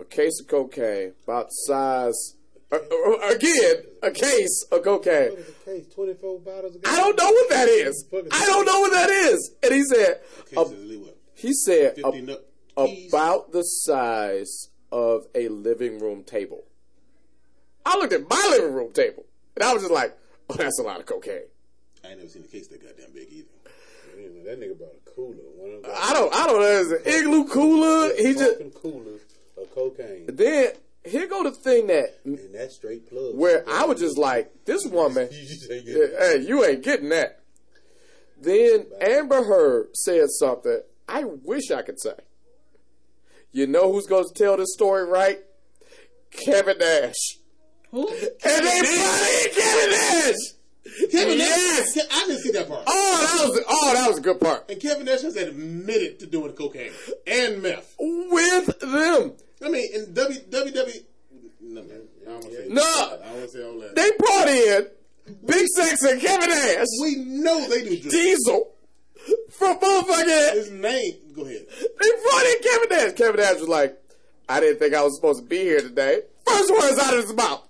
[SPEAKER 1] a case of cocaine about the size again a case of cocaine."
[SPEAKER 2] What is the case? Twenty four bottles. Of
[SPEAKER 1] I don't know what that is. I don't know what that is. And he said,
[SPEAKER 3] Okay, so
[SPEAKER 1] he said, a- about the size of a living room table. I looked at my living room table and I was just like, oh, that's a lot of cocaine.
[SPEAKER 3] I ain't never seen a case that goddamn big either.
[SPEAKER 2] Man, that nigga brought a cooler. One of
[SPEAKER 1] I don't, I don't know. It's an igloo cooler. He just,
[SPEAKER 2] fucking coolers of cocaine,
[SPEAKER 1] then here go the thing that,
[SPEAKER 2] and that's straight plug.
[SPEAKER 1] where I was just like, this woman,
[SPEAKER 2] You ain't getting
[SPEAKER 1] hey, you ain't getting that. Then Amber Heard said something I wish I could say. You know who's going to tell this story right? Kevin Nash.
[SPEAKER 6] Who?
[SPEAKER 1] And they playing Kevin Nash.
[SPEAKER 3] Kevin
[SPEAKER 1] yes.
[SPEAKER 3] Nash, I didn't see that part.
[SPEAKER 1] Oh, that was oh, that was a good part.
[SPEAKER 3] And Kevin Nash has admitted to doing cocaine and meth.
[SPEAKER 1] With them,
[SPEAKER 3] I mean, in W WWE. No. I don't say
[SPEAKER 1] No.
[SPEAKER 3] I don't say all that.
[SPEAKER 1] they brought in Big Sex and Kevin Nash,
[SPEAKER 3] we know they do drugs.
[SPEAKER 1] Diesel, from motherfucking.
[SPEAKER 3] His name. Go ahead.
[SPEAKER 1] They brought in Kevin Nash. Kevin Nash was like, I didn't think I was supposed to be here today. First words out of his mouth.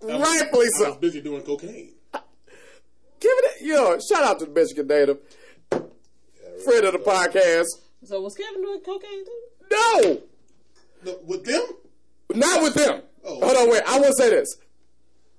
[SPEAKER 1] Rightfully
[SPEAKER 3] I was
[SPEAKER 1] so.
[SPEAKER 3] busy doing cocaine.
[SPEAKER 1] Kevin, Nash- yo, shout out to the Michigan native, friend of the podcast.
[SPEAKER 6] So was Kevin doing cocaine too?
[SPEAKER 1] No,
[SPEAKER 3] No, with them?
[SPEAKER 1] not with them.
[SPEAKER 3] Oh.
[SPEAKER 1] Hold on, wait. I will say this.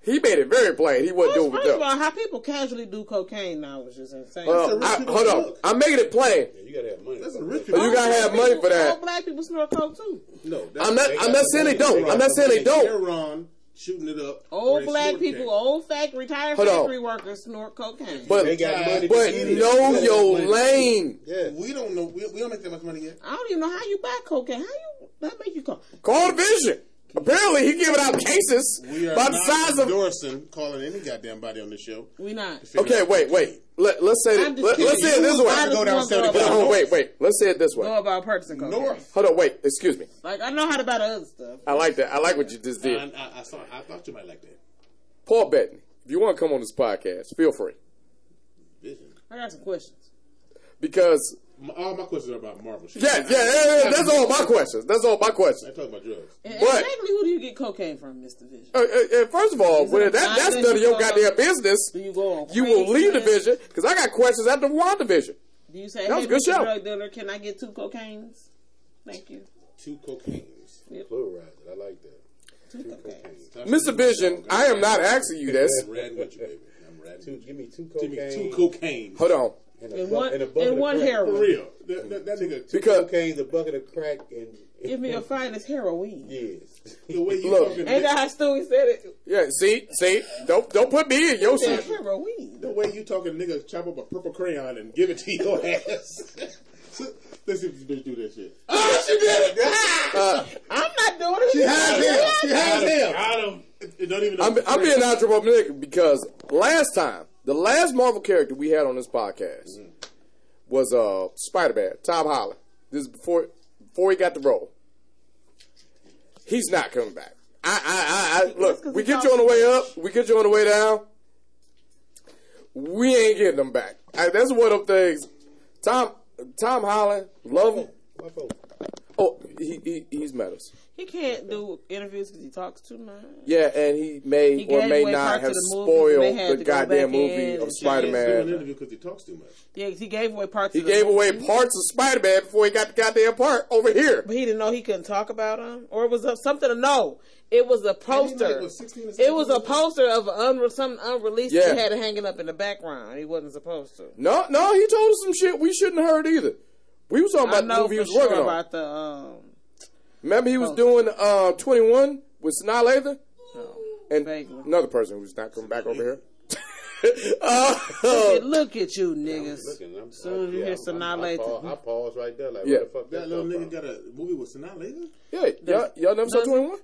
[SPEAKER 1] He made it very plain. He wasn't
[SPEAKER 6] First,
[SPEAKER 1] doing it with
[SPEAKER 6] first of
[SPEAKER 1] them.
[SPEAKER 6] all, how people casually do cocaine now is just insane.
[SPEAKER 1] Uh, hold on, I,
[SPEAKER 3] people
[SPEAKER 1] hold on.
[SPEAKER 3] look.
[SPEAKER 1] I'm making it plain.
[SPEAKER 2] Yeah, you gotta have money.
[SPEAKER 3] That's
[SPEAKER 2] for
[SPEAKER 3] a
[SPEAKER 2] that.
[SPEAKER 3] rich
[SPEAKER 1] But you gotta have money for that.
[SPEAKER 6] All black people snort coke too.
[SPEAKER 3] No, that's,
[SPEAKER 1] I'm not. I'm not saying they
[SPEAKER 2] money.
[SPEAKER 1] don't. I'm not saying they don't.
[SPEAKER 3] Aaron shooting it up.
[SPEAKER 6] Old black people,
[SPEAKER 3] cake.
[SPEAKER 6] old fact retired
[SPEAKER 1] Hold on.
[SPEAKER 6] factory workers snort cocaine.
[SPEAKER 1] But
[SPEAKER 2] They got money. to
[SPEAKER 1] but
[SPEAKER 2] get it.
[SPEAKER 1] know
[SPEAKER 2] They
[SPEAKER 1] your lane.
[SPEAKER 2] Yeah.
[SPEAKER 3] We don't know. We, we don't make that much money yet.
[SPEAKER 6] I don't even know how you buy cocaine. How you that make you come?
[SPEAKER 1] Call the vision. Apparently, he giving out cases
[SPEAKER 3] We are
[SPEAKER 1] about the
[SPEAKER 3] not
[SPEAKER 1] size of.
[SPEAKER 3] endorsing calling any goddamn body on the show.
[SPEAKER 6] We not.
[SPEAKER 1] Okay, wait, wait. Let, let's say
[SPEAKER 6] I'm
[SPEAKER 1] that. let, let's say it this way.
[SPEAKER 3] go down
[SPEAKER 6] go
[SPEAKER 3] 75
[SPEAKER 6] about-
[SPEAKER 1] Hold on, wait, wait. Let's say it this
[SPEAKER 6] Go
[SPEAKER 1] way.
[SPEAKER 6] about purchasing cocaine.
[SPEAKER 3] North.
[SPEAKER 1] Hold on, wait. Excuse me.
[SPEAKER 6] Like I know how to buy the other stuff.
[SPEAKER 1] I like that. I like what you just did.
[SPEAKER 3] I, I saw. I thought you might like that.
[SPEAKER 1] Paul Bettany, if you want to come on this podcast, feel free.
[SPEAKER 3] Vision.
[SPEAKER 6] I got some questions.
[SPEAKER 1] because
[SPEAKER 3] My- All my questions are about Marvel shit.
[SPEAKER 1] yeah, yeah, yeah, yeah, that's all my questions. That's all my questions.
[SPEAKER 3] I
[SPEAKER 1] questions.
[SPEAKER 3] talk about drugs.
[SPEAKER 6] And
[SPEAKER 1] But-
[SPEAKER 6] exactly who do you get cocaine from, Mr. Vision?
[SPEAKER 1] Uh, uh, uh, first of all,
[SPEAKER 6] Is it
[SPEAKER 1] well,
[SPEAKER 6] a
[SPEAKER 1] that, that's none of your goddamn business.
[SPEAKER 6] Do you go on
[SPEAKER 1] You will leave the vision because I got questions after one division.
[SPEAKER 6] Do you say,
[SPEAKER 1] That was
[SPEAKER 6] hey,
[SPEAKER 1] a good
[SPEAKER 6] Mr.
[SPEAKER 1] show.
[SPEAKER 6] drug dealer, can I get two cocaines? Thank you.
[SPEAKER 3] Two cocaines.
[SPEAKER 2] Pluralize it. I like that.
[SPEAKER 6] Two cocaines.
[SPEAKER 1] Mr. Vision, I am not asking you this.
[SPEAKER 3] I'm riding with you, baby. I'm riding
[SPEAKER 2] Two, give me two
[SPEAKER 3] Give me two cocaine.
[SPEAKER 1] Hold on.
[SPEAKER 2] And, a
[SPEAKER 6] And
[SPEAKER 2] bu-
[SPEAKER 6] one,
[SPEAKER 2] and a bucket
[SPEAKER 6] and
[SPEAKER 2] of
[SPEAKER 6] one
[SPEAKER 2] crack.
[SPEAKER 3] For real. That, that, that nigga,
[SPEAKER 2] Two
[SPEAKER 1] Because-
[SPEAKER 2] cocaine's a bucket of crack and
[SPEAKER 6] Give me a finest heroin.
[SPEAKER 2] yes.
[SPEAKER 3] the way you
[SPEAKER 1] Look.
[SPEAKER 3] talking,
[SPEAKER 6] Ain't that how Stewie said it?
[SPEAKER 1] Yeah, see, see, don't don't put me in your
[SPEAKER 6] He
[SPEAKER 1] shit.
[SPEAKER 6] heroin.
[SPEAKER 3] the way you talking, nigga, chop up a purple crayon and give it to your ass. Let's see if this bitch do that shit. Oh, she did it!
[SPEAKER 1] Uh,
[SPEAKER 6] I'm not doing it.
[SPEAKER 3] She has him. She has him.
[SPEAKER 10] Got him.
[SPEAKER 3] It, it don't even.
[SPEAKER 1] I'm, I'm being anthropomorphic because last time, the last Marvel character we had on this podcast was uh Spider Man, Tom Holland. This is before before he got the role. He's not coming back. I, I, I, I look. We get you on the way up. We get you on the way down. We ain't getting them back. I, that's one of them things. Tom Tom Holland, love him. Oh, he, he he's met us.
[SPEAKER 6] He can't do interviews because he talks too much.
[SPEAKER 1] Yeah, and he may
[SPEAKER 6] He
[SPEAKER 1] or may not have
[SPEAKER 6] of the movie, and
[SPEAKER 1] spoiled the goddamn
[SPEAKER 6] back
[SPEAKER 1] movie
[SPEAKER 6] in
[SPEAKER 1] of
[SPEAKER 6] and
[SPEAKER 1] Spider
[SPEAKER 3] do an
[SPEAKER 1] Man.
[SPEAKER 3] interview because he talks too much.
[SPEAKER 6] Yeah, he gave away parts.
[SPEAKER 1] He
[SPEAKER 6] of the
[SPEAKER 1] gave away
[SPEAKER 6] movie,
[SPEAKER 1] parts of Spider Man before he got the goddamn part over here.
[SPEAKER 6] but he didn't know he couldn't talk about them, or it was a, something to know. It was a poster.
[SPEAKER 3] like, what, 16 or
[SPEAKER 6] It was a poster of an unre- something unreleased.
[SPEAKER 1] Yeah.
[SPEAKER 6] He had it hanging up in the background. He wasn't supposed to.
[SPEAKER 1] No, no, he told us some shit we shouldn't have heard either. We was talking
[SPEAKER 6] I
[SPEAKER 1] about the
[SPEAKER 6] know
[SPEAKER 1] movie he was
[SPEAKER 6] sure
[SPEAKER 1] working on.
[SPEAKER 6] about the um,
[SPEAKER 1] Remember, he was
[SPEAKER 6] poster.
[SPEAKER 1] doing uh, 21 with Sanaa Lathan and
[SPEAKER 6] Vaguely.
[SPEAKER 1] another person who's not coming back over here. uh,
[SPEAKER 6] Hey, look at you niggas.
[SPEAKER 2] Looking, I'm,
[SPEAKER 6] Soon as you hear Sanaa
[SPEAKER 2] I,
[SPEAKER 6] Lathan.
[SPEAKER 2] pause, I pause right there. Like,
[SPEAKER 1] Yeah.
[SPEAKER 2] where the fuck
[SPEAKER 3] That
[SPEAKER 2] that
[SPEAKER 3] little nigga
[SPEAKER 2] from?
[SPEAKER 3] got a movie with Sanaa Lathan?
[SPEAKER 1] yeah, y'all, y'all never saw
[SPEAKER 6] Does-
[SPEAKER 1] 21?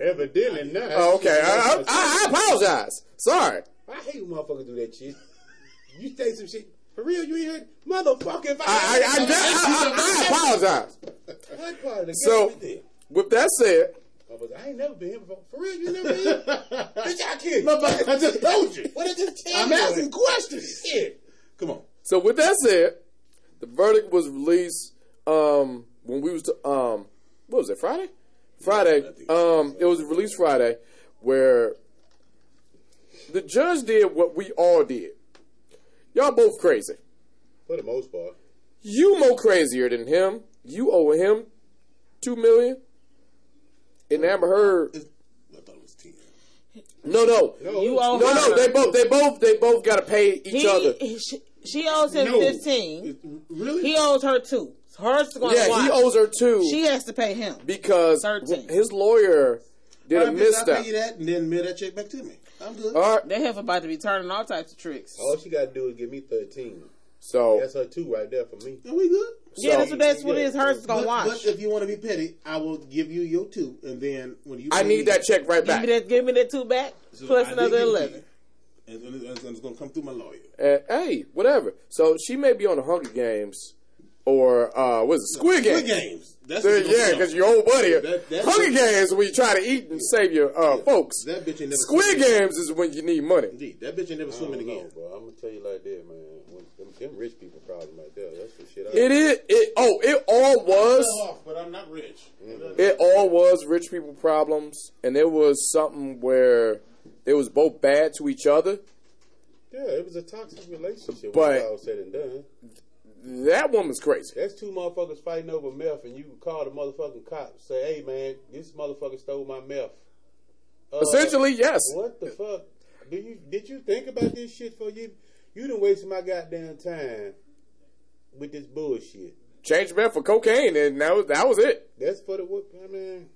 [SPEAKER 2] Evidently not.
[SPEAKER 1] Oh, okay. I, I, I apologize. Sorry.
[SPEAKER 2] I hate when motherfuckers do that shit. You say some shit. For real, you ain't heard? Motherfucker, if I...
[SPEAKER 1] I, I, I, I, I, I apologize. So-
[SPEAKER 2] game is this?
[SPEAKER 1] With that said,
[SPEAKER 2] I ain't never been here before. For real, you never been here? Bitch, I kid.
[SPEAKER 3] I just told you.
[SPEAKER 2] What did I just tell
[SPEAKER 3] I'm asking questions.
[SPEAKER 2] Shit.
[SPEAKER 3] Come on.
[SPEAKER 1] So with that said, the verdict was released um, when we was to, um, what was it Friday? Friday. Um, it was released Friday, where the judge did what we all did. Y'all both crazy.
[SPEAKER 2] For the most part.
[SPEAKER 1] You more crazier than him. You owe him two million. And Amber Heard.
[SPEAKER 3] I thought it was 10.
[SPEAKER 1] No, no,
[SPEAKER 2] No,
[SPEAKER 6] You owe
[SPEAKER 1] no,
[SPEAKER 6] her.
[SPEAKER 1] no. They both, they both, they both got to pay each
[SPEAKER 6] He,
[SPEAKER 1] other.
[SPEAKER 6] he- she, she owes him
[SPEAKER 3] No.
[SPEAKER 6] fifteen.
[SPEAKER 3] Really?
[SPEAKER 6] He owes her two. Hers going
[SPEAKER 1] Yeah, he owes her two
[SPEAKER 6] She has to pay him.
[SPEAKER 1] because
[SPEAKER 6] 13.
[SPEAKER 1] his lawyer did
[SPEAKER 3] All
[SPEAKER 1] a
[SPEAKER 3] right, I'll
[SPEAKER 1] misstep.
[SPEAKER 3] pay you that and then mail that check back to me. I'm good.
[SPEAKER 1] All right,
[SPEAKER 6] They have about to be turning all types of tricks.
[SPEAKER 2] All she got to do is give me 13.
[SPEAKER 1] so
[SPEAKER 2] That's her two right there for me.
[SPEAKER 3] Are we good?
[SPEAKER 6] yeah, that's what that's what it is. Hers is gonna
[SPEAKER 3] But,
[SPEAKER 6] watch.
[SPEAKER 3] but if you want to be petty, I will give you your two, and then when you
[SPEAKER 1] I need
[SPEAKER 3] me-
[SPEAKER 1] that check right
[SPEAKER 6] give
[SPEAKER 1] back.
[SPEAKER 6] me that. Give me that two back
[SPEAKER 3] So
[SPEAKER 6] plus
[SPEAKER 3] I
[SPEAKER 6] another
[SPEAKER 3] give it to
[SPEAKER 6] eleven.
[SPEAKER 3] you. And, and it's, it's going to come through my lawyer.
[SPEAKER 1] And, hey, whatever. So she may be on the Hunger Games or uh, what is it, Squid Games?
[SPEAKER 3] Squid Games. That's
[SPEAKER 1] There-
[SPEAKER 3] what it's
[SPEAKER 1] yeah, because your old buddy.
[SPEAKER 3] That- that
[SPEAKER 1] Hunger
[SPEAKER 3] bitch-
[SPEAKER 1] Games when you try to eat and save your uh, folks.
[SPEAKER 3] That bitch ain't never
[SPEAKER 1] Squid. Games is when you need money.
[SPEAKER 3] Indeed, that bitch ain't never
[SPEAKER 2] I
[SPEAKER 3] swimming
[SPEAKER 2] don't know,
[SPEAKER 3] again.
[SPEAKER 2] bro. I'm going to tell you like that, man. When, them, them rich people problem right there. That's the shit I
[SPEAKER 1] It is. It oh, it all was.
[SPEAKER 3] Fell off, but I'm not rich.
[SPEAKER 1] It all was rich people problems, and it was something where it was both bad to each other.
[SPEAKER 2] Yeah, it was a toxic relationship.
[SPEAKER 1] But-
[SPEAKER 2] when it's all said and done.
[SPEAKER 1] That woman's crazy.
[SPEAKER 2] That's two motherfuckers fighting over meth, and you call the motherfucking cops. Say, hey, man, this motherfucker stole my meth. Uh,
[SPEAKER 1] Essentially, yes.
[SPEAKER 2] What the fuck? Do you did you think about this shit for you? You done wasted my goddamn time with this bullshit.
[SPEAKER 1] Changed man for cocaine, and that was that was it.
[SPEAKER 2] That's for the what? I mean,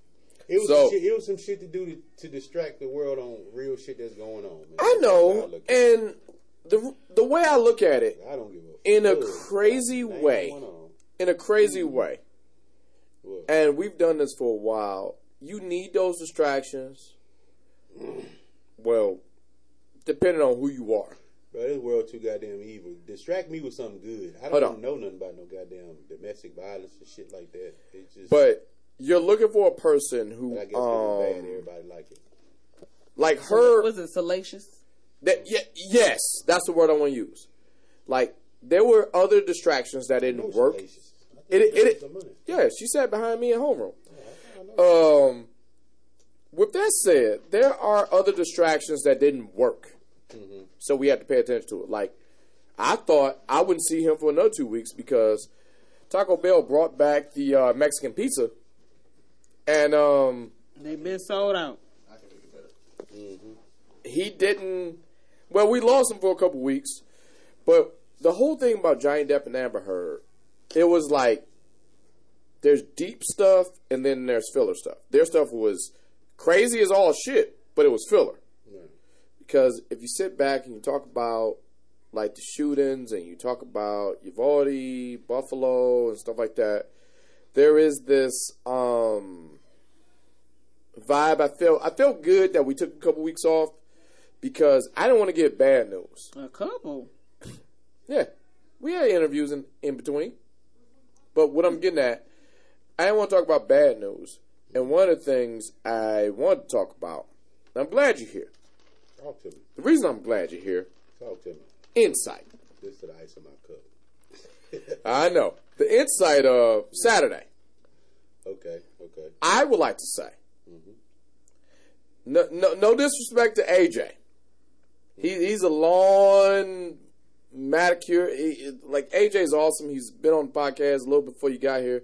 [SPEAKER 2] it was
[SPEAKER 1] So-
[SPEAKER 2] some shit, it was some shit to do to, to distract the world on real shit that's going on. Man.
[SPEAKER 1] I know,
[SPEAKER 2] how I look at it.
[SPEAKER 1] and the the way I look at it,
[SPEAKER 2] I don't give a
[SPEAKER 1] in a crazy way, in a crazy way,
[SPEAKER 2] What?
[SPEAKER 1] and we've done this for a while. You need those distractions. Well, depending on who you are.
[SPEAKER 2] Bro, this world too goddamn evil. Distract me with something good. I don't
[SPEAKER 1] on.
[SPEAKER 2] know nothing about no goddamn domestic violence and shit like that. It's just,
[SPEAKER 1] But you're looking for a person who,
[SPEAKER 2] but I guess 'cause it's bad,
[SPEAKER 1] um,
[SPEAKER 2] everybody like it.
[SPEAKER 1] like her.
[SPEAKER 6] Was it salacious?
[SPEAKER 1] That yeah, yes, that's the word I want to use. Like there were other distractions that didn't work. It, it, it, yeah, she sat behind me in homeroom. Um, with that said, there are other distractions that didn't work, so we had to pay attention to it. Like, I thought I wouldn't see him for another two weeks because Taco Bell brought back the uh, Mexican pizza, and um,
[SPEAKER 6] They've been sold out. Mm-hmm.
[SPEAKER 1] he didn't. Well, we lost him for a couple weeks, but the whole thing about Johnny Depp and Amber Heard, it was like there's deep stuff and then there's filler stuff. Their stuff was crazy as all shit, but it was filler. Because if you sit back and you talk about like the shootings and you talk about Uvalde, Buffalo, and stuff like that, there is this um vibe. I felt I felt good that we took a couple weeks off because I don't want to get bad news.
[SPEAKER 6] A couple.
[SPEAKER 1] Yeah, we had interviews in, in between, but what I'm getting at, I didn't want to talk about bad news. And one of the things I want to talk about, and I'm glad you're here.
[SPEAKER 2] Talk to me.
[SPEAKER 1] The reason I'm glad you're here,
[SPEAKER 2] Talk to me.
[SPEAKER 1] insight.
[SPEAKER 2] This is the ice in my cup.
[SPEAKER 1] I know the insight of Saturday.
[SPEAKER 2] Okay, okay.
[SPEAKER 1] I would like to say, Mhm. no, no, no disrespect to AJ. He, he's a lawn manicure. He, like AJ's awesome. He's been on the podcast a little before you got here,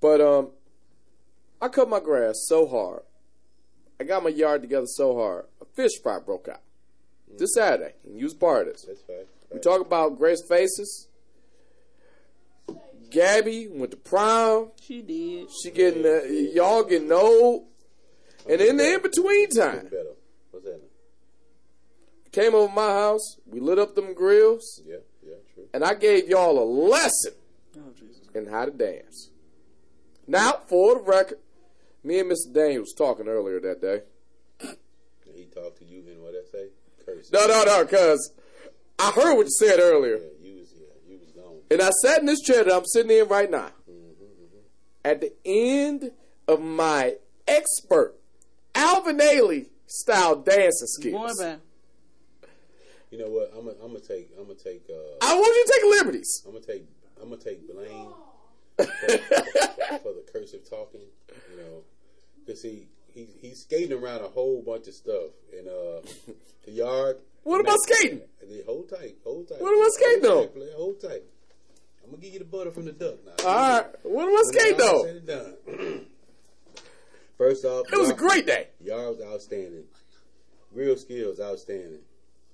[SPEAKER 1] but um, I cut my grass so hard. I got my yard together so hard. A fish fry broke out this Saturday, and you was part of this.
[SPEAKER 2] That's fine.
[SPEAKER 1] We talk about Grace Faces. Gabby went to prom.
[SPEAKER 6] She did.
[SPEAKER 1] She getting uh, y'all getting old, and in the in between time,
[SPEAKER 2] Better. What's that?
[SPEAKER 1] Came over my house. We lit up them grills,
[SPEAKER 2] Yeah, yeah, true.
[SPEAKER 1] and I gave y'all a lesson oh, in how to dance. Now, for the record, me and Mr. Daniels talking earlier that day.
[SPEAKER 2] And he talked to you and what I say? Curse.
[SPEAKER 1] No, no, no, cause I heard what you said earlier,
[SPEAKER 2] Yeah, you was yeah, you was gone.
[SPEAKER 1] and I sat in this chair that I'm sitting in right now. Mm-hmm, mm-hmm. At the end of my expert Alvin Ailey style dancing skills.
[SPEAKER 6] Boy, bye.
[SPEAKER 2] You know what? I'm gonna I'm take I'm gonna take uh
[SPEAKER 1] I want you to take liberties.
[SPEAKER 2] I'm gonna take I'm gonna take blame for, for the cursive talking. You know, because he he he's skating around a whole bunch of stuff in uh the yard.
[SPEAKER 1] What about skating?
[SPEAKER 2] Hold tight, hold tight.
[SPEAKER 1] What about skating,
[SPEAKER 2] Hold
[SPEAKER 1] though?
[SPEAKER 2] tight, Hold tight. I'm gonna give you the butter from the duck now.
[SPEAKER 1] All right. What about
[SPEAKER 2] all
[SPEAKER 1] though?
[SPEAKER 2] said done. First off,
[SPEAKER 1] It was a great day.
[SPEAKER 2] Yard was outstanding. Real skills outstanding.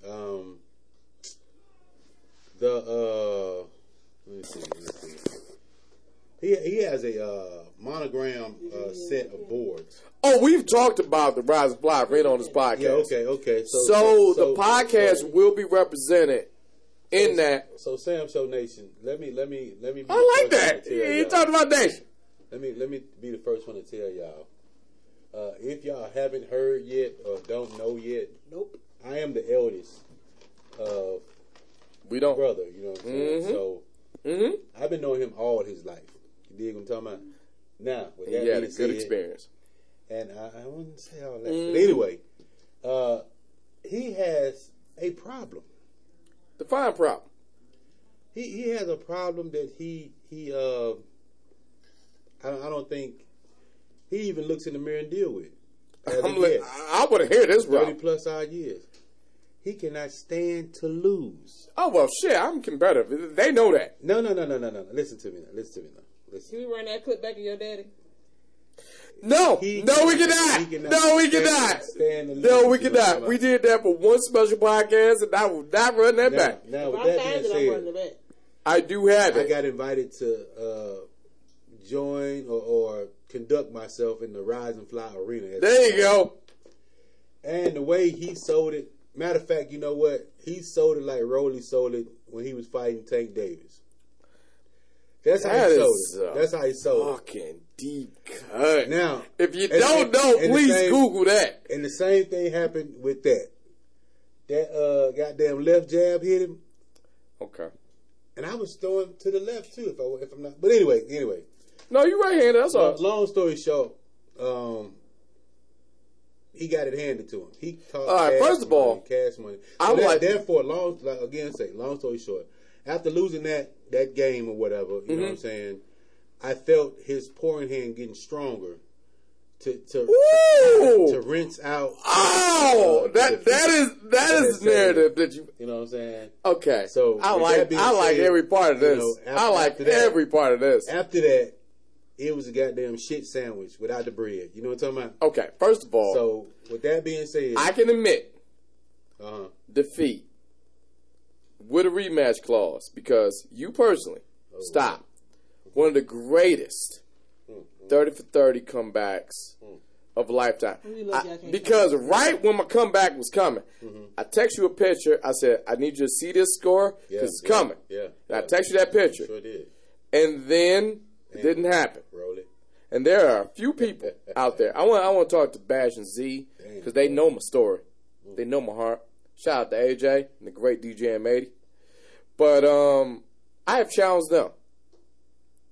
[SPEAKER 2] Um, the uh, let me see, let me see. He he has a uh, monogram uh, set of boards.
[SPEAKER 1] Oh, we've talked about the Rise and Fly right on this podcast.
[SPEAKER 2] Yeah, okay, okay. So,
[SPEAKER 1] So,
[SPEAKER 2] so-
[SPEAKER 1] the podcast
[SPEAKER 2] so-
[SPEAKER 1] will be represented in that.
[SPEAKER 2] So Sam Show Nation, let me let me let me. Be
[SPEAKER 1] I
[SPEAKER 2] the
[SPEAKER 1] like
[SPEAKER 2] first
[SPEAKER 1] that.
[SPEAKER 2] one to tell
[SPEAKER 1] You you
[SPEAKER 2] y'all.
[SPEAKER 1] talking about Nation?
[SPEAKER 2] Let me let me be the first one to tell y'all. Uh, if y'all haven't heard yet or don't know yet,
[SPEAKER 11] Nope.
[SPEAKER 2] I am the eldest uh,
[SPEAKER 1] We don't.
[SPEAKER 2] brother. You know what I'm saying?
[SPEAKER 1] Mhm.
[SPEAKER 2] So
[SPEAKER 1] Mm-hmm.
[SPEAKER 2] I've been knowing him all his life. You dig what I'm talking about? Now, with that
[SPEAKER 1] had a good
[SPEAKER 2] said,
[SPEAKER 1] experience.
[SPEAKER 2] and I, I wouldn't say all that.
[SPEAKER 1] Mhm.
[SPEAKER 2] But anyway, uh, he has a problem.
[SPEAKER 1] Define problem.
[SPEAKER 2] He he has a problem that he he uh I don't, I don't think he even looks in the mirror and deal with.
[SPEAKER 1] I'm
[SPEAKER 2] of
[SPEAKER 1] li-
[SPEAKER 2] yet.
[SPEAKER 1] I, I want to hear this,
[SPEAKER 2] thirty
[SPEAKER 1] bro.
[SPEAKER 2] plus odd years. He cannot stand to lose.
[SPEAKER 1] Oh well, shit. I'm competitive. They know that.
[SPEAKER 2] No, no, no, no, no, no. Listen to me now. Listen to me now. Listen.
[SPEAKER 6] Can we run that clip back of your daddy?
[SPEAKER 1] No,
[SPEAKER 2] He-
[SPEAKER 1] no, we
[SPEAKER 2] he
[SPEAKER 1] cannot.
[SPEAKER 2] cannot
[SPEAKER 1] No, we
[SPEAKER 2] stand-
[SPEAKER 1] cannot.
[SPEAKER 2] stand
[SPEAKER 1] No, we
[SPEAKER 2] You know
[SPEAKER 1] cannot. We did that for one special podcast, and I will not run that
[SPEAKER 2] Now,
[SPEAKER 1] back.
[SPEAKER 2] now with
[SPEAKER 6] I
[SPEAKER 2] that being
[SPEAKER 6] it, I'm running
[SPEAKER 2] said.
[SPEAKER 1] I do have
[SPEAKER 2] I got invited to uh, join or, or conduct myself in the Rise and Fly Arena.
[SPEAKER 1] There you go.
[SPEAKER 2] And the way he sold it, matter of fact, you know what? He sold it like Rolly sold it when he was fighting Tank Davis. That's how he sold it. That's how he sold it.
[SPEAKER 1] Fucking deep cut.
[SPEAKER 2] Now,
[SPEAKER 1] if you don't know, please
[SPEAKER 2] same-
[SPEAKER 1] Google that.
[SPEAKER 2] And the same thing happened with that. That uh, goddamn left jab hit him,
[SPEAKER 1] Okay.
[SPEAKER 2] and I was throwing to the left too. If I if I'm not, but anyway, anyway.
[SPEAKER 1] No, you right handed. That's all.
[SPEAKER 2] Long, long story short, um, he got it handed to him. He caught
[SPEAKER 1] All right,
[SPEAKER 2] cash
[SPEAKER 1] first of all,
[SPEAKER 2] cash money.
[SPEAKER 1] I
[SPEAKER 2] So
[SPEAKER 1] would
[SPEAKER 2] that-
[SPEAKER 1] like-
[SPEAKER 2] therefore, long like again, say long story short, after losing that that game or whatever, you know what I'm
[SPEAKER 1] Mhm.
[SPEAKER 2] saying. I felt his pouring hand getting stronger to to
[SPEAKER 1] Woo!
[SPEAKER 2] to rinse out.
[SPEAKER 1] Oh,
[SPEAKER 2] uh,
[SPEAKER 1] that that is that is narrative that you.
[SPEAKER 2] You know what I'm saying?
[SPEAKER 1] Okay,
[SPEAKER 2] So
[SPEAKER 1] I like I like
[SPEAKER 2] said,
[SPEAKER 1] every part of
[SPEAKER 2] you
[SPEAKER 1] this.
[SPEAKER 2] know,
[SPEAKER 1] I like
[SPEAKER 2] after that-
[SPEAKER 1] every part of this.
[SPEAKER 2] After that, it was a goddamn shit sandwich without the bread. You know what I'm talking about?
[SPEAKER 1] Okay, first of all,
[SPEAKER 2] So with that being said,
[SPEAKER 1] I can admit
[SPEAKER 2] uh-huh.
[SPEAKER 1] defeat with a rematch clause because you personally
[SPEAKER 2] Oh,
[SPEAKER 1] stop one of the greatest
[SPEAKER 2] Mm-hmm.
[SPEAKER 1] thirty for thirty comebacks
[SPEAKER 2] Mm.
[SPEAKER 1] of a lifetime. I-
[SPEAKER 6] I
[SPEAKER 1] because right when my comeback was coming,
[SPEAKER 2] Mm-hmm.
[SPEAKER 1] I text you a picture. I said, "I need you to see this score because
[SPEAKER 2] Yeah,
[SPEAKER 1] it's
[SPEAKER 2] yeah,
[SPEAKER 1] coming."
[SPEAKER 2] Yeah,
[SPEAKER 1] And I
[SPEAKER 2] yeah.
[SPEAKER 1] text you that picture,
[SPEAKER 2] Sure did.
[SPEAKER 1] and then it didn't happen. And there are a few people out there. I want I want to talk to Bash and Z because they know my story. They know my heart. Shout out to AJ and the great DJ M80. But um, I have challenged them.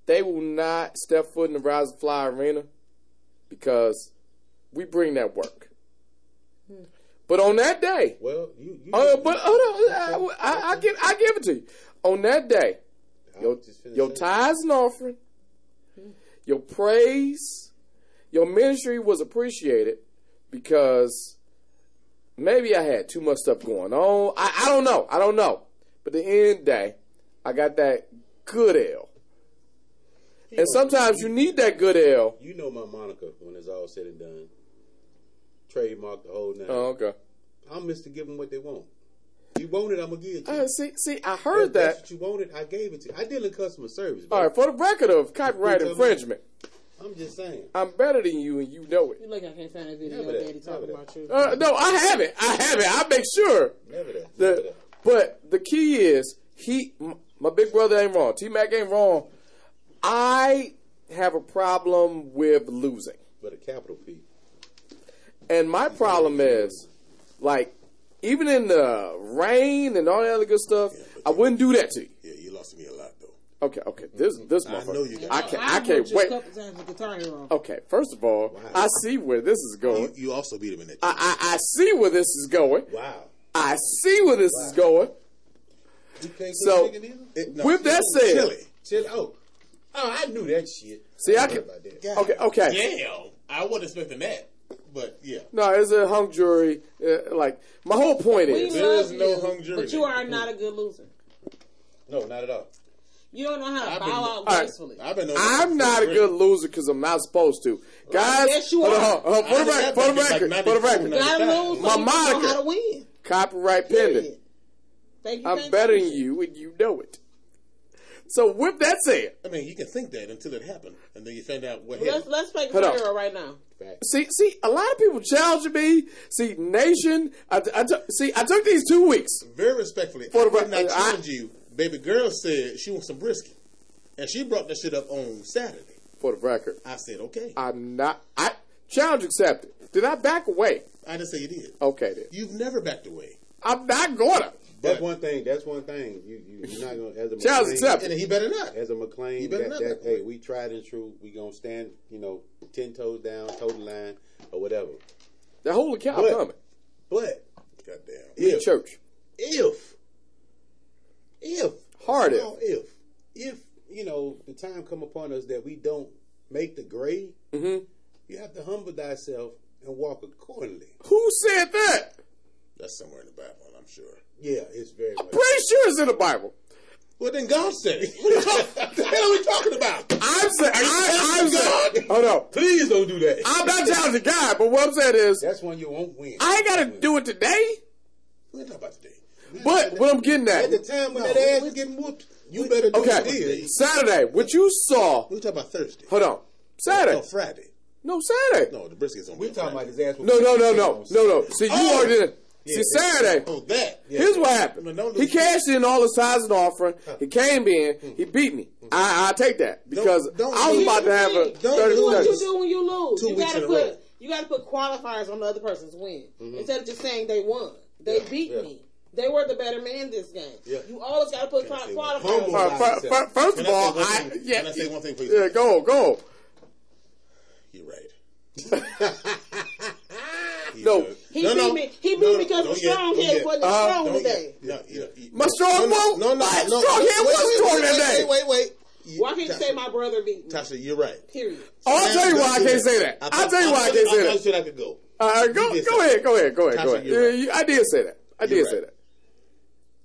[SPEAKER 1] They will not step foot in the Rise and Fly Arena because we bring that work. But on that day,
[SPEAKER 2] Well, you. you
[SPEAKER 1] uh, but hold on, I, I, I give I give it to you. On that day, your your tithes and offering, your praise, your ministry was appreciated because maybe I had too much stuff going on. I, I don't know. I don't know. But the end of the day, I got that good ale. And sometimes you need that good ale.
[SPEAKER 2] You know my Monica when it's all said and done. Trademark the whole nine.
[SPEAKER 1] Oh, okay.
[SPEAKER 2] I'm Mr. Give them what they want. You want it, I'm gonna give it to you.
[SPEAKER 1] Uh, see, see, I heard that.
[SPEAKER 2] That's what you wanted. I gave it to you. I deal in customer service.
[SPEAKER 1] All
[SPEAKER 2] Bro.
[SPEAKER 1] right, for the record of copyright
[SPEAKER 2] You tell me.
[SPEAKER 1] infringement,
[SPEAKER 2] I'm just saying.
[SPEAKER 1] I'm better than you, and you know it.
[SPEAKER 6] You look, like I can't find a video
[SPEAKER 2] Never
[SPEAKER 6] of
[SPEAKER 2] that,
[SPEAKER 6] Daddy talking about you.
[SPEAKER 1] Uh, no, I have it. I have it. I make sure.
[SPEAKER 2] Never that. Never
[SPEAKER 1] The,
[SPEAKER 2] that.
[SPEAKER 1] but the key is he, m- my big brother ain't wrong. T Mac ain't wrong. I have a problem with losing,
[SPEAKER 2] But a capital P.
[SPEAKER 1] and my problem is like even in the rain and all that other good stuff, I wouldn't do that to you.
[SPEAKER 3] Yeah, you lost me a lot though.
[SPEAKER 1] Okay, okay. This this
[SPEAKER 3] I
[SPEAKER 1] motherfucker.
[SPEAKER 3] know you got
[SPEAKER 1] I can't.
[SPEAKER 6] I
[SPEAKER 1] I can't wait.
[SPEAKER 6] A couple times with Guitar Hero.
[SPEAKER 1] Okay, first of all, I see where this is going.
[SPEAKER 3] You, you also beat him in that.
[SPEAKER 1] I, I I see where this is going.
[SPEAKER 2] Wow.
[SPEAKER 1] I see where this is going.
[SPEAKER 2] You
[SPEAKER 1] So,
[SPEAKER 3] It- no,
[SPEAKER 1] with that said,
[SPEAKER 3] chili.
[SPEAKER 2] Chill. Oh. Oh, I knew that shit.
[SPEAKER 1] See, I
[SPEAKER 2] heard
[SPEAKER 1] can-
[SPEAKER 2] about that.
[SPEAKER 3] God
[SPEAKER 1] Okay, okay.
[SPEAKER 3] Damn, I wasn't expecting that, but yeah.
[SPEAKER 1] No, it's a hung jury. Uh, like my whole point
[SPEAKER 6] We
[SPEAKER 1] is,
[SPEAKER 3] there is no
[SPEAKER 6] you,
[SPEAKER 3] hung jury
[SPEAKER 6] but you are not a good loser.
[SPEAKER 2] No, not at all.
[SPEAKER 6] You don't know how to
[SPEAKER 3] I've
[SPEAKER 6] bow
[SPEAKER 3] been-
[SPEAKER 6] out
[SPEAKER 1] All right.
[SPEAKER 6] gracefully.
[SPEAKER 3] I've been. on
[SPEAKER 1] I'm not a good loser because I'm not supposed to. Guys,
[SPEAKER 6] yes, you
[SPEAKER 1] hold on,
[SPEAKER 6] are.
[SPEAKER 1] hold on, for the
[SPEAKER 3] I
[SPEAKER 1] record,
[SPEAKER 3] had
[SPEAKER 1] for the
[SPEAKER 3] like
[SPEAKER 1] record, for the record,
[SPEAKER 6] You gotta
[SPEAKER 3] 95.
[SPEAKER 6] lose
[SPEAKER 1] My
[SPEAKER 6] so you can know
[SPEAKER 1] moniker.
[SPEAKER 6] how to win.
[SPEAKER 1] copyright pending.
[SPEAKER 6] Thank you.
[SPEAKER 1] I'm
[SPEAKER 6] thank
[SPEAKER 1] better
[SPEAKER 6] you.
[SPEAKER 1] than you, and you know it. So with that said,
[SPEAKER 3] I mean, you can think that until it happened, and then you find out what
[SPEAKER 6] Let's
[SPEAKER 3] happened.
[SPEAKER 6] let's play
[SPEAKER 1] Hold
[SPEAKER 6] Guitar right now.
[SPEAKER 1] See, see, a lot of people challenging me. See, nation, I, I took- see, I took these two weeks.
[SPEAKER 3] Very respectfully,
[SPEAKER 1] For the
[SPEAKER 3] I did not
[SPEAKER 1] record, I-
[SPEAKER 3] challenge you. Baby girl said she wants some brisket, and she brought that shit up on Saturday.
[SPEAKER 1] For the record,
[SPEAKER 3] I said, okay.
[SPEAKER 1] I'm not. I challenge accepted. Did I back away?
[SPEAKER 3] I didn't say you did.
[SPEAKER 1] Okay, then
[SPEAKER 3] You've never backed away.
[SPEAKER 1] I'm not gonna.
[SPEAKER 2] That's
[SPEAKER 3] But-
[SPEAKER 2] one thing. That's one thing. You, you you're not gonna as a
[SPEAKER 1] Challenge
[SPEAKER 2] McLean-
[SPEAKER 1] accepted.
[SPEAKER 3] And he better not.
[SPEAKER 2] As a McLean,
[SPEAKER 3] You better
[SPEAKER 2] that,
[SPEAKER 3] not
[SPEAKER 2] that, hey, we tried and true. We gonna stand, you know, ten toes down, toe the line, or whatever.
[SPEAKER 1] The holy cow
[SPEAKER 2] But-
[SPEAKER 1] coming.
[SPEAKER 2] But
[SPEAKER 3] Goddamn.
[SPEAKER 1] In
[SPEAKER 2] if
[SPEAKER 1] church.
[SPEAKER 2] if if
[SPEAKER 1] Hard if.
[SPEAKER 2] if if you know the time come upon us that we don't make the grade,
[SPEAKER 1] hmm
[SPEAKER 2] you have to humble thyself and walk accordingly.
[SPEAKER 1] Who said that?
[SPEAKER 3] That's somewhere in the Bible, I'm sure.
[SPEAKER 2] Yeah, it's very much.
[SPEAKER 1] Pretty sure it's in the Bible.
[SPEAKER 3] Well, then God said it. What the the hell are we talking about?
[SPEAKER 1] I'm saying. I, I'm
[SPEAKER 3] God?
[SPEAKER 1] saying. Hold on.
[SPEAKER 2] Please don't do that.
[SPEAKER 1] I'm not challenging God, but what I'm saying is,
[SPEAKER 2] That's when you won't win.
[SPEAKER 1] I ain't got to do it today.
[SPEAKER 3] We're talking about today.
[SPEAKER 1] But what I'm getting
[SPEAKER 2] At
[SPEAKER 1] at the
[SPEAKER 2] time when that ass is getting whooped, you better do what it
[SPEAKER 1] okay. Saturday, what you saw.
[SPEAKER 3] We're talking about Thursday.
[SPEAKER 1] Hold on, Saturday.
[SPEAKER 3] No, Friday.
[SPEAKER 1] No, Saturday.
[SPEAKER 3] No, the brisket's on.
[SPEAKER 2] We're talking about his ass.
[SPEAKER 1] No, no, no, no, no, no. See, you
[SPEAKER 3] Oh!
[SPEAKER 1] already did.
[SPEAKER 2] Yeah.
[SPEAKER 1] See, Saturday.
[SPEAKER 3] Oh, that.
[SPEAKER 1] Here's what happened.
[SPEAKER 3] No, no,
[SPEAKER 1] He cashed in all the tithes and offering. He came in. He beat me. I, I take that because
[SPEAKER 3] Don't- don't
[SPEAKER 1] I was about to have a
[SPEAKER 6] Don't
[SPEAKER 3] Don't
[SPEAKER 1] thirty
[SPEAKER 6] do what you do when you lose.
[SPEAKER 3] Two
[SPEAKER 6] you
[SPEAKER 3] weeks
[SPEAKER 6] gotta
[SPEAKER 3] in a
[SPEAKER 6] put
[SPEAKER 3] row.
[SPEAKER 6] you gotta put qualifiers on the other person's win
[SPEAKER 1] Mm-hmm.
[SPEAKER 6] instead of just saying they won. They beat
[SPEAKER 2] yeah.
[SPEAKER 6] me. They were the better man this game.
[SPEAKER 2] Yeah.
[SPEAKER 6] You always gotta put
[SPEAKER 3] Can I say
[SPEAKER 6] qualifiers.
[SPEAKER 3] one?
[SPEAKER 2] Humble
[SPEAKER 6] on
[SPEAKER 1] Fir-
[SPEAKER 6] it.
[SPEAKER 2] myself.
[SPEAKER 1] fir- fir- First of all, I
[SPEAKER 3] thing?
[SPEAKER 1] yeah,
[SPEAKER 3] Can I say one thing, please?
[SPEAKER 1] yeah, go, go.
[SPEAKER 3] You're right.
[SPEAKER 1] No,
[SPEAKER 6] He
[SPEAKER 3] No,
[SPEAKER 6] beat
[SPEAKER 3] no.
[SPEAKER 6] me. He beat
[SPEAKER 3] No,
[SPEAKER 6] me because
[SPEAKER 3] don't
[SPEAKER 6] the
[SPEAKER 3] yet,
[SPEAKER 6] strong
[SPEAKER 3] don't
[SPEAKER 6] head wasn't
[SPEAKER 1] Uh-huh.
[SPEAKER 6] strong
[SPEAKER 3] Don't
[SPEAKER 6] today.
[SPEAKER 3] yet. No, you-
[SPEAKER 1] My strong
[SPEAKER 3] no,
[SPEAKER 1] vote?
[SPEAKER 3] No, no,
[SPEAKER 1] My
[SPEAKER 3] no.
[SPEAKER 1] strong
[SPEAKER 3] wait,
[SPEAKER 1] hand
[SPEAKER 3] wait,
[SPEAKER 1] was
[SPEAKER 3] wait,
[SPEAKER 1] strong
[SPEAKER 3] wait,
[SPEAKER 1] that
[SPEAKER 3] wait. Wait, wait, wait.
[SPEAKER 6] Why can't you say my brother beat me?
[SPEAKER 3] Tasha, you're right.
[SPEAKER 6] Period.
[SPEAKER 1] Oh, I'll tell you why I can't say that.
[SPEAKER 3] I
[SPEAKER 1] I'll tell you why I can't
[SPEAKER 3] I
[SPEAKER 1] say
[SPEAKER 3] thought you
[SPEAKER 1] that.
[SPEAKER 3] said I could go.
[SPEAKER 1] Uh, go,
[SPEAKER 3] You
[SPEAKER 1] go ahead, go ahead, go ahead, go
[SPEAKER 3] Tasha,
[SPEAKER 1] ahead.
[SPEAKER 3] you're right.
[SPEAKER 1] I did say that. I did
[SPEAKER 3] You're
[SPEAKER 1] say
[SPEAKER 3] right.
[SPEAKER 1] that.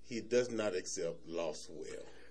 [SPEAKER 3] He does not accept loss well.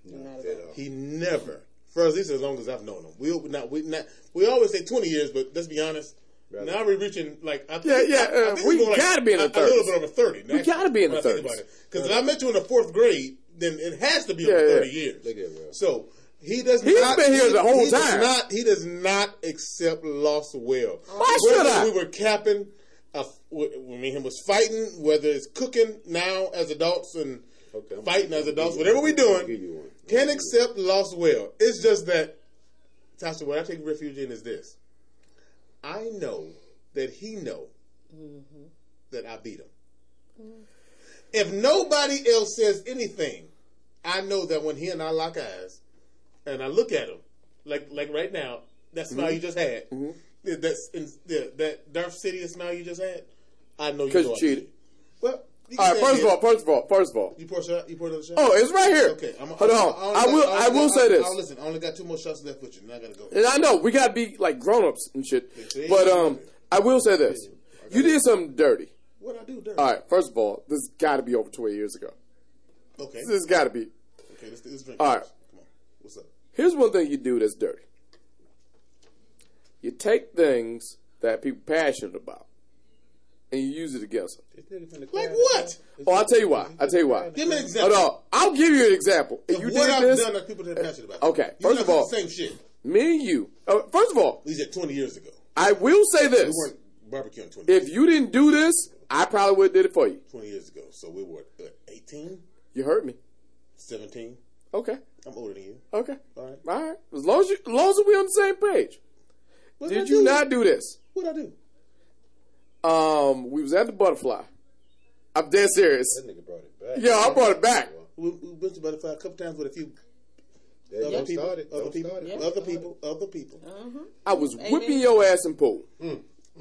[SPEAKER 6] Not at all.
[SPEAKER 3] He never, for at least as long as I've known him. We not we not we always say twenty years, but let's be honest. Now we're reaching like I think,
[SPEAKER 1] Yeah, yeah,
[SPEAKER 3] I- I
[SPEAKER 1] uh,
[SPEAKER 3] think
[SPEAKER 1] we gotta be in the
[SPEAKER 3] a, a little bit over thirty.
[SPEAKER 1] We gotta be in the 30s.
[SPEAKER 3] Because if I met you in the fourth grade, then it has to be
[SPEAKER 1] Yeah,
[SPEAKER 3] over
[SPEAKER 1] yeah.
[SPEAKER 3] thirty years.
[SPEAKER 2] Look at it.
[SPEAKER 3] So he does
[SPEAKER 1] He's
[SPEAKER 3] not.
[SPEAKER 1] been here
[SPEAKER 3] he-
[SPEAKER 1] the whole
[SPEAKER 3] he does
[SPEAKER 1] time.
[SPEAKER 3] Not he does not accept loss well.
[SPEAKER 1] Why
[SPEAKER 3] Whether
[SPEAKER 1] should I?
[SPEAKER 3] We were capping. Uh, when me and him was fighting, whether it's cooking now as adults and
[SPEAKER 2] Okay, I'm-
[SPEAKER 3] fighting as adults, whatever we're
[SPEAKER 2] one. I'll give you
[SPEAKER 3] doing,
[SPEAKER 2] one.
[SPEAKER 3] can accept loss well. It's just that, Tasha, what I take refuge in is this. I know that he know that I beat him. If nobody else says anything, I know that when he and I lock eyes, and I look at him, like like right now, that smile
[SPEAKER 1] Mm-hmm.
[SPEAKER 3] you just had, that- that's in, the, that Darth City smile you just had, I know you know
[SPEAKER 1] cheated.
[SPEAKER 3] Well,
[SPEAKER 1] All right, first of all, first of all, first of all.
[SPEAKER 3] You pour a shot. You pour another shot.
[SPEAKER 1] Oh, it's right here.
[SPEAKER 3] Okay, I'm,
[SPEAKER 1] Hold on.
[SPEAKER 3] only
[SPEAKER 1] I will.
[SPEAKER 3] only
[SPEAKER 1] I will say this.
[SPEAKER 3] I'll listen. I only got two more shots left with you, and I gotta go.
[SPEAKER 1] And I know we gotta be like grown ups and shit. But um, I will say this: you did something dirty.
[SPEAKER 3] What I do, dirty?
[SPEAKER 1] All right. First of all, this got to be over twenty years ago.
[SPEAKER 3] Okay.
[SPEAKER 1] This has got to be.
[SPEAKER 3] Okay. Let's, let's drink.
[SPEAKER 1] All right.
[SPEAKER 3] Come on. What's up?
[SPEAKER 1] Here's one thing you do that's dirty. You take things that people passionate about, and you use it against them.
[SPEAKER 2] This nigga finna
[SPEAKER 3] Like what?
[SPEAKER 1] Oh, I'll tell you why. I'll tell you why.
[SPEAKER 3] Give me an example.
[SPEAKER 1] Hold on. I'll give you an example. If you
[SPEAKER 3] what
[SPEAKER 1] did
[SPEAKER 3] I've
[SPEAKER 1] this,
[SPEAKER 3] done that people are passionate about.
[SPEAKER 1] Okay,
[SPEAKER 3] You
[SPEAKER 1] first of all-
[SPEAKER 3] same shit.
[SPEAKER 1] me and you. Uh, first of all,
[SPEAKER 3] We said twenty years ago.
[SPEAKER 1] I will say
[SPEAKER 3] We
[SPEAKER 1] this:
[SPEAKER 3] weren't barbecuing twenty. years
[SPEAKER 1] if you didn't do this, I probably would have did it for you.
[SPEAKER 3] 20 years ago. So we were 18,
[SPEAKER 1] You hurt me.
[SPEAKER 3] 17.
[SPEAKER 1] Okay.
[SPEAKER 3] I'm older than you.
[SPEAKER 1] Okay.
[SPEAKER 3] All right.
[SPEAKER 1] All right. As long as you, as long as we on the same page.
[SPEAKER 3] What
[SPEAKER 1] Did
[SPEAKER 3] I
[SPEAKER 1] you
[SPEAKER 3] do?
[SPEAKER 1] not do this?
[SPEAKER 3] What I do?
[SPEAKER 1] Um, we was at the butterfly. I'm dead serious.
[SPEAKER 2] That nigga brought it back.
[SPEAKER 1] Yo, I brought it back.
[SPEAKER 3] We, we went to Butterfly a couple times with a few other
[SPEAKER 2] don't
[SPEAKER 3] people,
[SPEAKER 2] start it.
[SPEAKER 3] other
[SPEAKER 2] Don't
[SPEAKER 3] people,
[SPEAKER 2] start it.
[SPEAKER 6] Yeah.
[SPEAKER 3] other people, other people.
[SPEAKER 1] I was
[SPEAKER 6] Amen.
[SPEAKER 1] whipping your ass in pool.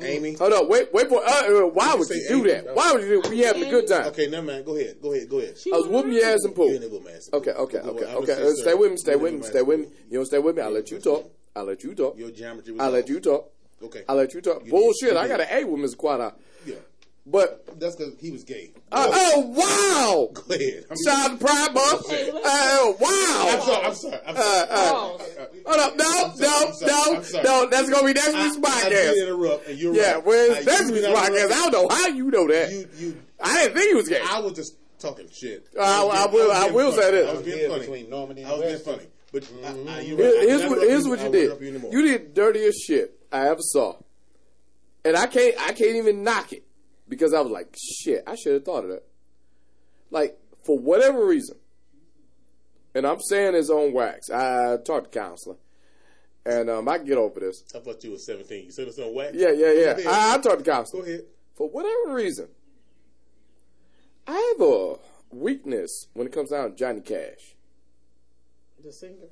[SPEAKER 3] Amy.
[SPEAKER 1] Hold on, wait, wait for. Uh, uh, why would
[SPEAKER 3] say
[SPEAKER 1] you do
[SPEAKER 3] Amy.
[SPEAKER 1] that? Why would you do? We having a good time.
[SPEAKER 3] Okay, never mind. Go ahead. Go ahead. Go ahead.
[SPEAKER 1] I was whooping your ass in pool.
[SPEAKER 3] You ain't with my ass.
[SPEAKER 1] Okay, okay,
[SPEAKER 3] Go-
[SPEAKER 1] okay, okay. Uh, stay with me, stay with me, stay with me. You don't stay with me. I'll let you talk. I'll let you talk.
[SPEAKER 3] Your geometry
[SPEAKER 1] I'll let you talk.
[SPEAKER 3] Okay.
[SPEAKER 1] I'll let you talk.
[SPEAKER 3] You
[SPEAKER 1] Bullshit.
[SPEAKER 3] did.
[SPEAKER 1] I got
[SPEAKER 3] did.
[SPEAKER 1] an A with Mr. Quad.
[SPEAKER 3] Yeah.
[SPEAKER 1] But
[SPEAKER 3] That's because he was gay.
[SPEAKER 1] uh, oh wow!
[SPEAKER 3] Go ahead. I'm,
[SPEAKER 1] Shout out to Pride Month.
[SPEAKER 6] Hey, listen.
[SPEAKER 1] Oh wow!
[SPEAKER 3] I'm sorry. I'm sorry. I'm
[SPEAKER 1] Uh,
[SPEAKER 3] sorry.
[SPEAKER 1] uh,
[SPEAKER 6] Pause.
[SPEAKER 1] Hold up, no,
[SPEAKER 3] I'm
[SPEAKER 1] no,
[SPEAKER 3] sorry,
[SPEAKER 1] no,
[SPEAKER 3] I'm sorry.
[SPEAKER 1] no. That's gonna be next
[SPEAKER 3] I,
[SPEAKER 1] week's
[SPEAKER 3] I did
[SPEAKER 1] podcast.
[SPEAKER 3] interrupt, and you're
[SPEAKER 1] Yeah,
[SPEAKER 3] right.
[SPEAKER 1] where's
[SPEAKER 3] I-
[SPEAKER 1] next week's podcast? I don't know how you know that.
[SPEAKER 3] You, you.
[SPEAKER 1] I didn't think he was gay.
[SPEAKER 3] I was just talking shit.
[SPEAKER 1] I-
[SPEAKER 3] was
[SPEAKER 1] I
[SPEAKER 3] being-
[SPEAKER 1] will- I will say this.
[SPEAKER 3] I was being funny.
[SPEAKER 2] between Normandy and
[SPEAKER 3] I was being funny. But I, I, you're right.
[SPEAKER 1] here's what here's
[SPEAKER 3] interrupting
[SPEAKER 1] what you did.
[SPEAKER 3] anymore.
[SPEAKER 1] You did dirtiest shit I ever saw, and I can't I can't even knock it because I was like, shit, I should have thought of that. Like for whatever reason, and I'm saying this on wax. I talked to counselor, and um, I can get over this.
[SPEAKER 3] I thought you were 17. You said it's on wax?
[SPEAKER 1] Yeah, yeah, yeah. I, I talked to counselor.
[SPEAKER 3] Go ahead.
[SPEAKER 1] For whatever reason, I have a weakness when it comes down to Johnny Cash
[SPEAKER 6] The singer.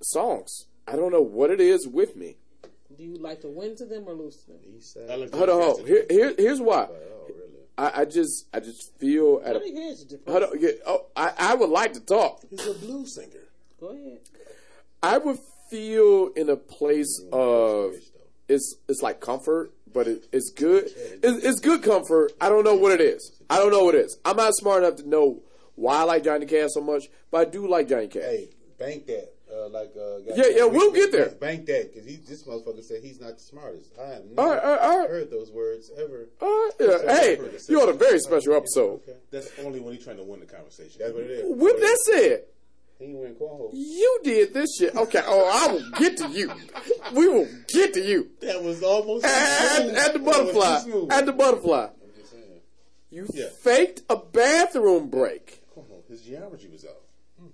[SPEAKER 1] songs. I don't know what it is with me.
[SPEAKER 6] Do you like to win to them or lose to them?
[SPEAKER 2] East side.
[SPEAKER 3] I like
[SPEAKER 1] Hold on, hold on. Here, here, here's why.
[SPEAKER 2] Oh, really?
[SPEAKER 1] I, I just, I just feel at
[SPEAKER 6] Johnny
[SPEAKER 1] a.
[SPEAKER 6] Cash is depressed.
[SPEAKER 1] Hold on, yeah, oh, I, I would like to talk.
[SPEAKER 3] He's a blues singer.
[SPEAKER 6] Go ahead.
[SPEAKER 1] I would feel in a place of it's, it's like comfort, but it, it's good. It's, it's good comfort. I don't know what it is. I don't know what it is. I'm not smart enough to know why I like Johnny Cash so much, but I do like Johnny Cash.
[SPEAKER 2] Hey, bank that. Uh, like, uh,
[SPEAKER 1] Yeah, yeah, we'll get there.
[SPEAKER 2] Bank that because he, this motherfucker said he's not the smartest. I have never
[SPEAKER 1] right, all right, all right.
[SPEAKER 2] heard those words ever.
[SPEAKER 1] All right, yeah. Hey, you're on a very special episode.
[SPEAKER 2] Okay,
[SPEAKER 3] That's only when he's trying to win the conversation.
[SPEAKER 2] that's what it is.
[SPEAKER 1] With that said,
[SPEAKER 2] He ain't win cornhole.
[SPEAKER 1] you did this shit. Okay, oh, I will get to you. We will get to you.
[SPEAKER 3] That was almost
[SPEAKER 1] At,
[SPEAKER 3] smooth.
[SPEAKER 1] at the
[SPEAKER 3] That was too
[SPEAKER 1] butterfly. At the butterfly.
[SPEAKER 2] I'm just saying.
[SPEAKER 1] You
[SPEAKER 3] Yeah.
[SPEAKER 1] faked a bathroom break.
[SPEAKER 3] His geometry was off.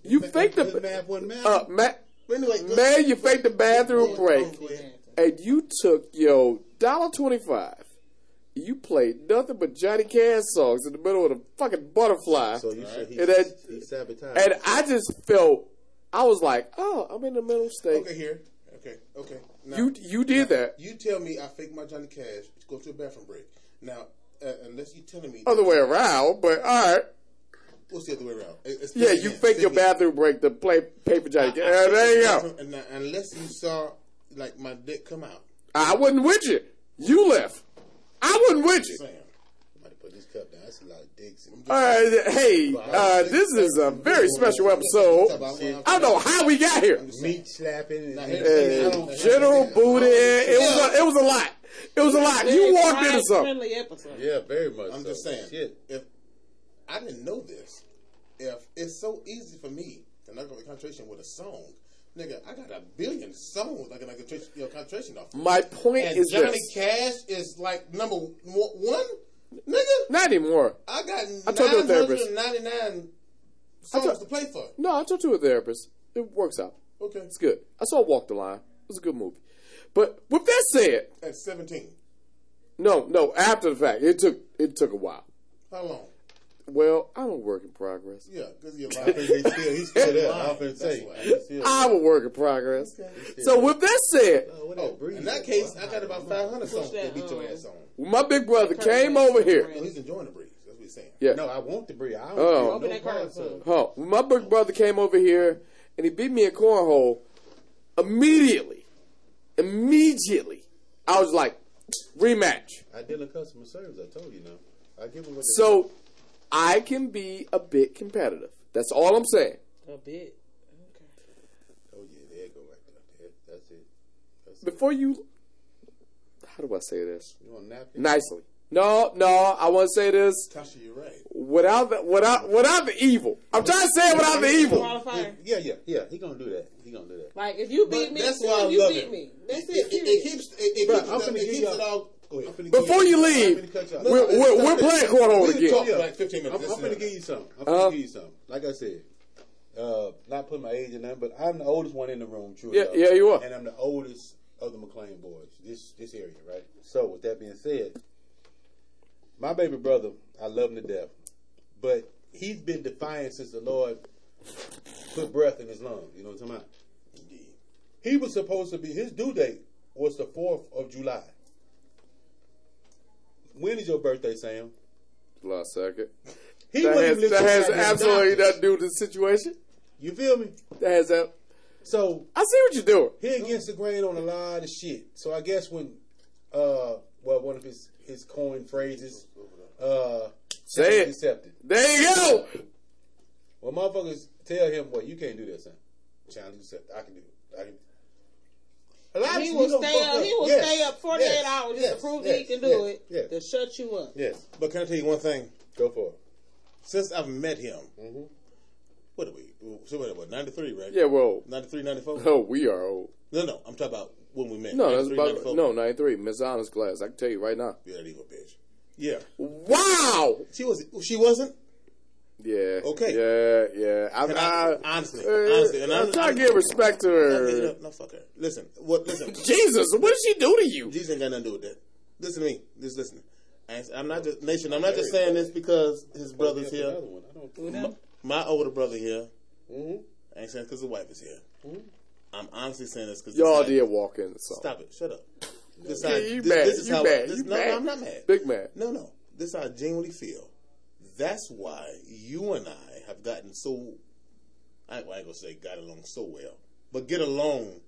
[SPEAKER 1] You faked
[SPEAKER 2] His
[SPEAKER 1] the
[SPEAKER 2] math wasn't math.
[SPEAKER 1] uh, ma-
[SPEAKER 3] anyway,
[SPEAKER 1] man. You faked the bathroom break, and you took your dollar twenty five. You played nothing but Johnny Cash songs in the middle of the fucking butterfly,
[SPEAKER 2] so you said he,
[SPEAKER 1] And that-
[SPEAKER 2] he sabotaged.
[SPEAKER 1] and I just felt I was like, oh, I'm in the middle state.
[SPEAKER 3] Okay, here. Okay, okay. Now,
[SPEAKER 1] You you did that.
[SPEAKER 3] You tell me I faked my Johnny Cash to go to a bathroom break. Now, uh, unless you're telling me
[SPEAKER 1] Other way around, but all right.
[SPEAKER 3] What's the other way around? It's-
[SPEAKER 1] Yeah, you fake your bathroom break to play paper jacket.
[SPEAKER 3] I- I
[SPEAKER 1] Uh, there you go.
[SPEAKER 3] and now, unless you saw like my dick come out.
[SPEAKER 1] I wasn't with you. You left. I wasn't with you.
[SPEAKER 3] Sam,
[SPEAKER 2] I'm about to put this cup down. That's a lot of dicks. in
[SPEAKER 1] All right, hey, uh, this is a very special episode. I don't know how we got here.
[SPEAKER 2] Meat slapping. And,
[SPEAKER 1] Uh, general booty. It was a, it was a lot. It was a lot. You walked into something.
[SPEAKER 6] friendly episode.
[SPEAKER 2] yeah, very much.
[SPEAKER 3] I'm
[SPEAKER 2] so.
[SPEAKER 3] just saying,
[SPEAKER 2] Shit.
[SPEAKER 3] if I didn't know this, if it's so easy for me to knock off a concentration with a song, nigga, I got a billion songs I can knock concentration, your concentration off.
[SPEAKER 1] My point
[SPEAKER 3] and
[SPEAKER 1] is
[SPEAKER 3] Johnny
[SPEAKER 1] this.
[SPEAKER 3] Cash is like number one, nigga.
[SPEAKER 1] Not anymore.
[SPEAKER 3] I got
[SPEAKER 1] I told therapist.
[SPEAKER 3] 999
[SPEAKER 1] I
[SPEAKER 3] songs
[SPEAKER 1] told-
[SPEAKER 3] to play for.
[SPEAKER 1] No, I talked to a therapist. It works out.
[SPEAKER 3] Okay,
[SPEAKER 1] It's good. I saw Walk the Line. It was a good movie. But with that said,
[SPEAKER 3] at 17,
[SPEAKER 1] no, no. After the fact, it took it took a while.
[SPEAKER 3] how long?
[SPEAKER 1] Well, I'm a work in progress.
[SPEAKER 3] Yeah, because you're
[SPEAKER 2] I think he's still, he's still there. I'm
[SPEAKER 3] That's
[SPEAKER 2] say. still-
[SPEAKER 1] I'm a work in progress. So with that said,
[SPEAKER 2] Oh,
[SPEAKER 3] Oh,
[SPEAKER 2] that breeze
[SPEAKER 3] in that
[SPEAKER 2] is,
[SPEAKER 3] case. I got about 500 songs to
[SPEAKER 6] that,
[SPEAKER 3] beat your ass on.
[SPEAKER 1] when my big brother came over here.
[SPEAKER 3] No, he's enjoying the breeze. That's what he's saying.
[SPEAKER 1] Yeah.
[SPEAKER 2] No, I want the breeze. I don't
[SPEAKER 1] Oh.
[SPEAKER 2] feel
[SPEAKER 6] Open
[SPEAKER 2] no
[SPEAKER 6] that curtain,
[SPEAKER 2] parts of
[SPEAKER 1] When my big brother came over here and he beat me in cornhole, immediately, immediately, I was like, rematch.
[SPEAKER 2] I did a customer service. I told you now. I give them what they
[SPEAKER 1] So I can be a bit competitive. That's all I'm saying.
[SPEAKER 6] A bit. Okay.
[SPEAKER 2] Oh yeah, there you go right there. There- That's it. That's it.
[SPEAKER 1] Before you, how do I say this
[SPEAKER 2] You want a napkin?
[SPEAKER 1] nicely? No, no, I want to say this
[SPEAKER 3] Tasha, you're right.
[SPEAKER 1] without the without without the evil. I'm trying to say it without the evil.
[SPEAKER 6] Qualifier.
[SPEAKER 2] Yeah, yeah, yeah. He gonna do that. He gonna do that.
[SPEAKER 6] Like if you beat
[SPEAKER 3] But
[SPEAKER 6] me,
[SPEAKER 3] that's why I
[SPEAKER 6] you
[SPEAKER 3] love
[SPEAKER 6] beat
[SPEAKER 3] it.
[SPEAKER 6] me. That's
[SPEAKER 3] It,
[SPEAKER 6] it.
[SPEAKER 3] it, it keeps it, it
[SPEAKER 2] Bruh,
[SPEAKER 3] keeps,
[SPEAKER 2] I'm
[SPEAKER 3] it,
[SPEAKER 2] finna
[SPEAKER 3] it keeps it all. Go ahead.
[SPEAKER 1] Before you leave,
[SPEAKER 2] finna cut y'all.
[SPEAKER 1] we're, we're, we're playing cornhole
[SPEAKER 3] We can talk
[SPEAKER 1] again.
[SPEAKER 3] for like 15
[SPEAKER 2] I'm,
[SPEAKER 3] minutes.
[SPEAKER 2] I'm
[SPEAKER 3] This
[SPEAKER 2] finna
[SPEAKER 3] is-
[SPEAKER 2] give you something. I'm
[SPEAKER 1] Uh-huh.
[SPEAKER 2] finna give you something. Like I said, uh, not putting my age in that, but I'm the oldest one in the room. True.
[SPEAKER 1] Yeah,
[SPEAKER 2] enough.
[SPEAKER 1] yeah, you are.
[SPEAKER 2] And I'm the oldest of the McLean boys. This this area, right? So with that being said, my baby brother, I love him to death, but he's been defiant since the Lord put breath in his lungs. You know what I'm talking about? He was supposed to be his due date was the fourth of July. When is your birthday, Sam?
[SPEAKER 1] Last second.
[SPEAKER 2] He
[SPEAKER 1] That has, that has absolutely nothing to do with the situation.
[SPEAKER 2] You feel me?
[SPEAKER 1] That has a,
[SPEAKER 2] So
[SPEAKER 1] I see what you're doing.
[SPEAKER 2] he against the grain on a lot of shit. So I guess when, uh, well, one of his his coin phrases, uh,
[SPEAKER 1] Say it.
[SPEAKER 2] deceptive.
[SPEAKER 1] There you go.
[SPEAKER 2] When motherfuckers tell him, "Well, you can't do that, son," challenge deceptive. I can do it. I can. A lot
[SPEAKER 6] He
[SPEAKER 2] shit
[SPEAKER 6] will stay
[SPEAKER 2] fuck
[SPEAKER 6] up. He will
[SPEAKER 2] Yes,
[SPEAKER 6] stay up 48
[SPEAKER 2] yes,
[SPEAKER 6] hours just
[SPEAKER 2] yes,
[SPEAKER 6] to prove
[SPEAKER 2] yes,
[SPEAKER 6] that he can do
[SPEAKER 2] yes,
[SPEAKER 6] it
[SPEAKER 2] Yes,
[SPEAKER 6] to shut you up.
[SPEAKER 2] yes.
[SPEAKER 3] But can I tell you one thing?
[SPEAKER 2] Go for it.
[SPEAKER 3] Since I've met him,
[SPEAKER 2] Mm-hmm.
[SPEAKER 3] what are we? So what, what, 93, right?
[SPEAKER 1] Yeah, well,
[SPEAKER 3] 93, 94?
[SPEAKER 1] oh, we are old.
[SPEAKER 3] No, no, I'm talking about when we met.
[SPEAKER 1] No, that's about
[SPEAKER 3] 94.
[SPEAKER 1] no ninety three. Miss Honors class. I can tell you right now.
[SPEAKER 3] You're that evil bitch. Yeah.
[SPEAKER 1] Wow.
[SPEAKER 3] She was. She wasn't.
[SPEAKER 1] Yeah.
[SPEAKER 3] Okay.
[SPEAKER 1] Yeah, yeah. I'm,
[SPEAKER 3] I-
[SPEAKER 1] I,
[SPEAKER 3] honestly,
[SPEAKER 1] uh,
[SPEAKER 3] honestly, and
[SPEAKER 1] I'm,
[SPEAKER 3] I'm-
[SPEAKER 1] trying to give respect to
[SPEAKER 3] No,
[SPEAKER 1] her.
[SPEAKER 3] no, fuck her. Listen, what? Listen.
[SPEAKER 1] Jesus, what did she do to you?
[SPEAKER 3] Jesus ain't got nothing to do with that. Listen to me. Just listen. I- I'm not just nation. I'm not just saying this because his brother's here.
[SPEAKER 2] Another one. I don't.
[SPEAKER 3] My older brother here.
[SPEAKER 2] Mm-hmm.
[SPEAKER 3] I ain't saying because his wife is here. Hmm. I'm honestly saying this because
[SPEAKER 1] Y'all did walk in. So.
[SPEAKER 3] Stop it. Shut up. This
[SPEAKER 1] Yeah,
[SPEAKER 3] how,
[SPEAKER 1] you
[SPEAKER 3] this,
[SPEAKER 1] mad.
[SPEAKER 3] this is
[SPEAKER 1] you
[SPEAKER 3] how.
[SPEAKER 1] mad.
[SPEAKER 3] This,
[SPEAKER 1] you
[SPEAKER 3] no,
[SPEAKER 1] mad.
[SPEAKER 3] no, I'm not mad.
[SPEAKER 1] Big man.
[SPEAKER 3] No, no. This is how I genuinely feel. That's why you and I have gotten so. I, I ain't gonna say got along so well, but get along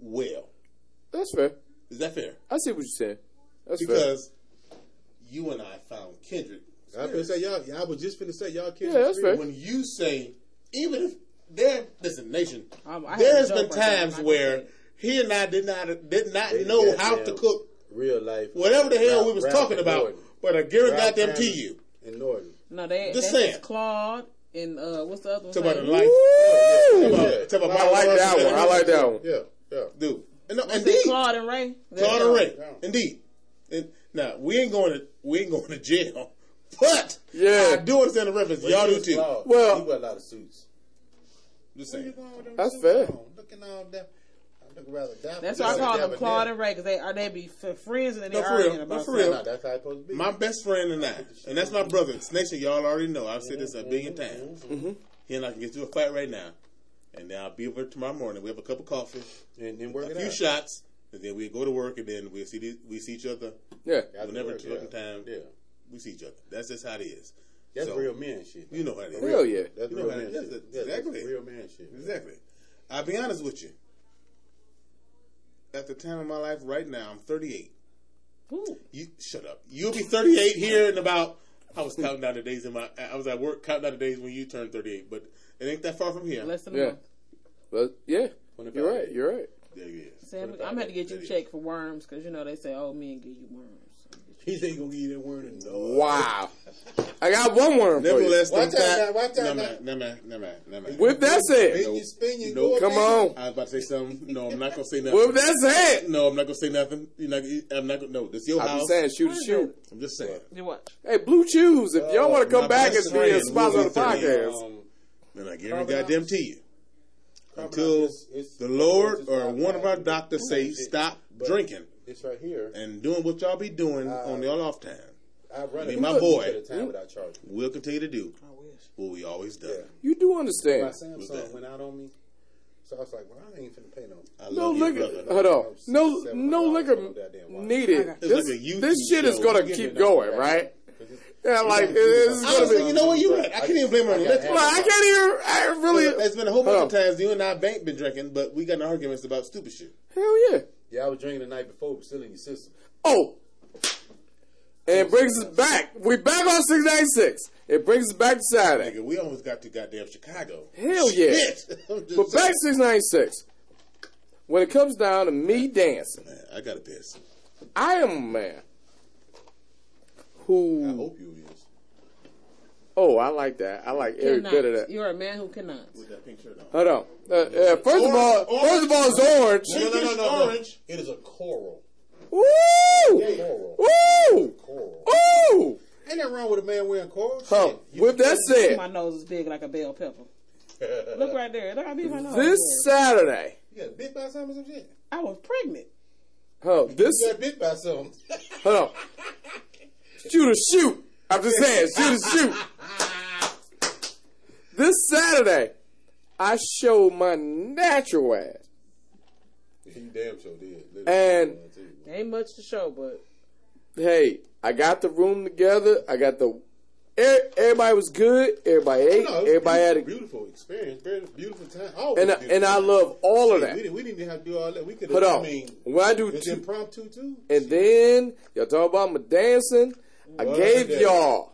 [SPEAKER 3] well.
[SPEAKER 1] That's fair.
[SPEAKER 3] Is that fair?
[SPEAKER 1] I see what you're saying. That's fair.
[SPEAKER 3] Because you and I found kindred.
[SPEAKER 2] I was finna say y'all. I was just finna say y'all can't.
[SPEAKER 1] Yeah, that's fair.
[SPEAKER 3] When you say, even if there, listen, nation,
[SPEAKER 6] Um, I had
[SPEAKER 3] there's
[SPEAKER 6] a
[SPEAKER 3] been
[SPEAKER 6] joke right
[SPEAKER 3] times where
[SPEAKER 6] gonna say it.
[SPEAKER 3] he and I did not did not
[SPEAKER 2] They
[SPEAKER 3] know
[SPEAKER 2] got
[SPEAKER 3] how to cook
[SPEAKER 2] real life.
[SPEAKER 3] whatever the hell
[SPEAKER 2] Ralph-
[SPEAKER 3] we was
[SPEAKER 2] Ralph
[SPEAKER 3] talking about.
[SPEAKER 2] Norton.
[SPEAKER 3] But I guarantee
[SPEAKER 2] Ralph
[SPEAKER 3] goddamn to you,
[SPEAKER 2] and Norton.
[SPEAKER 6] No, they
[SPEAKER 3] Just
[SPEAKER 6] that's
[SPEAKER 3] saying.
[SPEAKER 6] Claude and uh, what's the other one?
[SPEAKER 3] talk about the
[SPEAKER 6] name?
[SPEAKER 3] life. Talk about, talk about
[SPEAKER 1] I like that one. I like that one.
[SPEAKER 2] Yeah, yeah.
[SPEAKER 3] dude. And no, indeed,
[SPEAKER 6] Claude and Ray.
[SPEAKER 3] Claude and Ray. Indeed. And now we ain't going to we ain't going to jail, but
[SPEAKER 1] Yeah.
[SPEAKER 3] I do understand the reference. Y'all do too.
[SPEAKER 1] Well-
[SPEAKER 2] he wear a lot of suits.
[SPEAKER 3] Just saying.
[SPEAKER 1] That's fair.
[SPEAKER 2] Looking all that. I look rather dapper.
[SPEAKER 6] That's why I call them
[SPEAKER 2] Dapper
[SPEAKER 6] Claude and Ray because they are they be friends and then they
[SPEAKER 3] No, for
[SPEAKER 6] arguing
[SPEAKER 3] real.
[SPEAKER 6] about
[SPEAKER 3] No, for
[SPEAKER 6] something.
[SPEAKER 3] real.
[SPEAKER 2] Nah, that's how it's supposed to be.
[SPEAKER 3] My best friend and I, and that's my brother. Snakes, y'all already know. I've said this a billion times. Mm-hmm. Mm-hmm. He and I can get to a fight right now, and then I'll be over tomorrow morning. We have a cup of coffee,
[SPEAKER 2] and then work
[SPEAKER 3] a
[SPEAKER 2] it
[SPEAKER 3] few
[SPEAKER 2] out.
[SPEAKER 3] shots, and then we go to work, and then we see the, we see each other.
[SPEAKER 1] Yeah.
[SPEAKER 3] Whenever
[SPEAKER 2] work,
[SPEAKER 3] it's working
[SPEAKER 2] yeah.
[SPEAKER 3] time,
[SPEAKER 2] Yeah.
[SPEAKER 3] we see each other. That's just how it is.
[SPEAKER 2] That's
[SPEAKER 3] So,
[SPEAKER 2] real man shit.
[SPEAKER 3] You know how it is.
[SPEAKER 1] Hell yeah.
[SPEAKER 2] That's
[SPEAKER 3] You know
[SPEAKER 2] real
[SPEAKER 3] how
[SPEAKER 2] man
[SPEAKER 3] it is.
[SPEAKER 2] shit. Yeah, that's
[SPEAKER 3] Exactly.
[SPEAKER 2] real man shit.
[SPEAKER 3] Exactly. I'll be honest with you. At the time of my life, right now, I'm 38.
[SPEAKER 6] Ooh.
[SPEAKER 3] You shut up. You'll be 38 here in about. I was counting down the days in my. I was at work counting down the days when you turned 38, but it ain't that far from here.
[SPEAKER 6] Less than a
[SPEAKER 1] Yeah.
[SPEAKER 6] month.
[SPEAKER 1] But yeah, you're right. You're right.
[SPEAKER 3] There you is.
[SPEAKER 6] Sam, I'm gonna have to get you checked for worms because you know they say oh, old men give you worms.
[SPEAKER 2] He ain't gonna give you that word. No.
[SPEAKER 1] Wow. I got one worm for you.
[SPEAKER 3] Nevertheless,
[SPEAKER 2] Watch
[SPEAKER 3] them
[SPEAKER 2] out
[SPEAKER 3] fat-
[SPEAKER 2] now, watch out
[SPEAKER 3] no,
[SPEAKER 2] now.
[SPEAKER 3] man, no, man, no, man, no, man.
[SPEAKER 1] With that said,
[SPEAKER 2] Spin you, spin you,
[SPEAKER 3] Nope.
[SPEAKER 2] go
[SPEAKER 1] come on.
[SPEAKER 3] I was about to say something. No, I'm not gonna say nothing.
[SPEAKER 1] With that said,
[SPEAKER 3] No, I'm not gonna say nothing. You're not. I'm not gonna. No, this your house.
[SPEAKER 1] I'm
[SPEAKER 3] house.
[SPEAKER 1] just saying, shoot a shoot.
[SPEAKER 3] I'm just saying.
[SPEAKER 6] You what?
[SPEAKER 1] Hey, Blue Chews, if y'all want to come
[SPEAKER 3] my
[SPEAKER 1] back and be a
[SPEAKER 3] friend
[SPEAKER 1] sponsor of the
[SPEAKER 3] will be
[SPEAKER 1] podcast,
[SPEAKER 2] Um,
[SPEAKER 3] And I guarantee
[SPEAKER 2] Carbon
[SPEAKER 3] goddamn to you. Until
[SPEAKER 2] ops, it's- it's-
[SPEAKER 3] the Lord
[SPEAKER 2] it's
[SPEAKER 3] or
[SPEAKER 2] not
[SPEAKER 3] one of our
[SPEAKER 2] bad.
[SPEAKER 3] doctors say stop drinking
[SPEAKER 2] It's right here.
[SPEAKER 3] and doing what y'all be doing
[SPEAKER 2] Uh,
[SPEAKER 3] on your off time.
[SPEAKER 2] I run
[SPEAKER 3] Me my boy.
[SPEAKER 2] of time without charging.
[SPEAKER 3] We'll continue to do
[SPEAKER 6] I wish.
[SPEAKER 3] what we always done.
[SPEAKER 2] Yeah.
[SPEAKER 1] you do
[SPEAKER 2] My
[SPEAKER 1] understand.
[SPEAKER 3] What's
[SPEAKER 2] Samsung
[SPEAKER 3] that?
[SPEAKER 2] went out on me, so I was like, "Well, I ain't finna pay no."
[SPEAKER 3] I
[SPEAKER 1] No liquor. Hold on. No, no liquor
[SPEAKER 2] for no goddamn wine.
[SPEAKER 1] needed. This,
[SPEAKER 3] like
[SPEAKER 1] this shit is gonna keep going,
[SPEAKER 2] number,
[SPEAKER 1] right?
[SPEAKER 2] Cause
[SPEAKER 1] Yeah, like
[SPEAKER 2] You
[SPEAKER 1] it- it's
[SPEAKER 2] I
[SPEAKER 1] gonna
[SPEAKER 3] Honestly,
[SPEAKER 1] be.
[SPEAKER 3] you know what? You're right. I can't even blame her on
[SPEAKER 2] I
[SPEAKER 3] liquor.
[SPEAKER 2] got-
[SPEAKER 1] Like, I can't even. I really.
[SPEAKER 3] It's been a whole bunch of times you and I ain't been drinking, but we got in arguments about stupid shit.
[SPEAKER 1] Hell yeah.
[SPEAKER 2] Yeah, I was drinking the night before, but still in your system.
[SPEAKER 1] Oh. And it brings us back. We back on 696. It brings us back to Saturday.
[SPEAKER 3] Nigga, we almost got to goddamn Chicago.
[SPEAKER 1] Hell yeah.
[SPEAKER 3] Shit.
[SPEAKER 1] But
[SPEAKER 3] saying.
[SPEAKER 1] back 696. When it comes down to me dancing,
[SPEAKER 3] Man, I got to piss.
[SPEAKER 1] I am a man who.
[SPEAKER 3] I hope you is.
[SPEAKER 1] Oh, I like that. I like every
[SPEAKER 6] Cannot.
[SPEAKER 1] bit of that.
[SPEAKER 6] You're a man who cannot.
[SPEAKER 3] With that pink shirt on.
[SPEAKER 1] Hold on. Uh, uh, first of all,
[SPEAKER 3] Orange.
[SPEAKER 1] first of all, it's orange.
[SPEAKER 3] No, no, no, no.
[SPEAKER 2] Orange. It is a coral.
[SPEAKER 1] Woo!
[SPEAKER 2] Coral.
[SPEAKER 1] Woo!
[SPEAKER 2] Coral.
[SPEAKER 1] Woo!
[SPEAKER 2] Ain't nothing wrong with a man wearing coral.
[SPEAKER 1] Huh. With that said,
[SPEAKER 6] My nose is big like a bell pepper. Look right there. Look how big my nose
[SPEAKER 1] this
[SPEAKER 6] is.
[SPEAKER 1] Saturday,
[SPEAKER 2] You got bit by something some shit.
[SPEAKER 6] I was pregnant.
[SPEAKER 1] oh, this,
[SPEAKER 2] You got bit by something.
[SPEAKER 1] hold on. Shoot or shoot. I'm just saying, shoot or shoot. This Saturday, I showed my natural ass.
[SPEAKER 2] you damn sure did. Literally.
[SPEAKER 1] And
[SPEAKER 6] Ain't much to show, but
[SPEAKER 1] hey, I got the room together. I got the. Everybody was good. Everybody ate.
[SPEAKER 2] No,
[SPEAKER 1] Everybody had a.
[SPEAKER 2] beautiful, beautiful experience, very beautiful time. Always
[SPEAKER 1] And I, and I love all of that.
[SPEAKER 2] We didn't, we didn't even have to do all that. We could
[SPEAKER 1] Hold
[SPEAKER 2] have.
[SPEAKER 1] on.
[SPEAKER 2] I mean,
[SPEAKER 1] When I do
[SPEAKER 2] it's
[SPEAKER 1] two,
[SPEAKER 2] impromptu too.
[SPEAKER 1] and then y'all talk about my dancing. I gave
[SPEAKER 2] that?
[SPEAKER 1] y'all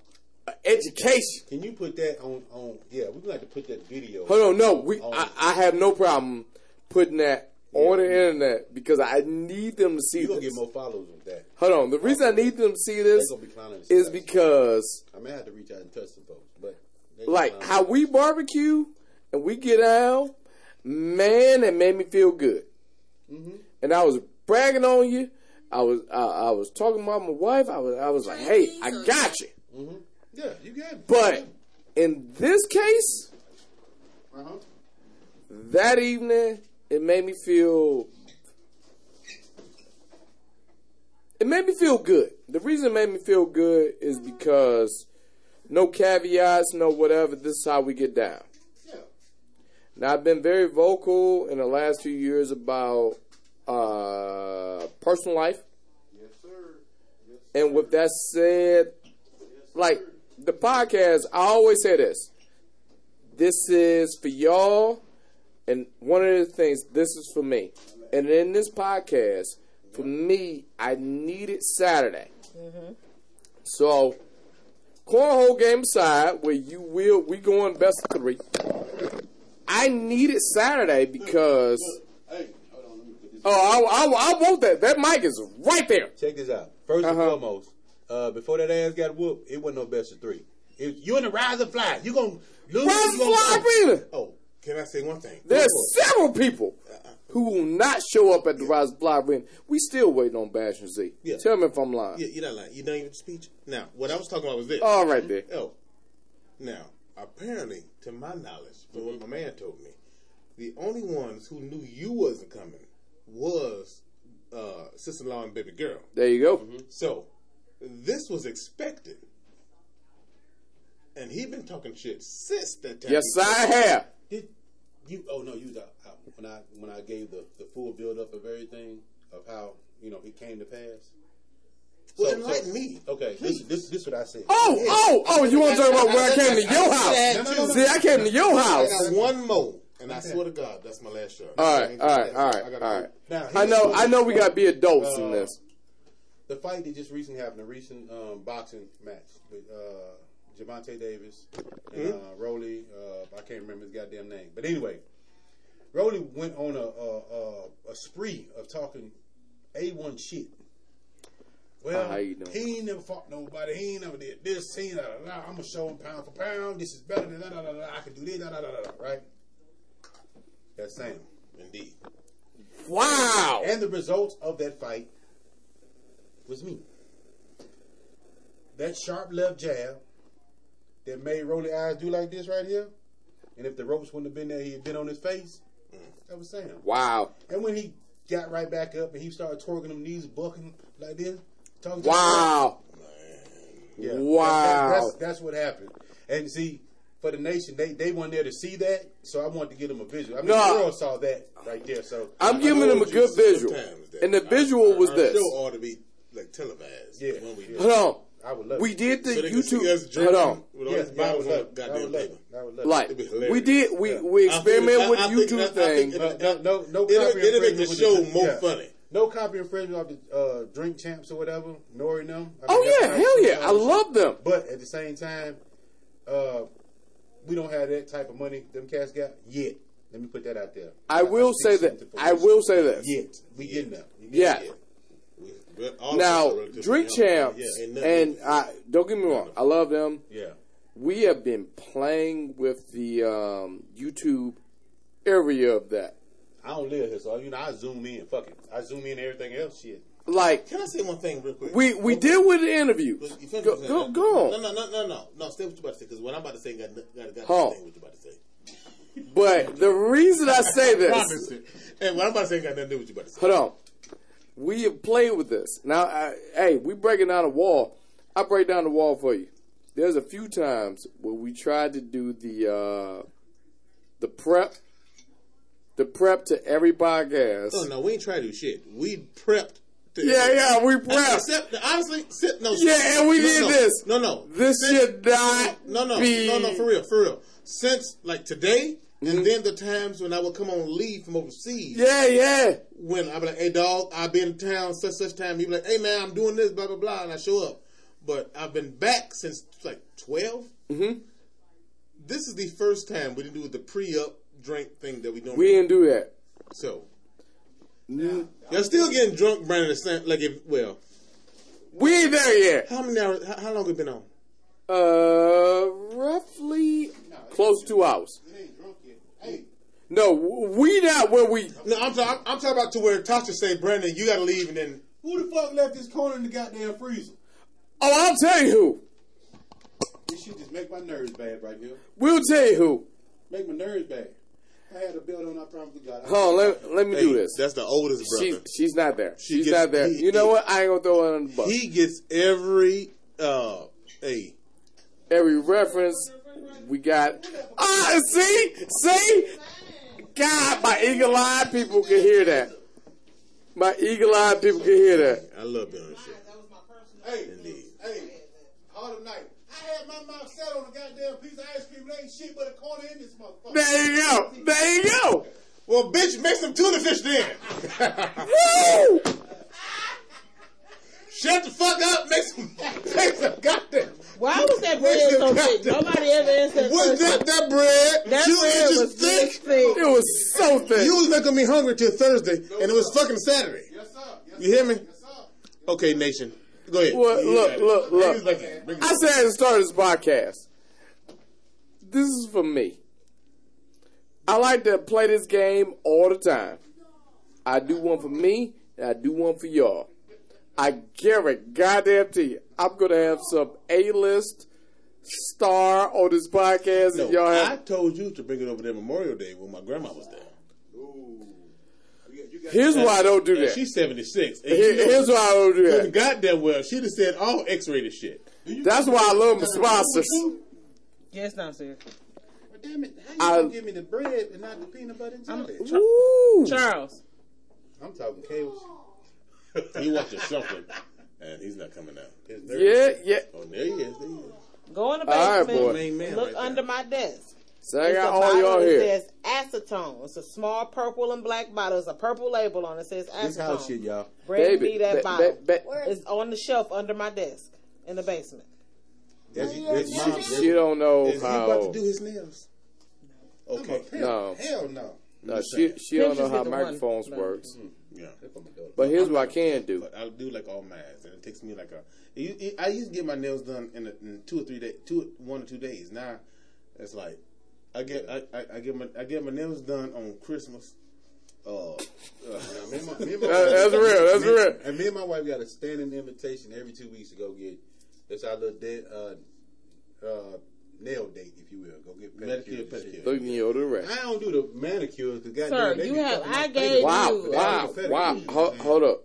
[SPEAKER 1] education.
[SPEAKER 2] Can you put that on? On yeah, we're gonna have to put that video.
[SPEAKER 1] Hold on, no, we.
[SPEAKER 2] on-
[SPEAKER 1] I, I have no problem putting that on the internet because I need them to see
[SPEAKER 2] You gonna
[SPEAKER 1] this.
[SPEAKER 2] get more followers with that.
[SPEAKER 1] Hold on, the reason I need them to see this
[SPEAKER 2] be clowning. us.
[SPEAKER 1] is because
[SPEAKER 2] I may have to reach out and touch some folks, but
[SPEAKER 1] like how we barbecue and we get out, man, it made me feel good.
[SPEAKER 2] Mm-hmm.
[SPEAKER 1] And I was bragging on you. I was I, I was talking about my wife. I was I was like, hey, I got you.
[SPEAKER 2] Mm-hmm. Yeah, you got.
[SPEAKER 1] But in this case,
[SPEAKER 2] uh-huh.
[SPEAKER 1] that evening, it made me feel. It made me feel good. The reason it made me feel good is because no caveats, no whatever. This is how we get down.
[SPEAKER 2] Yeah.
[SPEAKER 1] Now I've been very vocal in the last few years about uh, personal life,
[SPEAKER 2] Yes, sir. Yes,
[SPEAKER 1] and with that said, like the podcast, I always say this: this is for y'all, and one of the things, this is for me. And in this podcast, for me, I needed Saturday. So, cornhole game aside, where you will, we going best of three. I needed Saturday because.
[SPEAKER 2] Hey, hold on. Let me put this.
[SPEAKER 1] Oh, I, I, I want that. That mic is right there.
[SPEAKER 2] Check this out. 1st and
[SPEAKER 1] Uh-huh.
[SPEAKER 2] foremost, uh, before that ass got whooped, it wasn't no best of three. If you in the rise and fly, you gonna lose.
[SPEAKER 1] Rise and Fly Arena.
[SPEAKER 3] Oh, can I say one thing?
[SPEAKER 1] There's several people who will not show up at the Rise and Fly Arena. We still waiting on Bash and Z.
[SPEAKER 3] Yeah.
[SPEAKER 1] Tell me if I'm lying.
[SPEAKER 3] Yeah, you're not lying. You're not even speech. Now, what I was talking about was this.
[SPEAKER 1] All right there.
[SPEAKER 3] Oh, now apparently, to my knowledge, from what my man told me, the only ones who knew you wasn't coming was uh, sister-in-law and baby girl.
[SPEAKER 1] There you go.
[SPEAKER 3] So this was expected, and he been talking shit since that time.
[SPEAKER 1] Yes, I have.
[SPEAKER 2] Did you? Oh no, you was out, out when I when I gave the, the full build up of everything. of how you know it came to pass.
[SPEAKER 3] Well, enlighten me.
[SPEAKER 2] Okay, this this this what I said.
[SPEAKER 1] Oh, oh, oh! You want to talk about where I came to your house?
[SPEAKER 3] No, no, no, no.
[SPEAKER 1] See, I came to your
[SPEAKER 3] I
[SPEAKER 1] house.
[SPEAKER 3] got one more, and I swear to God, that's my last shot.
[SPEAKER 1] All right, all right, all right, all right.
[SPEAKER 2] Now,
[SPEAKER 1] I know, I know. We got to be adults in
[SPEAKER 2] Uh,
[SPEAKER 1] this.
[SPEAKER 2] The fight that just recently happened, a recent um, boxing match with uh, Gervonta Davis and uh, Rolly. Uh, I can't remember his goddamn name, but anyway, Rolly went on a a, a, a spree of talking a one shit. Well,
[SPEAKER 1] How you doing?
[SPEAKER 2] he ain't never fought nobody. He ain't never did this. He ain't da, da, da. I'm gonna show him pound for pound. This is better than da da da da. I can do this. Da da da. da, Right? That's Sam.
[SPEAKER 3] Indeed.
[SPEAKER 1] Wow.
[SPEAKER 2] And the result of that fight was me. That sharp left jab that made Rolly eyes do like this right here. And if the ropes wouldn't have been there, he'd been on his face. That was Sam.
[SPEAKER 1] Wow.
[SPEAKER 2] And when he got right back up and he started twerking them knees, bucking like this, talking to
[SPEAKER 1] Wow.
[SPEAKER 2] yeah,
[SPEAKER 1] Wow.
[SPEAKER 2] that- that's, that's what happened. And see, for the nation, they they weren't there to see that, so I wanted to give them a visual. I mean,
[SPEAKER 1] No.
[SPEAKER 2] the world saw that right there. So
[SPEAKER 1] I'm giving them a good visual, and the visual was
[SPEAKER 3] our
[SPEAKER 1] this.
[SPEAKER 3] show ought to be like televised.
[SPEAKER 2] Yeah.
[SPEAKER 3] When we do.
[SPEAKER 1] Hold on.
[SPEAKER 2] I would love
[SPEAKER 1] We
[SPEAKER 2] it.
[SPEAKER 1] did the
[SPEAKER 3] So they can see us
[SPEAKER 1] YouTube. Hold on.
[SPEAKER 3] with all
[SPEAKER 2] Yeah, yeah, I
[SPEAKER 3] bottles
[SPEAKER 2] would love
[SPEAKER 3] the
[SPEAKER 2] it. I
[SPEAKER 3] goddamn
[SPEAKER 2] would love it. I would love it.
[SPEAKER 1] Like
[SPEAKER 3] It'd be hilarious.
[SPEAKER 1] we did, we
[SPEAKER 2] Yeah.
[SPEAKER 1] we
[SPEAKER 3] I
[SPEAKER 1] experimented with
[SPEAKER 3] I- I
[SPEAKER 1] the
[SPEAKER 3] think-
[SPEAKER 1] YouTube
[SPEAKER 3] I- I think
[SPEAKER 1] thing.
[SPEAKER 3] it-
[SPEAKER 2] No, no, no, no
[SPEAKER 3] It'll,
[SPEAKER 2] copy
[SPEAKER 3] it'll make the show
[SPEAKER 2] with
[SPEAKER 3] more
[SPEAKER 2] yeah.
[SPEAKER 3] funny.
[SPEAKER 2] No copy and infringement of the uh, drink champs or whatever. N.O.R.E. and them. I
[SPEAKER 1] Oh
[SPEAKER 2] mean, that's
[SPEAKER 1] yeah, hell yeah! I love them.
[SPEAKER 2] But at the same time, uh, we don't have that type of money them cats got yet. Let me put that out there.
[SPEAKER 1] I will
[SPEAKER 2] speak
[SPEAKER 1] say that. I will say this.
[SPEAKER 2] Yet we getting there.
[SPEAKER 1] Yeah.
[SPEAKER 3] We- we're- all of us are
[SPEAKER 1] Now, Drink
[SPEAKER 3] young.
[SPEAKER 1] Champs,
[SPEAKER 3] Yeah, ain't
[SPEAKER 1] and I, don't get me wrong, I love them.
[SPEAKER 2] Yeah.
[SPEAKER 1] We have been playing with the um, YouTube area of that.
[SPEAKER 2] I don't live here, so you know I zoom in. Fuck it. I zoom in everything else. Shit.
[SPEAKER 1] Like
[SPEAKER 3] Can I say one thing real quick?
[SPEAKER 1] we we
[SPEAKER 3] Okay.
[SPEAKER 1] did with the interviews. Go go, go
[SPEAKER 3] No,
[SPEAKER 1] on.
[SPEAKER 3] no, no, no, no, no. Stay what you about to say because what I'm about to say got got got say what you about to say.
[SPEAKER 1] But the reason I say this.
[SPEAKER 3] And what I'm about to say got nothing to do with what you about to say.
[SPEAKER 1] hold on. We have played with this. Now, I, hey, we breaking down a wall. I break down the wall for you. There's a few times where we tried to do the uh, the prep, the prep to every podcast.
[SPEAKER 3] No, no, we ain't trying to do shit. We prepped.
[SPEAKER 1] Yeah, yeah, we prepped.
[SPEAKER 3] Except, honestly, sit, no. Shit.
[SPEAKER 1] Yeah, and we
[SPEAKER 3] no,
[SPEAKER 1] did
[SPEAKER 3] no,
[SPEAKER 1] this.
[SPEAKER 3] No, no.
[SPEAKER 1] This
[SPEAKER 3] Since-
[SPEAKER 1] should not
[SPEAKER 3] No, no,
[SPEAKER 1] be-
[SPEAKER 3] no, no, for real, for real. Since like today,
[SPEAKER 1] Mm-hmm.
[SPEAKER 3] and then the times when I would come on leave from overseas.
[SPEAKER 1] Yeah, yeah.
[SPEAKER 3] When I'd be like, "Hey, dog, I'll be in town such such time." He'd be like, "Hey, man, I'm doing this, blah blah blah," and I show up. But I've been back since like 12
[SPEAKER 1] Mm-hmm.
[SPEAKER 3] This is the first time we didn't do the pre-up drink thing that we don't.
[SPEAKER 1] We didn't do that.
[SPEAKER 3] So you're still getting drunk, Brandon. the Like if well,
[SPEAKER 1] We ain't there yet.
[SPEAKER 3] how many hours? How, how long have it been on?
[SPEAKER 1] Uh, roughly close to two hours. Hey. No, we not where we.
[SPEAKER 3] No, I'm talking. I'm talking about to where Tasha say, Brandon, you got to leave, and then
[SPEAKER 2] Who the fuck left this corner in the goddamn freezer?
[SPEAKER 1] Oh, I'll tell you who.
[SPEAKER 2] This shit just make my nerves bad right here.
[SPEAKER 1] We'll tell you who.
[SPEAKER 2] Make my nerves bad. I had a belt on. I promise to God. I-
[SPEAKER 1] Hold on, let, let me
[SPEAKER 3] Hey,
[SPEAKER 1] do this.
[SPEAKER 3] That's the oldest
[SPEAKER 1] She,
[SPEAKER 3] brother.
[SPEAKER 1] she's not there.
[SPEAKER 3] She
[SPEAKER 1] she's
[SPEAKER 3] gets-
[SPEAKER 1] not there.
[SPEAKER 3] he-
[SPEAKER 1] you know
[SPEAKER 3] he-
[SPEAKER 1] what? I ain't gonna throw her under the bus.
[SPEAKER 3] He gets every uh, hey.
[SPEAKER 1] Every reference we got. Ah, see, see. God, my eagle-eyed people can hear that. My eagle-eyed people can hear that.
[SPEAKER 3] I love being on this shit.
[SPEAKER 2] Hey,
[SPEAKER 3] Indeed.
[SPEAKER 2] hey, Harlem Night. I had my mouth set on a goddamn piece of ice cream. It ain't shit but a corner in this motherfucker.
[SPEAKER 1] There you go. There you go.
[SPEAKER 3] Well, bitch, make some tuna fish then.
[SPEAKER 1] Woo!
[SPEAKER 3] Shut the fuck up. Make some. Make some goddamn.
[SPEAKER 6] Why was that bread so thick? Nobody ever asked that
[SPEAKER 3] What's
[SPEAKER 6] question.
[SPEAKER 3] that? That bread?
[SPEAKER 6] That
[SPEAKER 3] you
[SPEAKER 6] bread
[SPEAKER 3] just
[SPEAKER 6] was
[SPEAKER 3] thick.
[SPEAKER 6] thick.
[SPEAKER 1] It was so thick.
[SPEAKER 3] You was making me hungry till Thursday, and it was fucking Saturday.
[SPEAKER 2] Yes, sir. Yes,
[SPEAKER 3] You hear me?
[SPEAKER 2] Yes, sir.
[SPEAKER 3] Okay, nation. Go ahead.
[SPEAKER 1] Well, look, look, look.
[SPEAKER 3] this back in. Bring it
[SPEAKER 1] I said at the start of this podcast, this is for me. I like to play this game all the time. I do one for me, and I do one for y'all. I guarantee, goddamn to you, I'm gonna have some A-list star on this podcast.
[SPEAKER 3] No,
[SPEAKER 1] and y'all
[SPEAKER 3] I told you to bring it over there Memorial Day when my grandma was there.
[SPEAKER 1] Here's why I don't do
[SPEAKER 3] And
[SPEAKER 1] that.
[SPEAKER 3] She's 76. And
[SPEAKER 1] Here-
[SPEAKER 3] you know,
[SPEAKER 1] here's why I don't do
[SPEAKER 3] couldn't
[SPEAKER 1] that.
[SPEAKER 3] got that well. She'd have said all X-rated shit.
[SPEAKER 1] That's why I love my sponsors.
[SPEAKER 6] Yes, downstairs.
[SPEAKER 2] But damn it, how you
[SPEAKER 1] I-
[SPEAKER 2] gonna give me the bread and not the peanut butter and jelly?
[SPEAKER 1] Woo!
[SPEAKER 6] Charles.
[SPEAKER 2] I'm talking chaos.
[SPEAKER 3] He walked the shuffling, and he's not coming out.
[SPEAKER 1] Yeah, yeah.
[SPEAKER 3] Oh, there he is. There he is.
[SPEAKER 6] Go in the
[SPEAKER 1] All right, boy.
[SPEAKER 3] Main man
[SPEAKER 6] look
[SPEAKER 3] right there.
[SPEAKER 6] under my desk.
[SPEAKER 1] So I got
[SPEAKER 6] a
[SPEAKER 1] all
[SPEAKER 6] bottle
[SPEAKER 1] y'all
[SPEAKER 6] that
[SPEAKER 1] here.
[SPEAKER 6] says acetone. It's a small purple and black bottle. It's a purple label on it. It says
[SPEAKER 2] This house shit,
[SPEAKER 6] acetone.
[SPEAKER 2] y'all.
[SPEAKER 6] Bring
[SPEAKER 1] Baby,
[SPEAKER 6] me that
[SPEAKER 1] ba-
[SPEAKER 6] bottle.
[SPEAKER 1] ba- ba-
[SPEAKER 6] It's on the shelf under my desk in the basement.
[SPEAKER 2] That's, that's mom. That's,
[SPEAKER 1] She don't know
[SPEAKER 3] Is he about
[SPEAKER 1] how.
[SPEAKER 3] to do his nails? Okay.
[SPEAKER 1] No,
[SPEAKER 2] hell no.
[SPEAKER 1] no, she she don't know
[SPEAKER 6] how
[SPEAKER 1] how
[SPEAKER 6] is one.
[SPEAKER 1] microphones
[SPEAKER 6] No.
[SPEAKER 1] works.
[SPEAKER 3] Mm, yeah.
[SPEAKER 1] But here's what I can do.
[SPEAKER 3] But I do like all mass, and it takes me like a. it- it- I used to get my nails done in, a, in two or three days, two one or two days. Now it's like I get I, I, I get my I get my nails done on Christmas. Uh, uh,
[SPEAKER 2] Me and my- me and my-
[SPEAKER 1] That- that's real. That's
[SPEAKER 2] me-
[SPEAKER 1] real.
[SPEAKER 2] And me and my wife got a standing invitation every two weeks to go get. That's our little dead, uh, uh, nail date, if you will. Go get
[SPEAKER 3] Manicure,
[SPEAKER 2] pedicure. and shit.
[SPEAKER 3] pedicure.
[SPEAKER 1] Look in your direct.
[SPEAKER 2] I don't do the manicures because
[SPEAKER 6] Sir,
[SPEAKER 2] goddamn, they
[SPEAKER 6] you have- I
[SPEAKER 2] face.
[SPEAKER 6] gave
[SPEAKER 1] Wow,
[SPEAKER 6] you-
[SPEAKER 1] wow,
[SPEAKER 2] Pedicure,
[SPEAKER 1] wow. Hold, hold up.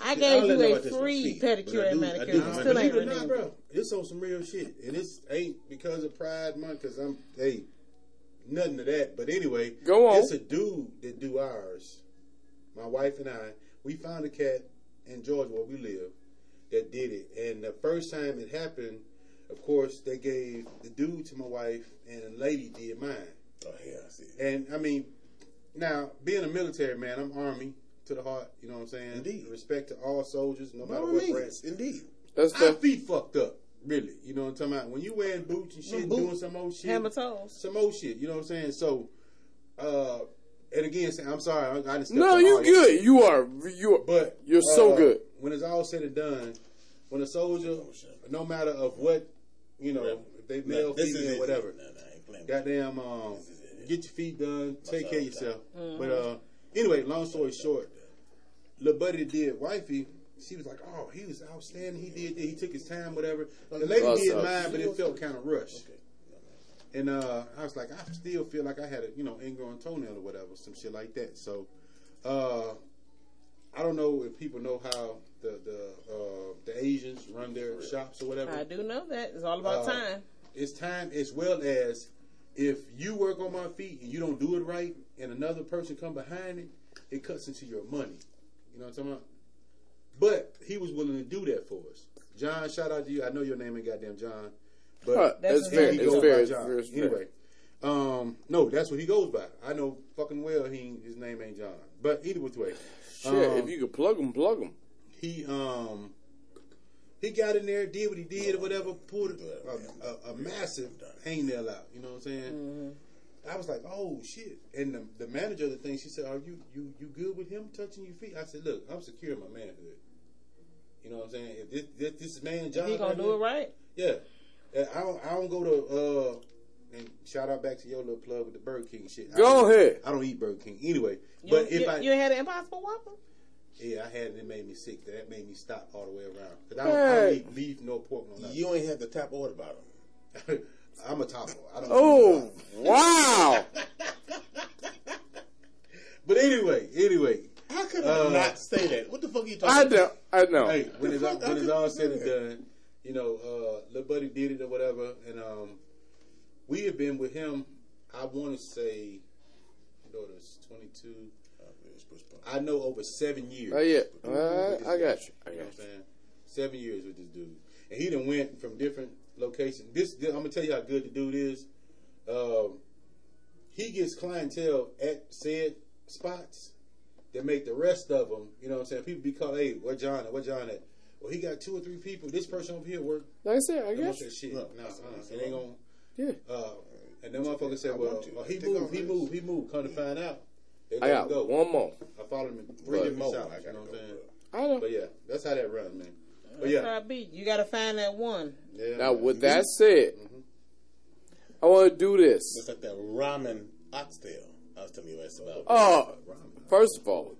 [SPEAKER 6] I
[SPEAKER 3] I
[SPEAKER 6] gave
[SPEAKER 3] don't
[SPEAKER 6] you a
[SPEAKER 3] about this for
[SPEAKER 6] free
[SPEAKER 3] feet, but I
[SPEAKER 6] pedicure
[SPEAKER 3] do-
[SPEAKER 6] and manicure.
[SPEAKER 3] do-
[SPEAKER 6] You still
[SPEAKER 3] do-
[SPEAKER 6] ain't
[SPEAKER 2] Believe it or
[SPEAKER 6] renewed.
[SPEAKER 2] not, bro, it's on some real shit, and it's ain't because of Pride Month. Because I'm hey, nothing to that. But anyway,
[SPEAKER 1] Go on.
[SPEAKER 2] It's a dude that do ours. My wife and I, we found a cat in Georgia where we live that did it, and the first time it happened, of course, they gave the dude to my wife, and a lady did mine.
[SPEAKER 3] oh yeah, I see.
[SPEAKER 2] And I mean, now being a military man, I'm Army to the heart. You know what I'm saying?
[SPEAKER 3] Indeed.
[SPEAKER 2] Respect to all soldiers, no matter
[SPEAKER 3] all
[SPEAKER 2] what
[SPEAKER 3] means, indeed.
[SPEAKER 1] That's
[SPEAKER 2] Our
[SPEAKER 1] the
[SPEAKER 2] feet fucked up, really. You know what I'm talking about? When you wearing boots and shit,
[SPEAKER 3] Them boots.
[SPEAKER 2] doing some old shit,
[SPEAKER 6] Hammer toes.
[SPEAKER 2] some old shit. You know what I'm saying? So, uh, and again, I'm sorry, I, I didn't.
[SPEAKER 1] no. You good.
[SPEAKER 2] shit.
[SPEAKER 1] You are. You are.
[SPEAKER 2] But
[SPEAKER 1] You're so
[SPEAKER 2] uh,
[SPEAKER 1] good.
[SPEAKER 2] When it's all said and done, when a soldier, no matter of what, you know, if they male,
[SPEAKER 3] this is
[SPEAKER 2] female,
[SPEAKER 3] it.
[SPEAKER 2] whatever,
[SPEAKER 3] No, no, I ain't
[SPEAKER 2] goddamn, um, get your feet done, take care of yourself.
[SPEAKER 6] Mm-hmm.
[SPEAKER 2] But uh, anyway, long story short, little buddy did wifey, she was like, "Oh, he was outstanding. He did. He took his time, whatever." The lady
[SPEAKER 1] What's
[SPEAKER 2] did
[SPEAKER 1] up?
[SPEAKER 2] mine, but it felt kind of rushed. And uh, I was like, I still feel like I had a you know ingrown toenail or whatever, some shit like that. So, uh, I don't know if people know how the the uh, the Asians run their shops or whatever.
[SPEAKER 6] I do know that. It's all about
[SPEAKER 2] Uh,
[SPEAKER 6] time.
[SPEAKER 2] It's time as well as if you work on my feet and you don't do it right, and another person come behind it, it cuts into your money. You know what I'm talking about? But he was willing to do that for us. John, shout out to you. I know your name ain't goddamn John, but
[SPEAKER 1] Huh,
[SPEAKER 6] That's
[SPEAKER 1] fair.
[SPEAKER 2] he.
[SPEAKER 1] It's
[SPEAKER 2] goes
[SPEAKER 1] fair.
[SPEAKER 2] by John.
[SPEAKER 1] fair.
[SPEAKER 2] Anyway, um, no, that's what he goes by. I know fucking well he his name ain't John. But either which way,
[SPEAKER 1] Shit.
[SPEAKER 2] um,
[SPEAKER 1] if you could plug him, plug him.
[SPEAKER 2] he um he got in there, did what he did or whatever, pulled a, a, a massive hangnail out. You know what I'm saying? I was like, oh shit! And the, the manager of the thing, she said, "Are you you you good with him touching your feet?" I said, "Look, I'm secure in my manhood. You know what I'm saying? If this this, this man John,
[SPEAKER 6] He gonna do it right.
[SPEAKER 2] yeah. I don't I don't go to uh and shout out back to your little plug with the Burger King shit.
[SPEAKER 1] Go
[SPEAKER 2] don't-
[SPEAKER 1] ahead.
[SPEAKER 2] I don't eat Burger King anyway.
[SPEAKER 6] You,
[SPEAKER 2] But
[SPEAKER 6] you,
[SPEAKER 2] if I
[SPEAKER 6] you had an Impossible Whopper?
[SPEAKER 2] yeah, I had it. It made me sick. That made me stop all the way around. Cause I don't, I don't eat beef, no pork, no nothing.
[SPEAKER 3] You ain't have the top order bottom.
[SPEAKER 2] I'm a taco. I don't.
[SPEAKER 1] Oh wow!
[SPEAKER 2] But anyway, anyway,
[SPEAKER 3] How could
[SPEAKER 2] Uh,
[SPEAKER 3] I not say that? What the fuck are you talking
[SPEAKER 1] I
[SPEAKER 3] about?
[SPEAKER 1] know. I know.
[SPEAKER 2] hey, when it's, all,
[SPEAKER 3] fuck?
[SPEAKER 2] When it's all said
[SPEAKER 3] do
[SPEAKER 2] and done, you know, uh, little buddy did it or whatever, and um, we have been with him. I want to say, my daughter's 22. I know over seven years.
[SPEAKER 1] Oh yeah. Uh, I got you. I
[SPEAKER 2] You know
[SPEAKER 1] got
[SPEAKER 2] what I'm saying? Seven years with this dude, and he done went from different locations. This, I'm gonna tell you how good the dude is. Um, he gets clientele at said spots that make the rest of them. You know what I'm saying? People be called, hey, what John at? What John at? Well, he got two or three people. This person over here work.
[SPEAKER 1] Like I said, I
[SPEAKER 2] Don't
[SPEAKER 1] got
[SPEAKER 2] want
[SPEAKER 1] you.
[SPEAKER 2] that shit.
[SPEAKER 3] Look,
[SPEAKER 2] No,
[SPEAKER 3] that's-
[SPEAKER 2] uh, it ain't gonna.
[SPEAKER 1] Yeah.
[SPEAKER 2] Uh, and then motherfucker said,
[SPEAKER 3] I
[SPEAKER 2] well,
[SPEAKER 3] want to.
[SPEAKER 2] well, he moved, he moved, he moved. Come to find out, they
[SPEAKER 1] I got
[SPEAKER 2] go.
[SPEAKER 1] one more.
[SPEAKER 2] I followed him in three
[SPEAKER 1] But-
[SPEAKER 2] different
[SPEAKER 3] More,
[SPEAKER 2] shops.
[SPEAKER 3] I
[SPEAKER 2] You
[SPEAKER 3] gotta
[SPEAKER 2] know what I'm saying?
[SPEAKER 1] I know.
[SPEAKER 2] But yeah, that's how that runs, man. But
[SPEAKER 6] That's
[SPEAKER 2] yeah,
[SPEAKER 6] how it be. You gotta find that one.
[SPEAKER 2] yeah.
[SPEAKER 1] Now,
[SPEAKER 2] man.
[SPEAKER 1] with that said, I want to do this.
[SPEAKER 3] It's like that ramen oxtail I was telling you guys about.
[SPEAKER 1] Oh, first of all,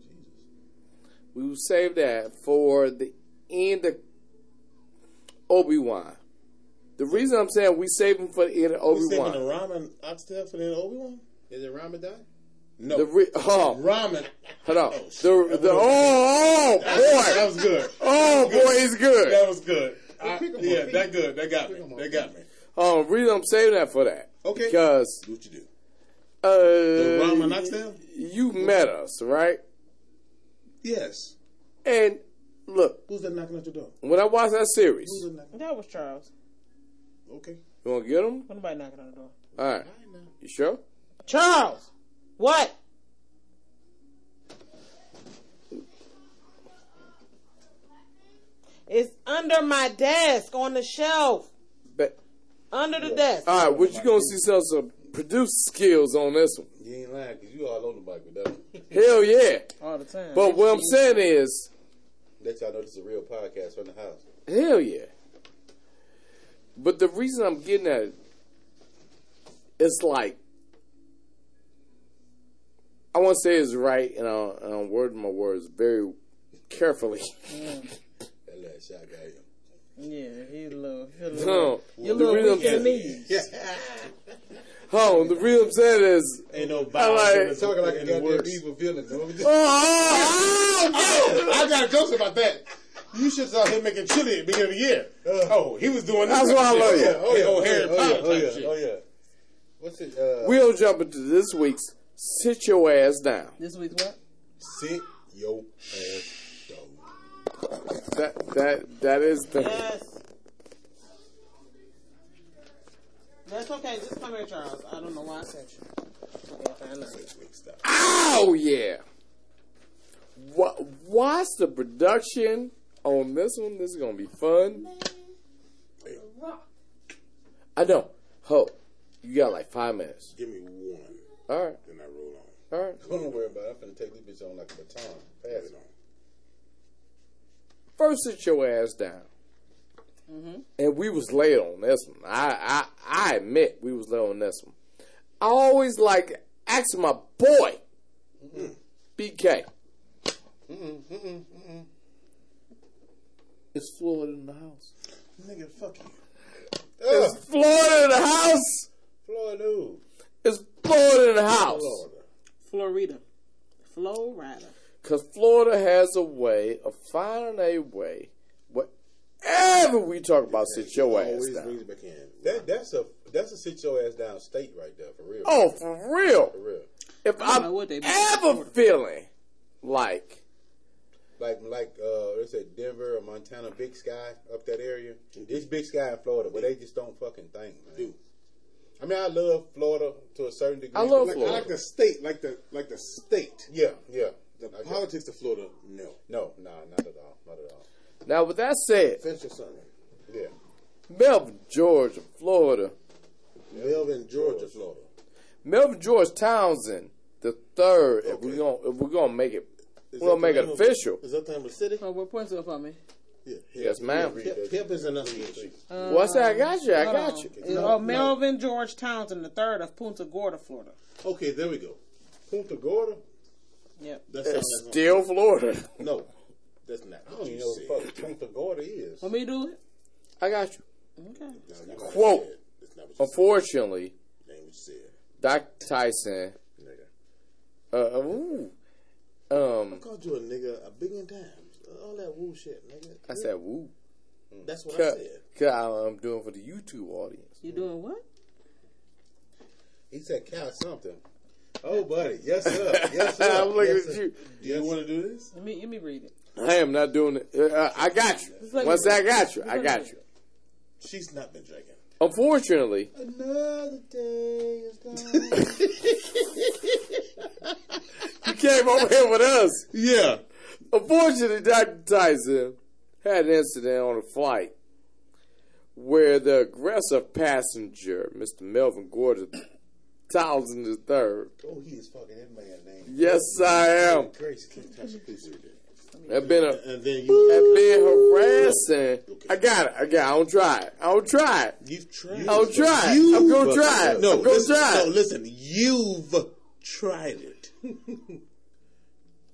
[SPEAKER 1] we will save that for the end of Obi Wan. The reason I'm saying we save him for the end of
[SPEAKER 3] we
[SPEAKER 1] Obi
[SPEAKER 3] saving the
[SPEAKER 1] Wan.
[SPEAKER 3] ramen oxtail for the Obi Wan?
[SPEAKER 2] is it Ramadan?
[SPEAKER 3] No.
[SPEAKER 1] The re- oh,
[SPEAKER 3] ramen.
[SPEAKER 1] hold on.
[SPEAKER 3] Oh, shit.
[SPEAKER 1] The
[SPEAKER 3] That
[SPEAKER 1] the
[SPEAKER 3] was-
[SPEAKER 1] oh
[SPEAKER 3] That
[SPEAKER 1] oh
[SPEAKER 3] was good.
[SPEAKER 1] boy oh boy he's good.
[SPEAKER 3] That was good. I- yeah, that good. That got me.
[SPEAKER 2] Pick 'em.
[SPEAKER 3] That got me.
[SPEAKER 1] Um, reason I'm saving that for that
[SPEAKER 3] Okay.
[SPEAKER 1] because
[SPEAKER 3] Do what you do.
[SPEAKER 1] Uh,
[SPEAKER 3] The ramen oxtail?
[SPEAKER 1] you met us right
[SPEAKER 3] Yes.
[SPEAKER 1] and look,
[SPEAKER 3] Who's that knocking at your door?
[SPEAKER 1] when I watched that series,
[SPEAKER 3] Who's that knocking?
[SPEAKER 6] That was Charles.
[SPEAKER 3] Okay.
[SPEAKER 1] you want to get him?
[SPEAKER 6] Nobody knocking on the door.
[SPEAKER 1] All right. You sure?
[SPEAKER 6] Charles, what? It's under my desk on the shelf.
[SPEAKER 1] Bet.
[SPEAKER 6] Under the desk.
[SPEAKER 1] All right, what you gonna see some some produce skills on this one?
[SPEAKER 2] You ain't lying because you all on the mic with that. one.
[SPEAKER 1] Hell yeah!
[SPEAKER 6] All the time.
[SPEAKER 1] But what I'm saying is,
[SPEAKER 2] Let y'all know this is a real podcast from the house.
[SPEAKER 1] hell yeah. But the reason I'm getting at it, it's like I want to say it's right, and I'm, and I'm wording my words very carefully.
[SPEAKER 2] That last shot got him.
[SPEAKER 6] Yeah, he a little, he a little,
[SPEAKER 1] No,
[SPEAKER 6] you a
[SPEAKER 1] the
[SPEAKER 6] little
[SPEAKER 1] reason
[SPEAKER 6] weak in the knees.
[SPEAKER 1] Oh, the reason I'm saying is,
[SPEAKER 3] Ain't no
[SPEAKER 1] I
[SPEAKER 3] Bible
[SPEAKER 1] like-
[SPEAKER 2] Talking like a
[SPEAKER 3] in
[SPEAKER 2] goddamn evil villain. though.
[SPEAKER 1] oh, oh, oh,
[SPEAKER 3] I got jokes about that. You should saw him making chili at the beginning of the year. oh, he was doing this.
[SPEAKER 1] That's why I love you.
[SPEAKER 3] Oh, yeah, oh, Harry
[SPEAKER 2] oh, yeah, oh,
[SPEAKER 3] type
[SPEAKER 2] yeah,
[SPEAKER 3] shit.
[SPEAKER 2] oh yeah. What's it? Uh,
[SPEAKER 1] we'll jump into this week's sit your ass down.
[SPEAKER 6] This week's what?
[SPEAKER 3] Sit your ass down.
[SPEAKER 1] That that that is the
[SPEAKER 6] Yes. That's okay. Just come here, Charles. I don't know why I sent you. Okay, fine. Look.
[SPEAKER 1] oh yeah. What watch the production on this one? This is gonna be fun. I know. Ho, you got like five minutes.
[SPEAKER 3] Give me one,
[SPEAKER 1] All right,
[SPEAKER 3] then I roll on.
[SPEAKER 1] all right.
[SPEAKER 2] don't worry about it. I'm finna take this bitch on like a baton. Pass it on.
[SPEAKER 1] First, sit your ass down. Mm-hmm. And we was late on this one. I, I I admit we was late on this one. I always like asking my boy, mm-hmm. BK. Mm-hmm. It's Florida in the house?
[SPEAKER 3] Nigga, fuck you.
[SPEAKER 1] Is Florida in the house?
[SPEAKER 2] Florida. who?
[SPEAKER 1] Is Floyd in the house?
[SPEAKER 6] Florida. Florida.
[SPEAKER 1] Because Florida has a way of finding a way, whatever we talk about, sit your ass down.
[SPEAKER 3] brings it back in.
[SPEAKER 2] That that's a that's a sit your ass down state right there for real.
[SPEAKER 1] Oh, for real.
[SPEAKER 2] for real.
[SPEAKER 1] If
[SPEAKER 6] I don't
[SPEAKER 1] I'm
[SPEAKER 6] know what they be
[SPEAKER 1] ever feeling like,
[SPEAKER 2] Like like uh, let's say Denver or Montana, Big Sky up that area. This Big Sky in Florida, where they just don't fucking think, man. I mean, I love Florida to a certain degree.
[SPEAKER 1] I love
[SPEAKER 3] Like, I
[SPEAKER 1] Florida.
[SPEAKER 3] like the state, like the like the state.
[SPEAKER 2] Yeah, yeah.
[SPEAKER 3] The
[SPEAKER 2] I get-
[SPEAKER 3] politics of Florida, no.
[SPEAKER 2] No, nah, not at all, not at all.
[SPEAKER 1] Now with that said,
[SPEAKER 3] Finish your son.
[SPEAKER 2] Yeah.
[SPEAKER 1] Melvin, Georgia, Florida,
[SPEAKER 3] Melvin, Georgia, Florida.
[SPEAKER 1] Melvin George Townsend, the third. If
[SPEAKER 3] Okay.
[SPEAKER 1] we're gonna if we're gonna make it,
[SPEAKER 3] Is
[SPEAKER 1] we're gonna make it
[SPEAKER 3] name of-
[SPEAKER 1] official.
[SPEAKER 3] Is that the name of the city?
[SPEAKER 6] Oh, what points up for me?
[SPEAKER 3] Yeah.
[SPEAKER 1] Yes, ma'am.
[SPEAKER 3] Hip, hip is enunciation.
[SPEAKER 1] Uh, What's that? I got you. I got
[SPEAKER 6] on.
[SPEAKER 1] you.
[SPEAKER 6] It's- Oh, Melvin George Townsend, the third of Punta Gorda, Florida.
[SPEAKER 3] Okay, there we go.
[SPEAKER 2] Punta Gorda?
[SPEAKER 6] Yep.
[SPEAKER 3] That's
[SPEAKER 1] It's still Florida.
[SPEAKER 3] no. That's not.
[SPEAKER 2] I don't even know what the fuck Punta Gorda is.
[SPEAKER 6] Want me to do it?
[SPEAKER 1] I got you.
[SPEAKER 6] Okay.
[SPEAKER 1] Quote.
[SPEAKER 3] That's not you
[SPEAKER 1] Unfortunately,
[SPEAKER 3] said. Name what you said.
[SPEAKER 1] Dr. Tyson.
[SPEAKER 3] Nigga.
[SPEAKER 1] Uh, ooh, um,
[SPEAKER 3] I called you a nigga a billion times. All that woo shit, nigga.
[SPEAKER 1] I said woo.
[SPEAKER 3] That's what I
[SPEAKER 1] Cause,
[SPEAKER 3] said.
[SPEAKER 1] 'cause I'm doing for the YouTube audience.
[SPEAKER 6] You doing what?
[SPEAKER 2] He said cow something. Oh, buddy. Yes, sir. Yes, sir.
[SPEAKER 1] I'm looking
[SPEAKER 2] yes,
[SPEAKER 1] at
[SPEAKER 2] sir.
[SPEAKER 1] you.
[SPEAKER 3] Do you want to do this?
[SPEAKER 6] Let me let me read it.
[SPEAKER 1] I am not doing it. Uh, I got you.
[SPEAKER 6] It's like-
[SPEAKER 1] Once I got you, I got you.
[SPEAKER 3] She's not been drinking.
[SPEAKER 1] Unfortunately,
[SPEAKER 3] Another day is gone.
[SPEAKER 1] you came over here with us.
[SPEAKER 3] yeah.
[SPEAKER 1] Unfortunately, Dr. Tyson had an incident on a flight where the aggressive passenger, Mr. Melvin Gordon Thousand the third.
[SPEAKER 2] Oh, he is fucking that man name.
[SPEAKER 1] yes, I am,
[SPEAKER 2] Gracious.
[SPEAKER 3] Please read it.
[SPEAKER 1] Have been a
[SPEAKER 3] And then you.
[SPEAKER 1] have been harassing. I got it. I got. It. I don't try it. I don't try it.
[SPEAKER 3] You've tried.
[SPEAKER 1] I'll try it. I'm gonna try it.
[SPEAKER 3] No,
[SPEAKER 1] I'm gonna
[SPEAKER 3] listen,
[SPEAKER 1] try
[SPEAKER 3] no, listen. You've tried it.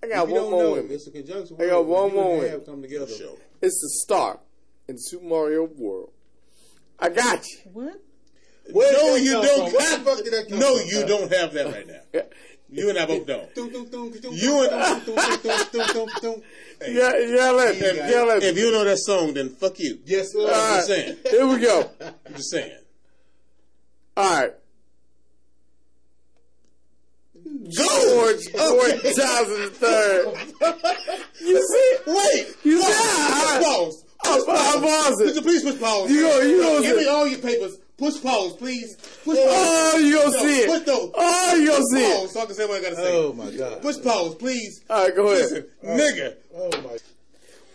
[SPEAKER 1] I got
[SPEAKER 2] If you
[SPEAKER 1] one
[SPEAKER 2] don't
[SPEAKER 1] more
[SPEAKER 2] know,
[SPEAKER 1] with me.
[SPEAKER 2] it's a conjunction.
[SPEAKER 1] I got one
[SPEAKER 2] You
[SPEAKER 1] more
[SPEAKER 2] Dab come together.
[SPEAKER 3] Show.
[SPEAKER 1] It's the star in Super Mario World. I got you.
[SPEAKER 6] What?
[SPEAKER 2] Where
[SPEAKER 3] no, you don't.
[SPEAKER 2] Where the
[SPEAKER 3] have-
[SPEAKER 2] fuck did that come
[SPEAKER 3] no,
[SPEAKER 2] from,
[SPEAKER 3] you don't have that right now. You and I both don't. You and-.
[SPEAKER 2] Hey,
[SPEAKER 1] Yeah, yell at me.
[SPEAKER 3] If,
[SPEAKER 1] Yell at
[SPEAKER 3] if you know that song, then fuck you.
[SPEAKER 2] Yes, sir.
[SPEAKER 1] All
[SPEAKER 3] I'm just saying.
[SPEAKER 1] here we go.
[SPEAKER 3] I'm just saying.
[SPEAKER 1] All right.
[SPEAKER 3] Go.
[SPEAKER 1] George Gordon Johnson III. You see?
[SPEAKER 3] Wait.
[SPEAKER 1] You
[SPEAKER 3] pause.
[SPEAKER 1] see how I-
[SPEAKER 3] Pause.
[SPEAKER 1] I- I pause it.
[SPEAKER 3] Could you please push pause?
[SPEAKER 1] You gonna- you gonna
[SPEAKER 3] Give
[SPEAKER 1] see-
[SPEAKER 3] me all your papers. Push pause, please. Push pause.
[SPEAKER 1] Oh, you gonna
[SPEAKER 3] No,
[SPEAKER 1] see it.
[SPEAKER 3] Push no.
[SPEAKER 1] Oh, you gonna
[SPEAKER 3] Push
[SPEAKER 1] see it.
[SPEAKER 3] pause so I can say what I gotta say.
[SPEAKER 2] Oh my god.
[SPEAKER 3] Push pause, please.
[SPEAKER 1] All right, go ahead.
[SPEAKER 3] Listen, nigga.
[SPEAKER 2] Oh my.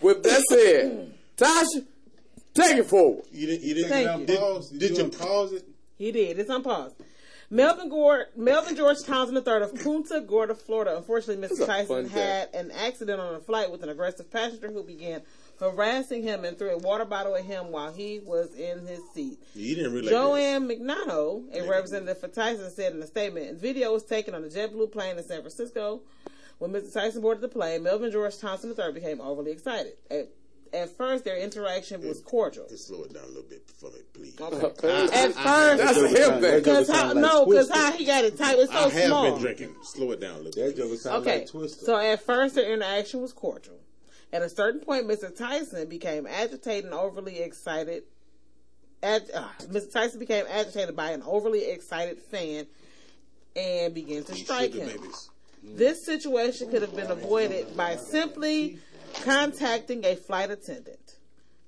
[SPEAKER 1] With that said, Tasha, take it forward.
[SPEAKER 3] You didn't. You didn't.
[SPEAKER 6] Thank you.
[SPEAKER 3] Did,
[SPEAKER 2] Pause. Did,
[SPEAKER 3] did
[SPEAKER 2] you
[SPEAKER 3] you
[SPEAKER 2] pause it?
[SPEAKER 6] He did. It's on pause. Melvin Gord, Melvin George Townsend III of Punta Gorda, Florida. Unfortunately, Mr. Tyson had an accident on a flight with an aggressive passenger who began harassing him and threw a water bottle at him while he was in his seat.
[SPEAKER 3] You didn't realize.
[SPEAKER 6] Joanne Mignano, a representative for Tyson, said in a statement, video was taken on a JetBlue plane in San Francisco. When Mr. Tyson boarded the plane, Melvin George Thompson III became overly excited. At, at first, their interaction was cordial.
[SPEAKER 3] Just slow it down a little bit for me, please.
[SPEAKER 6] At first,
[SPEAKER 1] That's a him thing.
[SPEAKER 6] because how no, because how he got it tight was so small.
[SPEAKER 3] I have
[SPEAKER 6] small.
[SPEAKER 3] been drinking. Slow it down a little
[SPEAKER 2] That
[SPEAKER 3] bit.
[SPEAKER 2] joke
[SPEAKER 3] please.
[SPEAKER 2] sound
[SPEAKER 6] Okay,
[SPEAKER 2] like Twister.
[SPEAKER 6] so at first their interaction was cordial. At a certain point, Mr. Tyson became agitated and overly excited. Ag- uh, Mr. Tyson became agitated by an overly excited fan and began to strike him. This situation could have been avoided by simply contacting a flight attendant.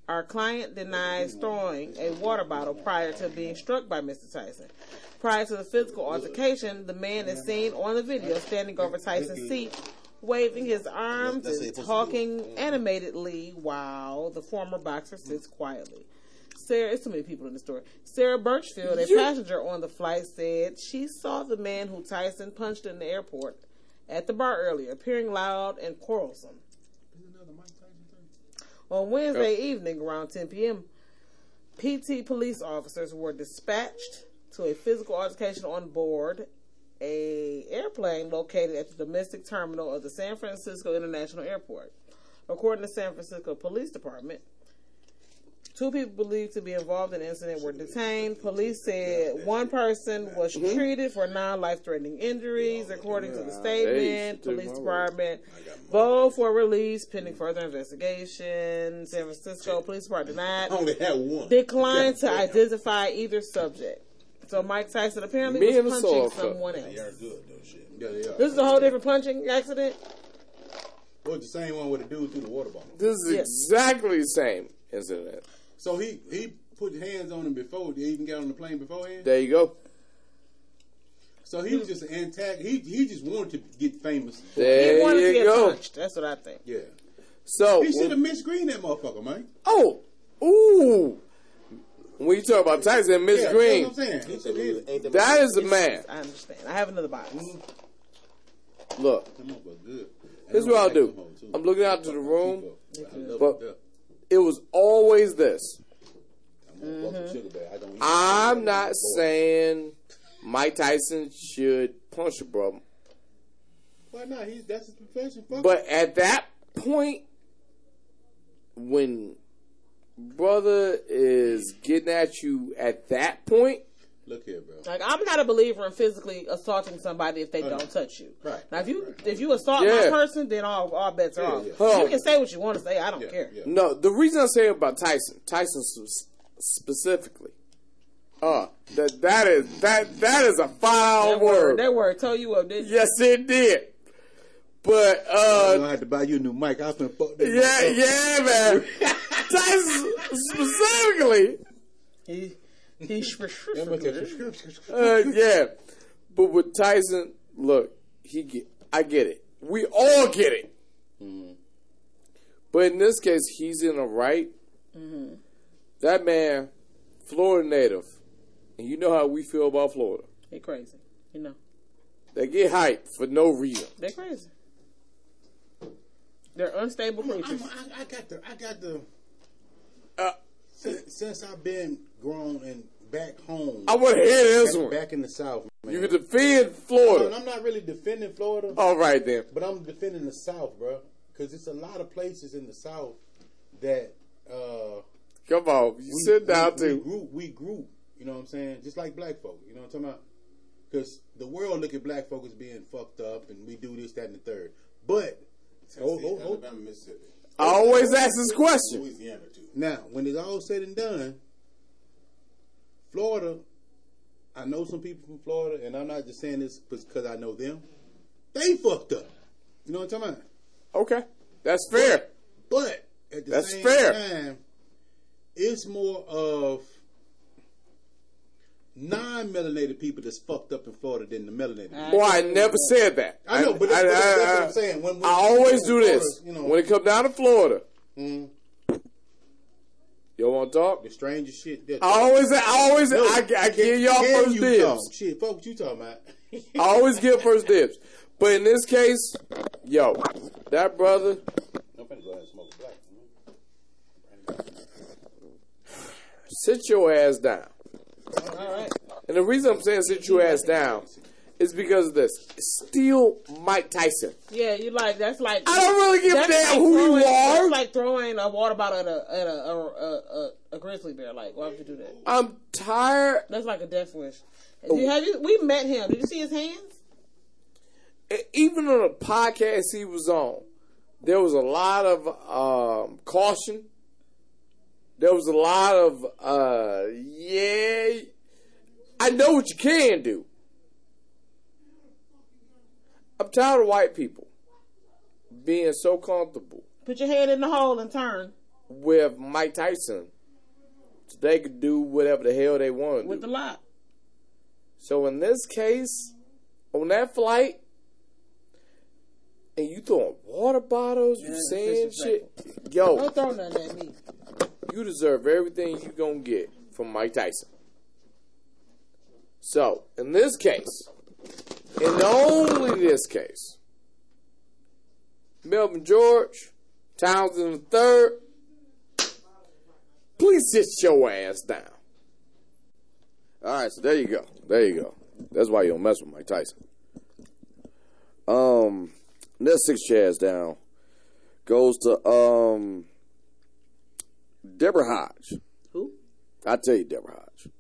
[SPEAKER 6] Our client denies throwing a water bottle prior to being struck by Mr. Tyson. Prior to the physical altercation, the man is seen on the video standing over Tyson's seat, waving his arms
[SPEAKER 3] That's- that's
[SPEAKER 6] and
[SPEAKER 3] it, supposed to
[SPEAKER 6] talking animatedly while the former boxer sits quietly. Sarah, it's too many people in the story. Sarah Birchfield, a passenger on the flight, said she saw the man who Tyson punched in the airport at the bar earlier, appearing loud and quarrelsome. On Wednesday evening, around 10 p.m., PT police officers were dispatched to a physical altercation on board a airplane located at the domestic terminal of the San Francisco International Airport. According to San Francisco Police Department, two people believed to be involved in the incident were detained. Police said one person was treated for non-life-threatening injuries, according to the statement. Police. Department vote for release pending further investigation. San Francisco Police Department denied
[SPEAKER 3] only had one.
[SPEAKER 6] declined to identify either subject. So Mike Tyson apparently
[SPEAKER 1] Me
[SPEAKER 6] was
[SPEAKER 1] the
[SPEAKER 6] punching
[SPEAKER 1] soul
[SPEAKER 6] someone
[SPEAKER 3] They are
[SPEAKER 6] else.
[SPEAKER 3] good though. Shit.
[SPEAKER 2] Yeah, they are.
[SPEAKER 6] This is a whole different punching accident.
[SPEAKER 2] Was the same one with the dude through the water bottle.
[SPEAKER 1] This is
[SPEAKER 6] Yes.
[SPEAKER 1] exactly the same incident.
[SPEAKER 2] So he he put hands on him before they even got on the plane beforehand.
[SPEAKER 1] There you go.
[SPEAKER 2] So he was just an antagonist. He he just wanted to get famous.
[SPEAKER 1] There
[SPEAKER 6] he wanted to
[SPEAKER 1] you
[SPEAKER 6] get
[SPEAKER 1] go.
[SPEAKER 6] punched. That's what I think.
[SPEAKER 2] Yeah.
[SPEAKER 1] So,
[SPEAKER 2] He should have Mitch Green that motherfucker, man.
[SPEAKER 1] oh, ooh. When you talk about Tyson and Miss
[SPEAKER 2] Yeah,
[SPEAKER 1] Green,
[SPEAKER 2] That's what I'm saying. He should hit it.
[SPEAKER 1] that is the man.
[SPEAKER 6] I understand. I have another box. Mm-hmm.
[SPEAKER 1] Look,
[SPEAKER 2] That motherfucker good.
[SPEAKER 1] Here's what
[SPEAKER 2] I
[SPEAKER 1] I'll do.
[SPEAKER 2] them hoes, too.
[SPEAKER 1] I'm looking out to the room, but- it was always this.
[SPEAKER 2] I'm gonna fuck some sugar bear. I don't eat
[SPEAKER 1] I'm not saying Mike Tyson should punch a brother,
[SPEAKER 2] Why not? He's that's his profession.
[SPEAKER 1] But at that point, when brother is getting at you at that point.
[SPEAKER 2] Look here, bro.
[SPEAKER 6] Like I'm not a believer in physically assaulting somebody if they don't touch you.
[SPEAKER 2] Right.
[SPEAKER 6] Now if you
[SPEAKER 2] Right.
[SPEAKER 6] if you assault
[SPEAKER 1] Yeah.
[SPEAKER 6] my person, then all all bets are
[SPEAKER 2] Yeah,
[SPEAKER 6] off.
[SPEAKER 2] yeah.
[SPEAKER 1] Hold
[SPEAKER 6] You can say what you want to say. I don't
[SPEAKER 2] Yeah,
[SPEAKER 6] care.
[SPEAKER 2] yeah.
[SPEAKER 1] No, the reason I say about Tyson, Tyson s- specifically, uh, that that is that that is a foul
[SPEAKER 6] That word,
[SPEAKER 1] word.
[SPEAKER 6] that word told you up, didn't it?
[SPEAKER 1] Yes, it did. But
[SPEAKER 2] I'm
[SPEAKER 1] uh,
[SPEAKER 2] gonna have to buy you a new mic. I finna fuck that.
[SPEAKER 1] yeah, yeah, man. Tyson specifically,
[SPEAKER 6] He he
[SPEAKER 1] uh, yeah. But with Tyson, look, he get, I get it. We all get it. But in this case, he's in the right. That man, Florida native, and you know how we feel about Florida.
[SPEAKER 6] They crazy. You know.
[SPEAKER 1] They get hyped for no reason.
[SPEAKER 6] They're crazy. They're unstable
[SPEAKER 2] I'm,
[SPEAKER 6] creatures.
[SPEAKER 2] I, I got the I got the
[SPEAKER 1] Uh,
[SPEAKER 2] since, since I've been grown and back home.
[SPEAKER 1] I want to hear this
[SPEAKER 2] back,
[SPEAKER 1] one.
[SPEAKER 2] back in the South. Man.
[SPEAKER 1] You can defend
[SPEAKER 2] And
[SPEAKER 1] Florida.
[SPEAKER 2] I'm not really defending Florida,
[SPEAKER 1] All right then.
[SPEAKER 2] but I'm defending the South, bro. Because it's a lot of places in the South that uh,
[SPEAKER 1] Come on, you
[SPEAKER 2] we,
[SPEAKER 1] sit down
[SPEAKER 2] we, we group, we group. You know what I'm saying? Just like black folk. You know what I'm talking about? Because the world look at black folk as being fucked up, and we do this, that, and the third. But oh,
[SPEAKER 3] Tennessee,
[SPEAKER 2] oh, oh.
[SPEAKER 3] Alabama, Mississippi,
[SPEAKER 1] I always ask this question.
[SPEAKER 2] Now when it's all said and done, Florida. I know some people from Florida, and I'm not just saying this because I know them. They fucked up. You know what I'm talking about?
[SPEAKER 1] Okay, that's fair.
[SPEAKER 2] But at the
[SPEAKER 1] That's
[SPEAKER 2] same
[SPEAKER 1] fair.
[SPEAKER 2] time, it's more of non-melanated people that's fucked up in Florida than the melanated. people.
[SPEAKER 1] Boy, I never said that.
[SPEAKER 2] I know, but that's, but that's what I'm saying. When, when
[SPEAKER 1] I always do
[SPEAKER 2] Florida,
[SPEAKER 1] this
[SPEAKER 2] You know,
[SPEAKER 1] when it comes down to Florida.
[SPEAKER 2] mm,
[SPEAKER 1] You want to talk?
[SPEAKER 2] the strangest shit. that-
[SPEAKER 1] I always, I always,
[SPEAKER 2] No,
[SPEAKER 1] I, I
[SPEAKER 2] can-
[SPEAKER 1] give y'all
[SPEAKER 2] can
[SPEAKER 1] first
[SPEAKER 2] you
[SPEAKER 1] dibs.
[SPEAKER 2] talk? Shit, fuck what you talking about.
[SPEAKER 1] I always give first dibs. But in this case, yo, that brother,
[SPEAKER 2] I'm finna go ahead and smoke a black.
[SPEAKER 1] sit your ass down.
[SPEAKER 6] All right.
[SPEAKER 1] And the reason I'm saying sit your ass down is because of this. Still Mike Tyson.
[SPEAKER 6] Yeah, you like that's like
[SPEAKER 1] I don't really give a damn who you
[SPEAKER 6] throwing-
[SPEAKER 1] are.
[SPEAKER 6] That's like throwing a water bottle at a at a a, a, a, grizzly bear. Like, why would you do that?
[SPEAKER 1] I'm tired.
[SPEAKER 6] That's like a death wish.
[SPEAKER 1] Oh.
[SPEAKER 6] Have you? We met him. Did you see his hands?
[SPEAKER 1] Even on the podcast he was on, there was a lot of um, caution. There was a lot of, uh, yeah, I know what you can do. I'm tired of white people being so comfortable
[SPEAKER 6] Put your head in the hole and turn
[SPEAKER 1] with Mike Tyson. So they could do whatever the hell they want
[SPEAKER 6] with
[SPEAKER 1] do.
[SPEAKER 6] the lot.
[SPEAKER 1] So in this case, on that flight, and you throwing water bottles, you
[SPEAKER 6] Yeah,
[SPEAKER 1] saying shit, yo,
[SPEAKER 6] Don't throw nothing at me.
[SPEAKER 1] you deserve everything you gonna get from Mike Tyson. So in this case, in only this case, Melvin George, Townsend the third, please sit your ass down. All right, so there you go. There you go. That's why you don't mess with Mike Tyson. Um, next six chairs down goes to um Deborah Hodge.
[SPEAKER 6] Who?
[SPEAKER 1] I tell you, Deborah Hodge.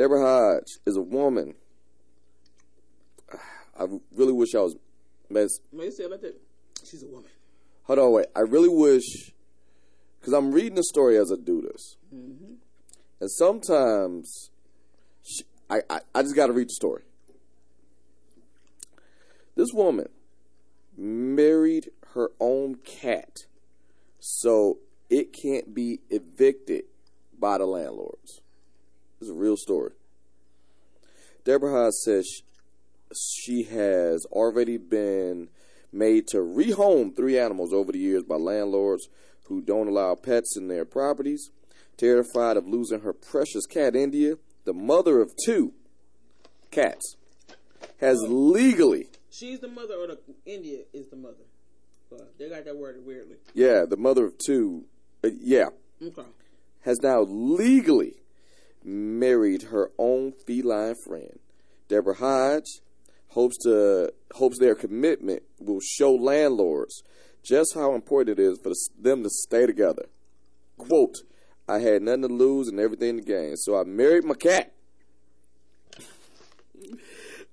[SPEAKER 1] Deborah Hodge is a woman. I really wish I was.
[SPEAKER 6] May you say like that? She's a woman.
[SPEAKER 1] Hold on, wait. I really wish, because I'm reading the story as I do this,
[SPEAKER 6] Mm-hmm.
[SPEAKER 1] and sometimes she, I, I I just got to read the story. This woman married her own cat, so it can't be evicted by the landlords. It's a real story. Deborah Hodge says she, she has already been made to rehome three animals over the years by landlords who don't allow pets in their properties. Terrified of losing her precious cat, India, the mother of two cats, has legally,
[SPEAKER 6] She's the mother, or the India is the mother. But they got that word weirdly.
[SPEAKER 1] yeah, the mother of two, uh, yeah,
[SPEAKER 6] Okay.
[SPEAKER 1] has now legally married her own feline friend. Deborah Hodge hopes to hopes their commitment will show landlords just how important it is for them to stay together. Quote, I had nothing to lose and everything to gain, so I married my cat.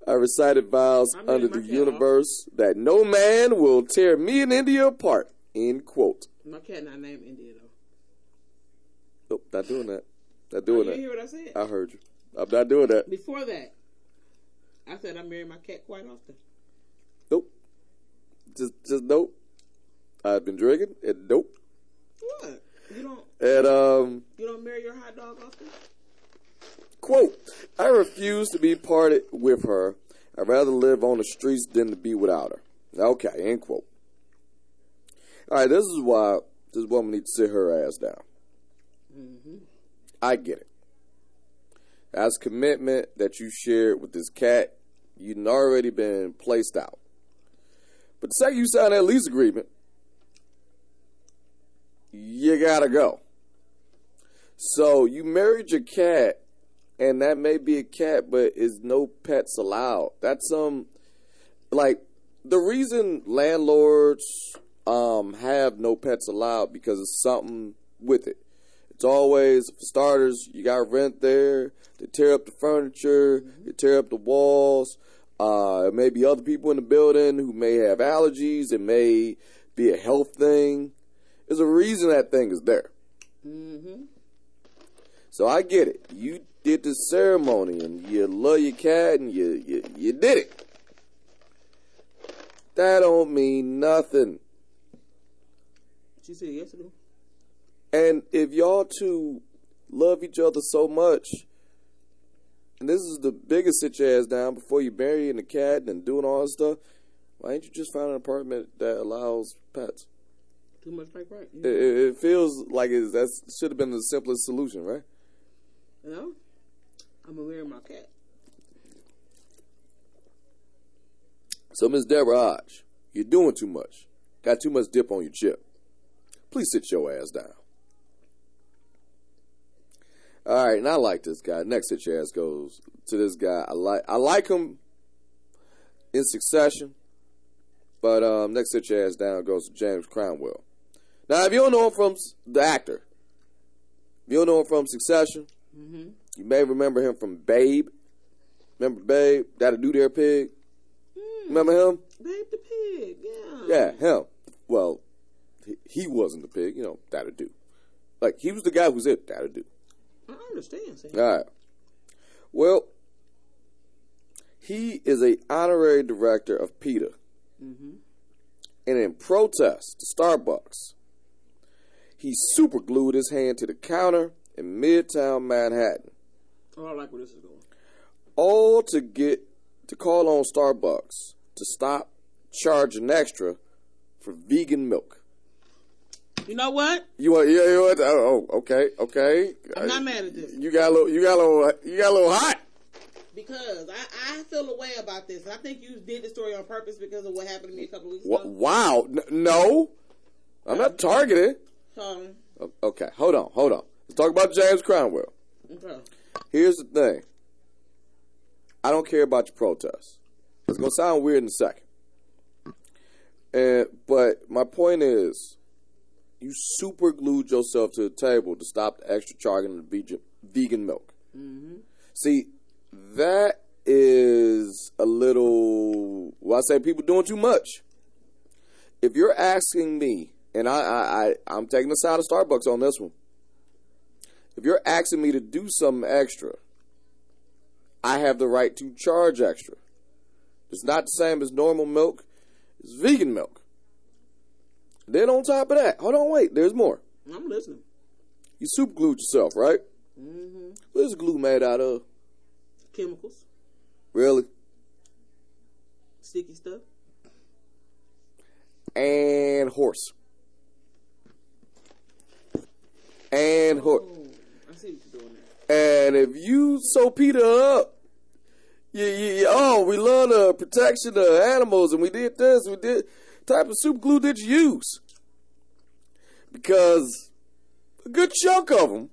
[SPEAKER 1] I recited vows
[SPEAKER 6] I
[SPEAKER 1] under the universe that no man will tear me and India apart. End quote.
[SPEAKER 6] My cat not named India though.
[SPEAKER 1] Nope, not doing that. Not
[SPEAKER 6] Oh,
[SPEAKER 1] doing
[SPEAKER 6] you
[SPEAKER 1] that.
[SPEAKER 6] didn't hear what I said?
[SPEAKER 1] I heard you. I'm not doing that.
[SPEAKER 6] Before that, I said I marry my cat quite often.
[SPEAKER 1] Nope. Just, just nope. I've been drinking and nope.
[SPEAKER 6] What? You don't
[SPEAKER 1] And um,
[SPEAKER 6] you don't marry your hot dog often?
[SPEAKER 1] quote: I refuse to be parted with her. I'd rather live on the streets than to be without her. Okay. End quote. All right. This is why this woman needs to sit her ass down. I get it. That's commitment that you shared with this cat. You'd already been placed out. But the second you sign that lease agreement, you gotta go. So you married your cat, and that may be a cat, but is no pets allowed. That's um, like the reason landlords um have no pets allowed because it's something with it. It's always for starters, you got rent there. They tear up the furniture, they tear up the walls. Uh, it may be other people in the building who may have allergies. It may be a health thing. There's a reason that thing is there.
[SPEAKER 6] Mm-hmm.
[SPEAKER 1] So I get it. You did the ceremony and you love your cat and you you, you did it. That don't mean nothing.
[SPEAKER 6] She said yes to do.
[SPEAKER 1] And if y'all two love each other so much, and this is the biggest sit your ass down before you burying the cat and doing all this stuff, why ain't you just find an apartment that allows pets?
[SPEAKER 6] Too much like right.
[SPEAKER 1] It, it, it feels like it's, that should have been the simplest solution, right?
[SPEAKER 6] You know? I'm gonna marry my cat.
[SPEAKER 1] So, Miss Deborah Hodge, you're doing too much. Got too much dip on your chip. Please sit your ass down. All right, and I like this guy. Next your ass goes to this guy. I like I like him in succession, but um, next your ass down goes to James Cromwell. Now, if you don't know him from the actor, if you don't know him from Succession,
[SPEAKER 6] Mm-hmm.
[SPEAKER 1] you may remember him from Babe. Remember Babe? That'll do their pig. Remember him?
[SPEAKER 6] Babe the pig, yeah.
[SPEAKER 1] Yeah, him. Well, he, he wasn't the pig, you know, that'll do. Like, he was the guy who's it, that'll do.
[SPEAKER 6] I understand. See?
[SPEAKER 1] All right. Well, he is a honorary director of PETA.
[SPEAKER 6] Mm-hmm.
[SPEAKER 1] And in protest to Starbucks, he super glued his hand to the counter in Midtown Manhattan.
[SPEAKER 6] Oh, I like where this is going.
[SPEAKER 1] all to get to call on Starbucks to stop charging extra for vegan milk.
[SPEAKER 6] You know what?
[SPEAKER 1] You want? Yeah, you want? Oh, okay, okay.
[SPEAKER 6] I'm not mad at this
[SPEAKER 1] You got a little. You got a little. You got a little hot.
[SPEAKER 6] because I, I feel a way about this. I think you did the story on purpose because of what happened to me a couple weeks ago.
[SPEAKER 1] Wow. No, I'm not targeted.
[SPEAKER 6] Um,
[SPEAKER 1] Okay, hold on, hold on. Let's talk about James Cromwell.
[SPEAKER 6] okay.
[SPEAKER 1] Here's the thing. I don't care about your protests. It's gonna sound weird in a second. And but my point is, you super glued yourself to the table to stop the extra charging of vegan, vegan milk. Mm-hmm. See, that is a little. Well, I say people doing too much. If you're asking me, and I, I, I I'm taking the side of Starbucks on this one. If you're asking me to do something extra, I have the right to charge extra. It's not the same as normal milk, it's vegan milk. Then on top of that, hold on, wait, there's more.
[SPEAKER 6] I'm listening.
[SPEAKER 1] You super glued yourself, right?
[SPEAKER 6] Mm-hmm.
[SPEAKER 1] What is glue made out of?
[SPEAKER 6] Chemicals,
[SPEAKER 1] Really?
[SPEAKER 6] sticky stuff.
[SPEAKER 1] And horse. And horse.
[SPEAKER 6] Oh, I see what you're doing there.
[SPEAKER 1] And if you sew PETA up, you, you, you- oh, we love the protection of animals, and we did this, we did. Type of super glue did you use? Because a good chunk of them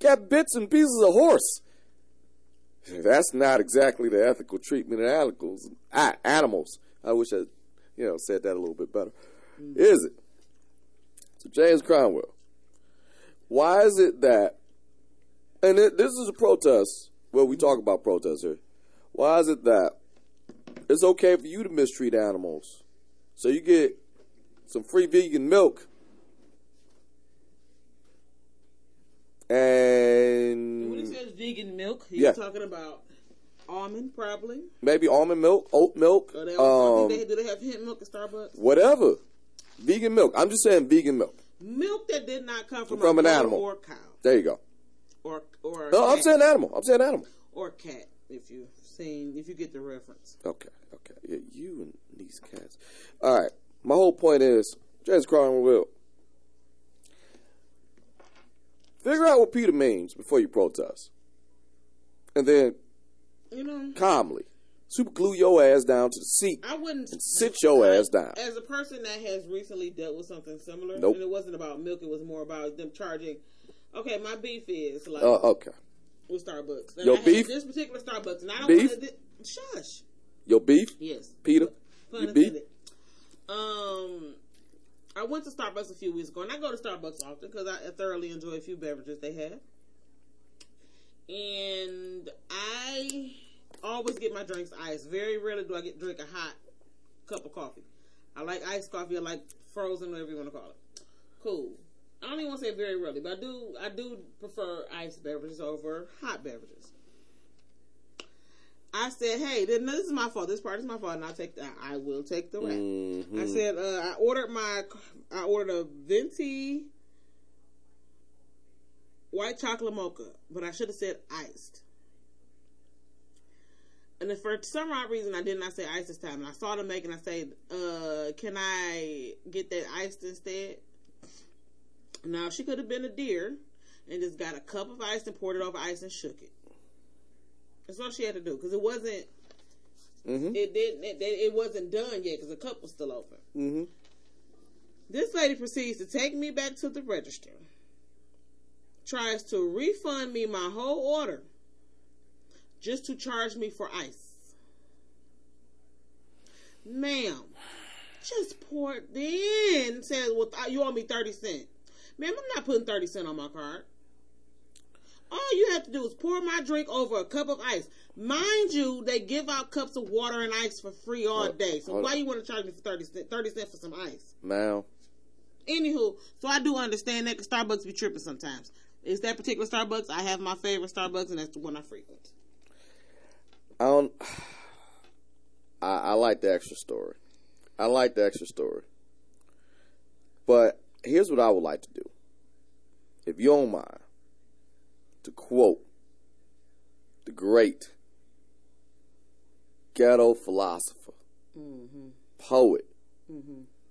[SPEAKER 1] got bits and pieces of horse. That's not exactly the ethical treatment of animals. a- Animals. I wish I, you know, said that a little bit better. Mm. Is it? So James Cromwell. Why is it that and it, this is a protest. Well, we talk about protests here. Why is it that it's okay for you to mistreat animals, so you get some free vegan milk,
[SPEAKER 6] And when it
[SPEAKER 1] and
[SPEAKER 6] says vegan milk,
[SPEAKER 1] Yeah.
[SPEAKER 6] you're talking about almond, probably.
[SPEAKER 1] maybe almond milk, oat milk,
[SPEAKER 6] they,
[SPEAKER 1] um,
[SPEAKER 6] they, do they have hemp milk at Starbucks?
[SPEAKER 1] whatever. Vegan milk. I'm just saying vegan milk.
[SPEAKER 6] Milk that did not come from,
[SPEAKER 1] From
[SPEAKER 6] a
[SPEAKER 1] an animal.
[SPEAKER 6] or cow
[SPEAKER 1] There you go.
[SPEAKER 6] or or
[SPEAKER 1] No, I'm saying animal. I'm saying animal.
[SPEAKER 6] or cat. If you seen, if you get the reference.
[SPEAKER 1] Okay, okay. Yeah, you and these cats. All right. My whole point is, James Cromwell, figure out what PETA means before you protest, and then
[SPEAKER 6] You know,
[SPEAKER 1] calmly super glue your ass down to the seat
[SPEAKER 6] I wouldn't
[SPEAKER 1] and sit your ass down.
[SPEAKER 6] As a person that has recently dealt with something similar,
[SPEAKER 1] Nope.
[SPEAKER 6] and it wasn't about milk, it was more about them charging. Okay, my beef is like
[SPEAKER 1] Uh, okay.
[SPEAKER 6] With Starbucks. And
[SPEAKER 1] Your
[SPEAKER 6] I
[SPEAKER 1] beef?
[SPEAKER 6] This particular Starbucks, and I don't
[SPEAKER 1] Beef?
[SPEAKER 6] want to. Shush.
[SPEAKER 1] Your beef,
[SPEAKER 6] Yes.
[SPEAKER 1] Peter.
[SPEAKER 6] Pun
[SPEAKER 1] Your beef.
[SPEAKER 6] Um, I went to Starbucks a few weeks ago, and I go to Starbucks often because I thoroughly enjoy a few beverages they have. And I always get my drinks iced. Very rarely do I get drink a hot cup of coffee. I like iced coffee. I like frozen, whatever you want to call it. Cool. I don't even want to say very rarely, but I do. I do prefer iced beverages over hot beverages. I said, "Hey, then this is my fault. This part is my fault, and I'll take that. I will take the rap."
[SPEAKER 1] Mm-hmm.
[SPEAKER 6] I said, uh, "I ordered my, I ordered a venti white chocolate mocha, but I should have said iced." And then for some odd reason, I did not say iced this time. And I saw them making. And I said, uh, "Can I get that iced instead?" Now she could have been a deer and just got a cup of ice and poured it over ice and shook it. That's all she had to do because it wasn't.
[SPEAKER 1] Mm-hmm.
[SPEAKER 6] It didn't. It, it wasn't done yet because the cup was still open.
[SPEAKER 1] Mm-hmm.
[SPEAKER 6] This lady proceeds to take me back to the register. Tries to refund me my whole order, just to charge me for ice. Ma'am, just pour it in. Says, well, you owe me 30 cents. Ma'am, I'm not putting 30 cents on my card. All you have to do is pour my drink over a cup of ice. Mind you, they give out cups of water and ice for free all
[SPEAKER 1] Hold-
[SPEAKER 6] day. So
[SPEAKER 1] hold-
[SPEAKER 6] why you want to charge me for 30 cents, 30 cents for some ice?
[SPEAKER 1] Now,
[SPEAKER 6] Anywho, so I do understand that that 'cause Starbucks be tripping sometimes. It's that particular Starbucks. I have my favorite Starbucks, and that's the one I frequent.
[SPEAKER 1] I don't. I, I like the extra story. I like the extra story. But here's what I would like to do. If you don't mind, to quote the great ghetto philosopher,
[SPEAKER 6] Mm-hmm.
[SPEAKER 1] poet,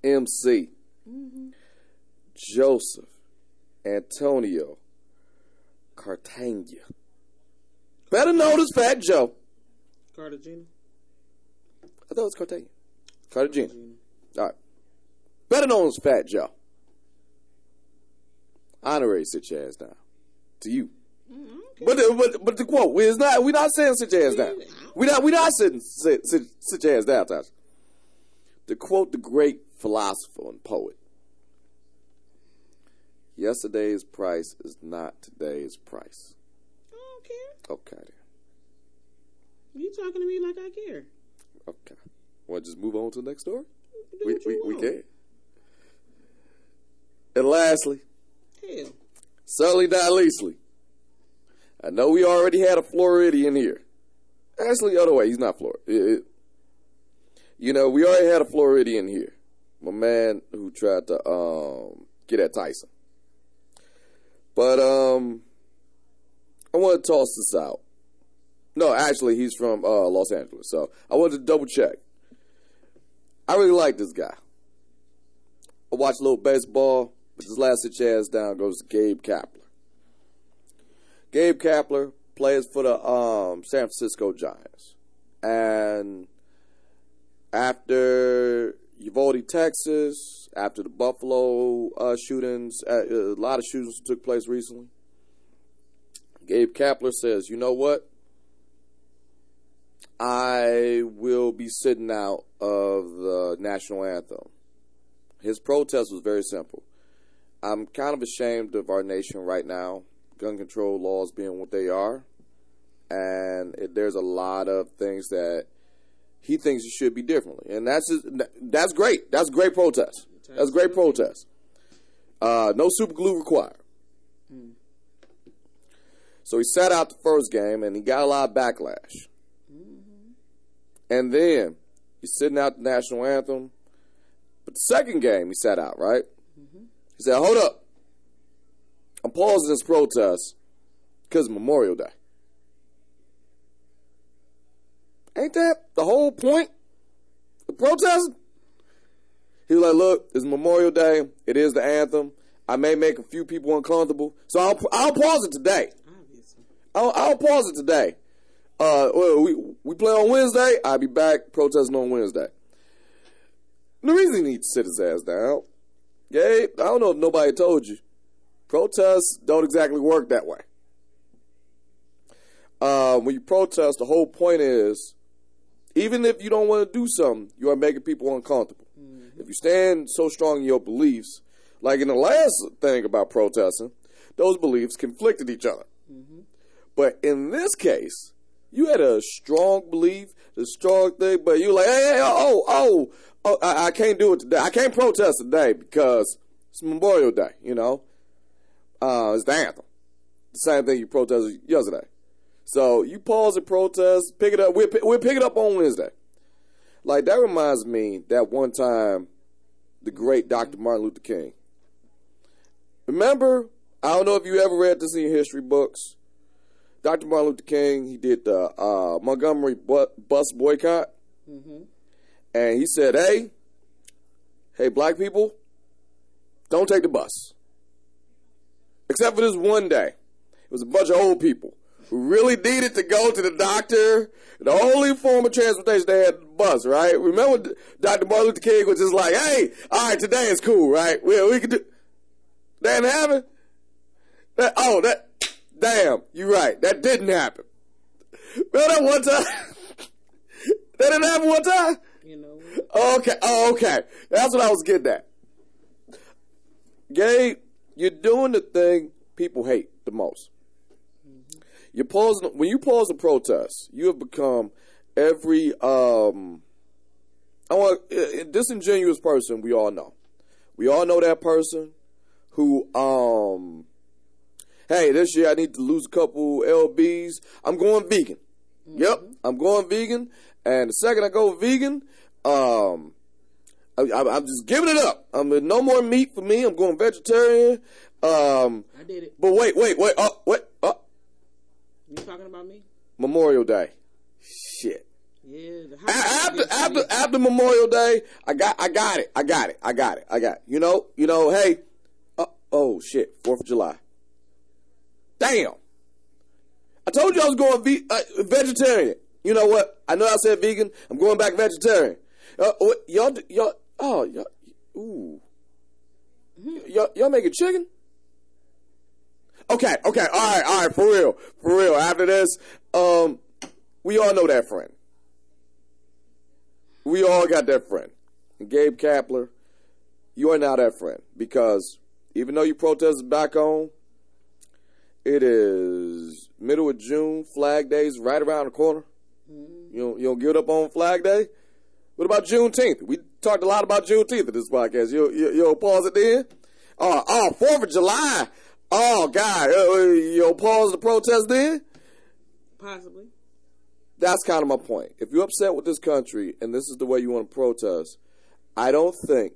[SPEAKER 1] MC, Joseph Antonio Cartagena. Better known as Fat Joe.
[SPEAKER 6] Cartagena.
[SPEAKER 1] I thought it was Cartagena. Cartagena. All right. Better known as Fat Joe. Honorary sit your ass down. To you. Mm-hmm, but, the, but but the quote is not we're not saying sit your ass down. Mm-hmm. We not we not sitting sit, sit sit your ass down, Tasha. To quote the great philosopher and poet. Yesterday's price is not today's price.
[SPEAKER 6] I don't care.
[SPEAKER 1] Okay then.
[SPEAKER 6] You talking to me like I care.
[SPEAKER 1] Okay. Want to just move on to the next story? We we, we can. And lastly,
[SPEAKER 6] Hell.
[SPEAKER 1] Sully not leastly. I know we already had a Floridian here. Actually, other way, he's not Floridian. you know, we already had a Floridian here. My man who tried to um, get at Tyson. But um, I want to toss this out. No, actually, he's from uh, Los Angeles, so I wanted to double check. I really like this guy. I watch a little baseball, but this last your down goes Gabe Kapler. Gabe Kapler plays for the um, San Francisco Giants. And after Uvalde, Texas, after the Buffalo uh, shootings, uh, a lot of shootings took place recently. Gabe Kapler says, you know what? I will be sitting out of the national anthem. His protest was very simple. I'm kind of ashamed of our nation right now, gun control laws being what they are. And it, there's a lot of things that he thinks it should be differently. And that's just, that's great. That's great protest. That's great protest. Uh, no super glue required. So he sat out the first game and he got a lot of backlash. And then he's sitting out the national anthem. But the second game he sat out, right? He said, Hold up. I'm pausing this protest because Memorial Day. Ain't that the whole point of protesting? He was like, Look, it's Memorial Day. It is the anthem. I may make a few people uncomfortable. So I'll, I'll pause it today. I'll, I'll pause it today. Uh, well, we we play on Wednesday. I'll be back protesting on Wednesday. The reason he needs to sit his ass down, Gabe, I don't know if nobody told you, protests don't exactly work that way. Uh, when you protest, the whole point is, even if you don't want to do something, you are making people uncomfortable. If you stand so strong in your beliefs, like in the last thing about protesting, those beliefs conflicted each other. But in this case, you had a strong belief, a strong thing, but you like, hey, hey, oh, oh, oh, I, I can't do it today. I can't protest today because it's Memorial Day, you know? Uh, it's the anthem. The same thing you protested yesterday. So you pause the protest, pick it up. We'll, we'll pick it up on Wednesday. Like that reminds me that one time, the great Dr. Martin Luther King. Remember, I don't know if you ever read this in your history books. Dr. Martin Luther King, he did the uh, Montgomery bus boycott, and he said, "Hey, hey, black people, don't take the bus." Except for this one day, it was a bunch of old people who really needed to go to the doctor. The only form of transportation they had the bus, right? Remember, Dr. Martin Luther King was just like, "Hey, all right, today is cool, right? We we can do." That didn't happen. That, oh, that damn, you're right. That didn't happen. Well, that one time. that didn't happen one time.
[SPEAKER 6] You know,
[SPEAKER 1] Okay. Oh, okay. That's what I was getting at. Gabe, you're doing the thing people hate the most. You're pausing when you pause a protest. You have become every um. I want a disingenuous person. We all know. We all know that person who um. Hey, this year I need to lose a couple lbs. I'm going vegan. Yep, I'm going vegan. And the second I go vegan, um, I, I, I'm just giving it up. I'm no more meat for me. I'm going vegetarian. Um,
[SPEAKER 6] I did it.
[SPEAKER 1] but wait, wait, wait. Oh, wait. Oh,
[SPEAKER 6] You talking about me?
[SPEAKER 1] Memorial Day. Shit.
[SPEAKER 6] Yeah.
[SPEAKER 1] After after after Memorial Day, I got I got it. I got it. I got it. I got it. You know. You know. Hey. Uh, oh shit. Fourth of July. Damn. I told you I was going ve- uh, vegetarian. You know what? I know I said vegan. I'm going back vegetarian. Uh, what, y'all, y'all, oh, y'all, ooh, y'all, y'all making chicken? Okay, okay, all right, all right, for real, for real. After this, um, we all know that friend. We all got that friend. Gabe Kapler, you are now that friend because even though you protested back home, it is middle of June. Flag Day's right around the corner. You don't, you don't give it up on Flag Day. What about Juneteenth? We talked a lot about Juneteenth in this podcast. You you you'll pause it then. Oh, oh, Fourth of July. Oh God, uh, uh, you'll pause the protest then.
[SPEAKER 6] Possibly.
[SPEAKER 1] That's kind of my point. If you're upset with this country and this is the way you want to protest, I don't think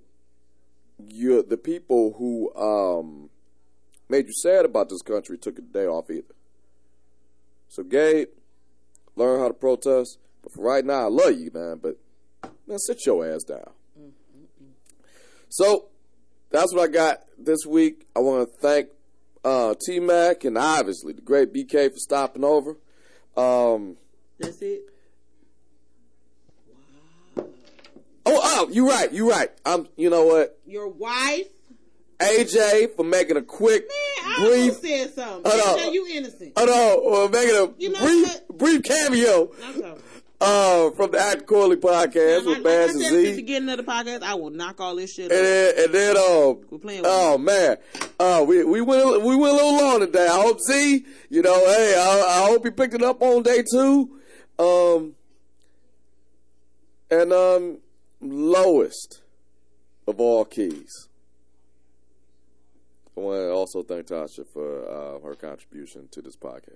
[SPEAKER 1] you're the people who um, made you sad about this country took a day off either. So, Gabe, learn how to protest. But for right now, I love you, man. But man, sit your ass down. So that's what I got this week. I want to thank uh, T Mac and obviously the great BK for stopping over. Um,
[SPEAKER 6] That's it.
[SPEAKER 1] oh, oh, you're right. You're right. I'm. You know what?
[SPEAKER 6] Your wife.
[SPEAKER 1] AJ for making a quick,
[SPEAKER 6] Man,
[SPEAKER 1] brief.
[SPEAKER 6] said something. AJ, you innocent.
[SPEAKER 1] Oh no, uh, making a
[SPEAKER 6] You know
[SPEAKER 1] brief, brief cameo. Uh, from the Act Corley podcast
[SPEAKER 6] Now,
[SPEAKER 1] with
[SPEAKER 6] like,
[SPEAKER 1] Bass
[SPEAKER 6] like I
[SPEAKER 1] and
[SPEAKER 6] said at the beginning of the podcast, I will knock all this shit
[SPEAKER 1] And then, and then, um,
[SPEAKER 6] We're playing with
[SPEAKER 1] oh man, uh, we we went we went a little long today. I hope Z, you know, hey, I, I hope he picked it up on day two. Um, and um, lowest of all keys. I want to also thank Tasha for uh, her contribution to this podcast.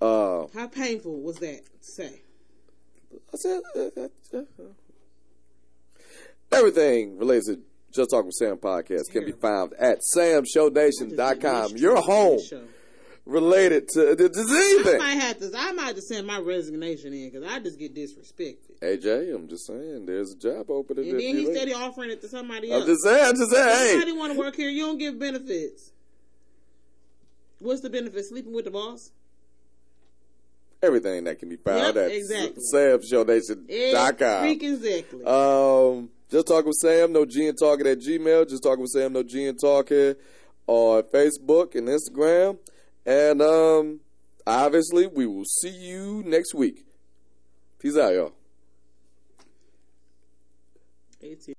[SPEAKER 1] Uh,
[SPEAKER 6] How painful was that to say?
[SPEAKER 1] I said uh, uh, uh, everything related to Just Talk with Sam podcast can be found at samshownation.com. Your home related to the disease.
[SPEAKER 6] I might
[SPEAKER 1] thing.
[SPEAKER 6] have to. I might have to send my resignation in because I just get disrespected.
[SPEAKER 1] AJ, I'm just saying, there's a job opening.
[SPEAKER 6] And
[SPEAKER 1] if
[SPEAKER 6] then he
[SPEAKER 1] like.
[SPEAKER 6] steady offering it to somebody
[SPEAKER 1] I'm
[SPEAKER 6] else.
[SPEAKER 1] just saying, I'm just saying, hey.
[SPEAKER 6] Somebody want to work here. You don't give benefits. What's the benefit? Sleeping with the boss?
[SPEAKER 1] Everything that can be found
[SPEAKER 6] Yep,
[SPEAKER 1] at
[SPEAKER 6] exactly.
[SPEAKER 1] samshownation.com.
[SPEAKER 6] Exactly.
[SPEAKER 1] Um, just talk with Sam, no G and talking at Gmail. Just talk with Sam, no G and talking on Facebook and Instagram. And um, obviously, we will see you next week. Peace out, y'all.
[SPEAKER 6] 18.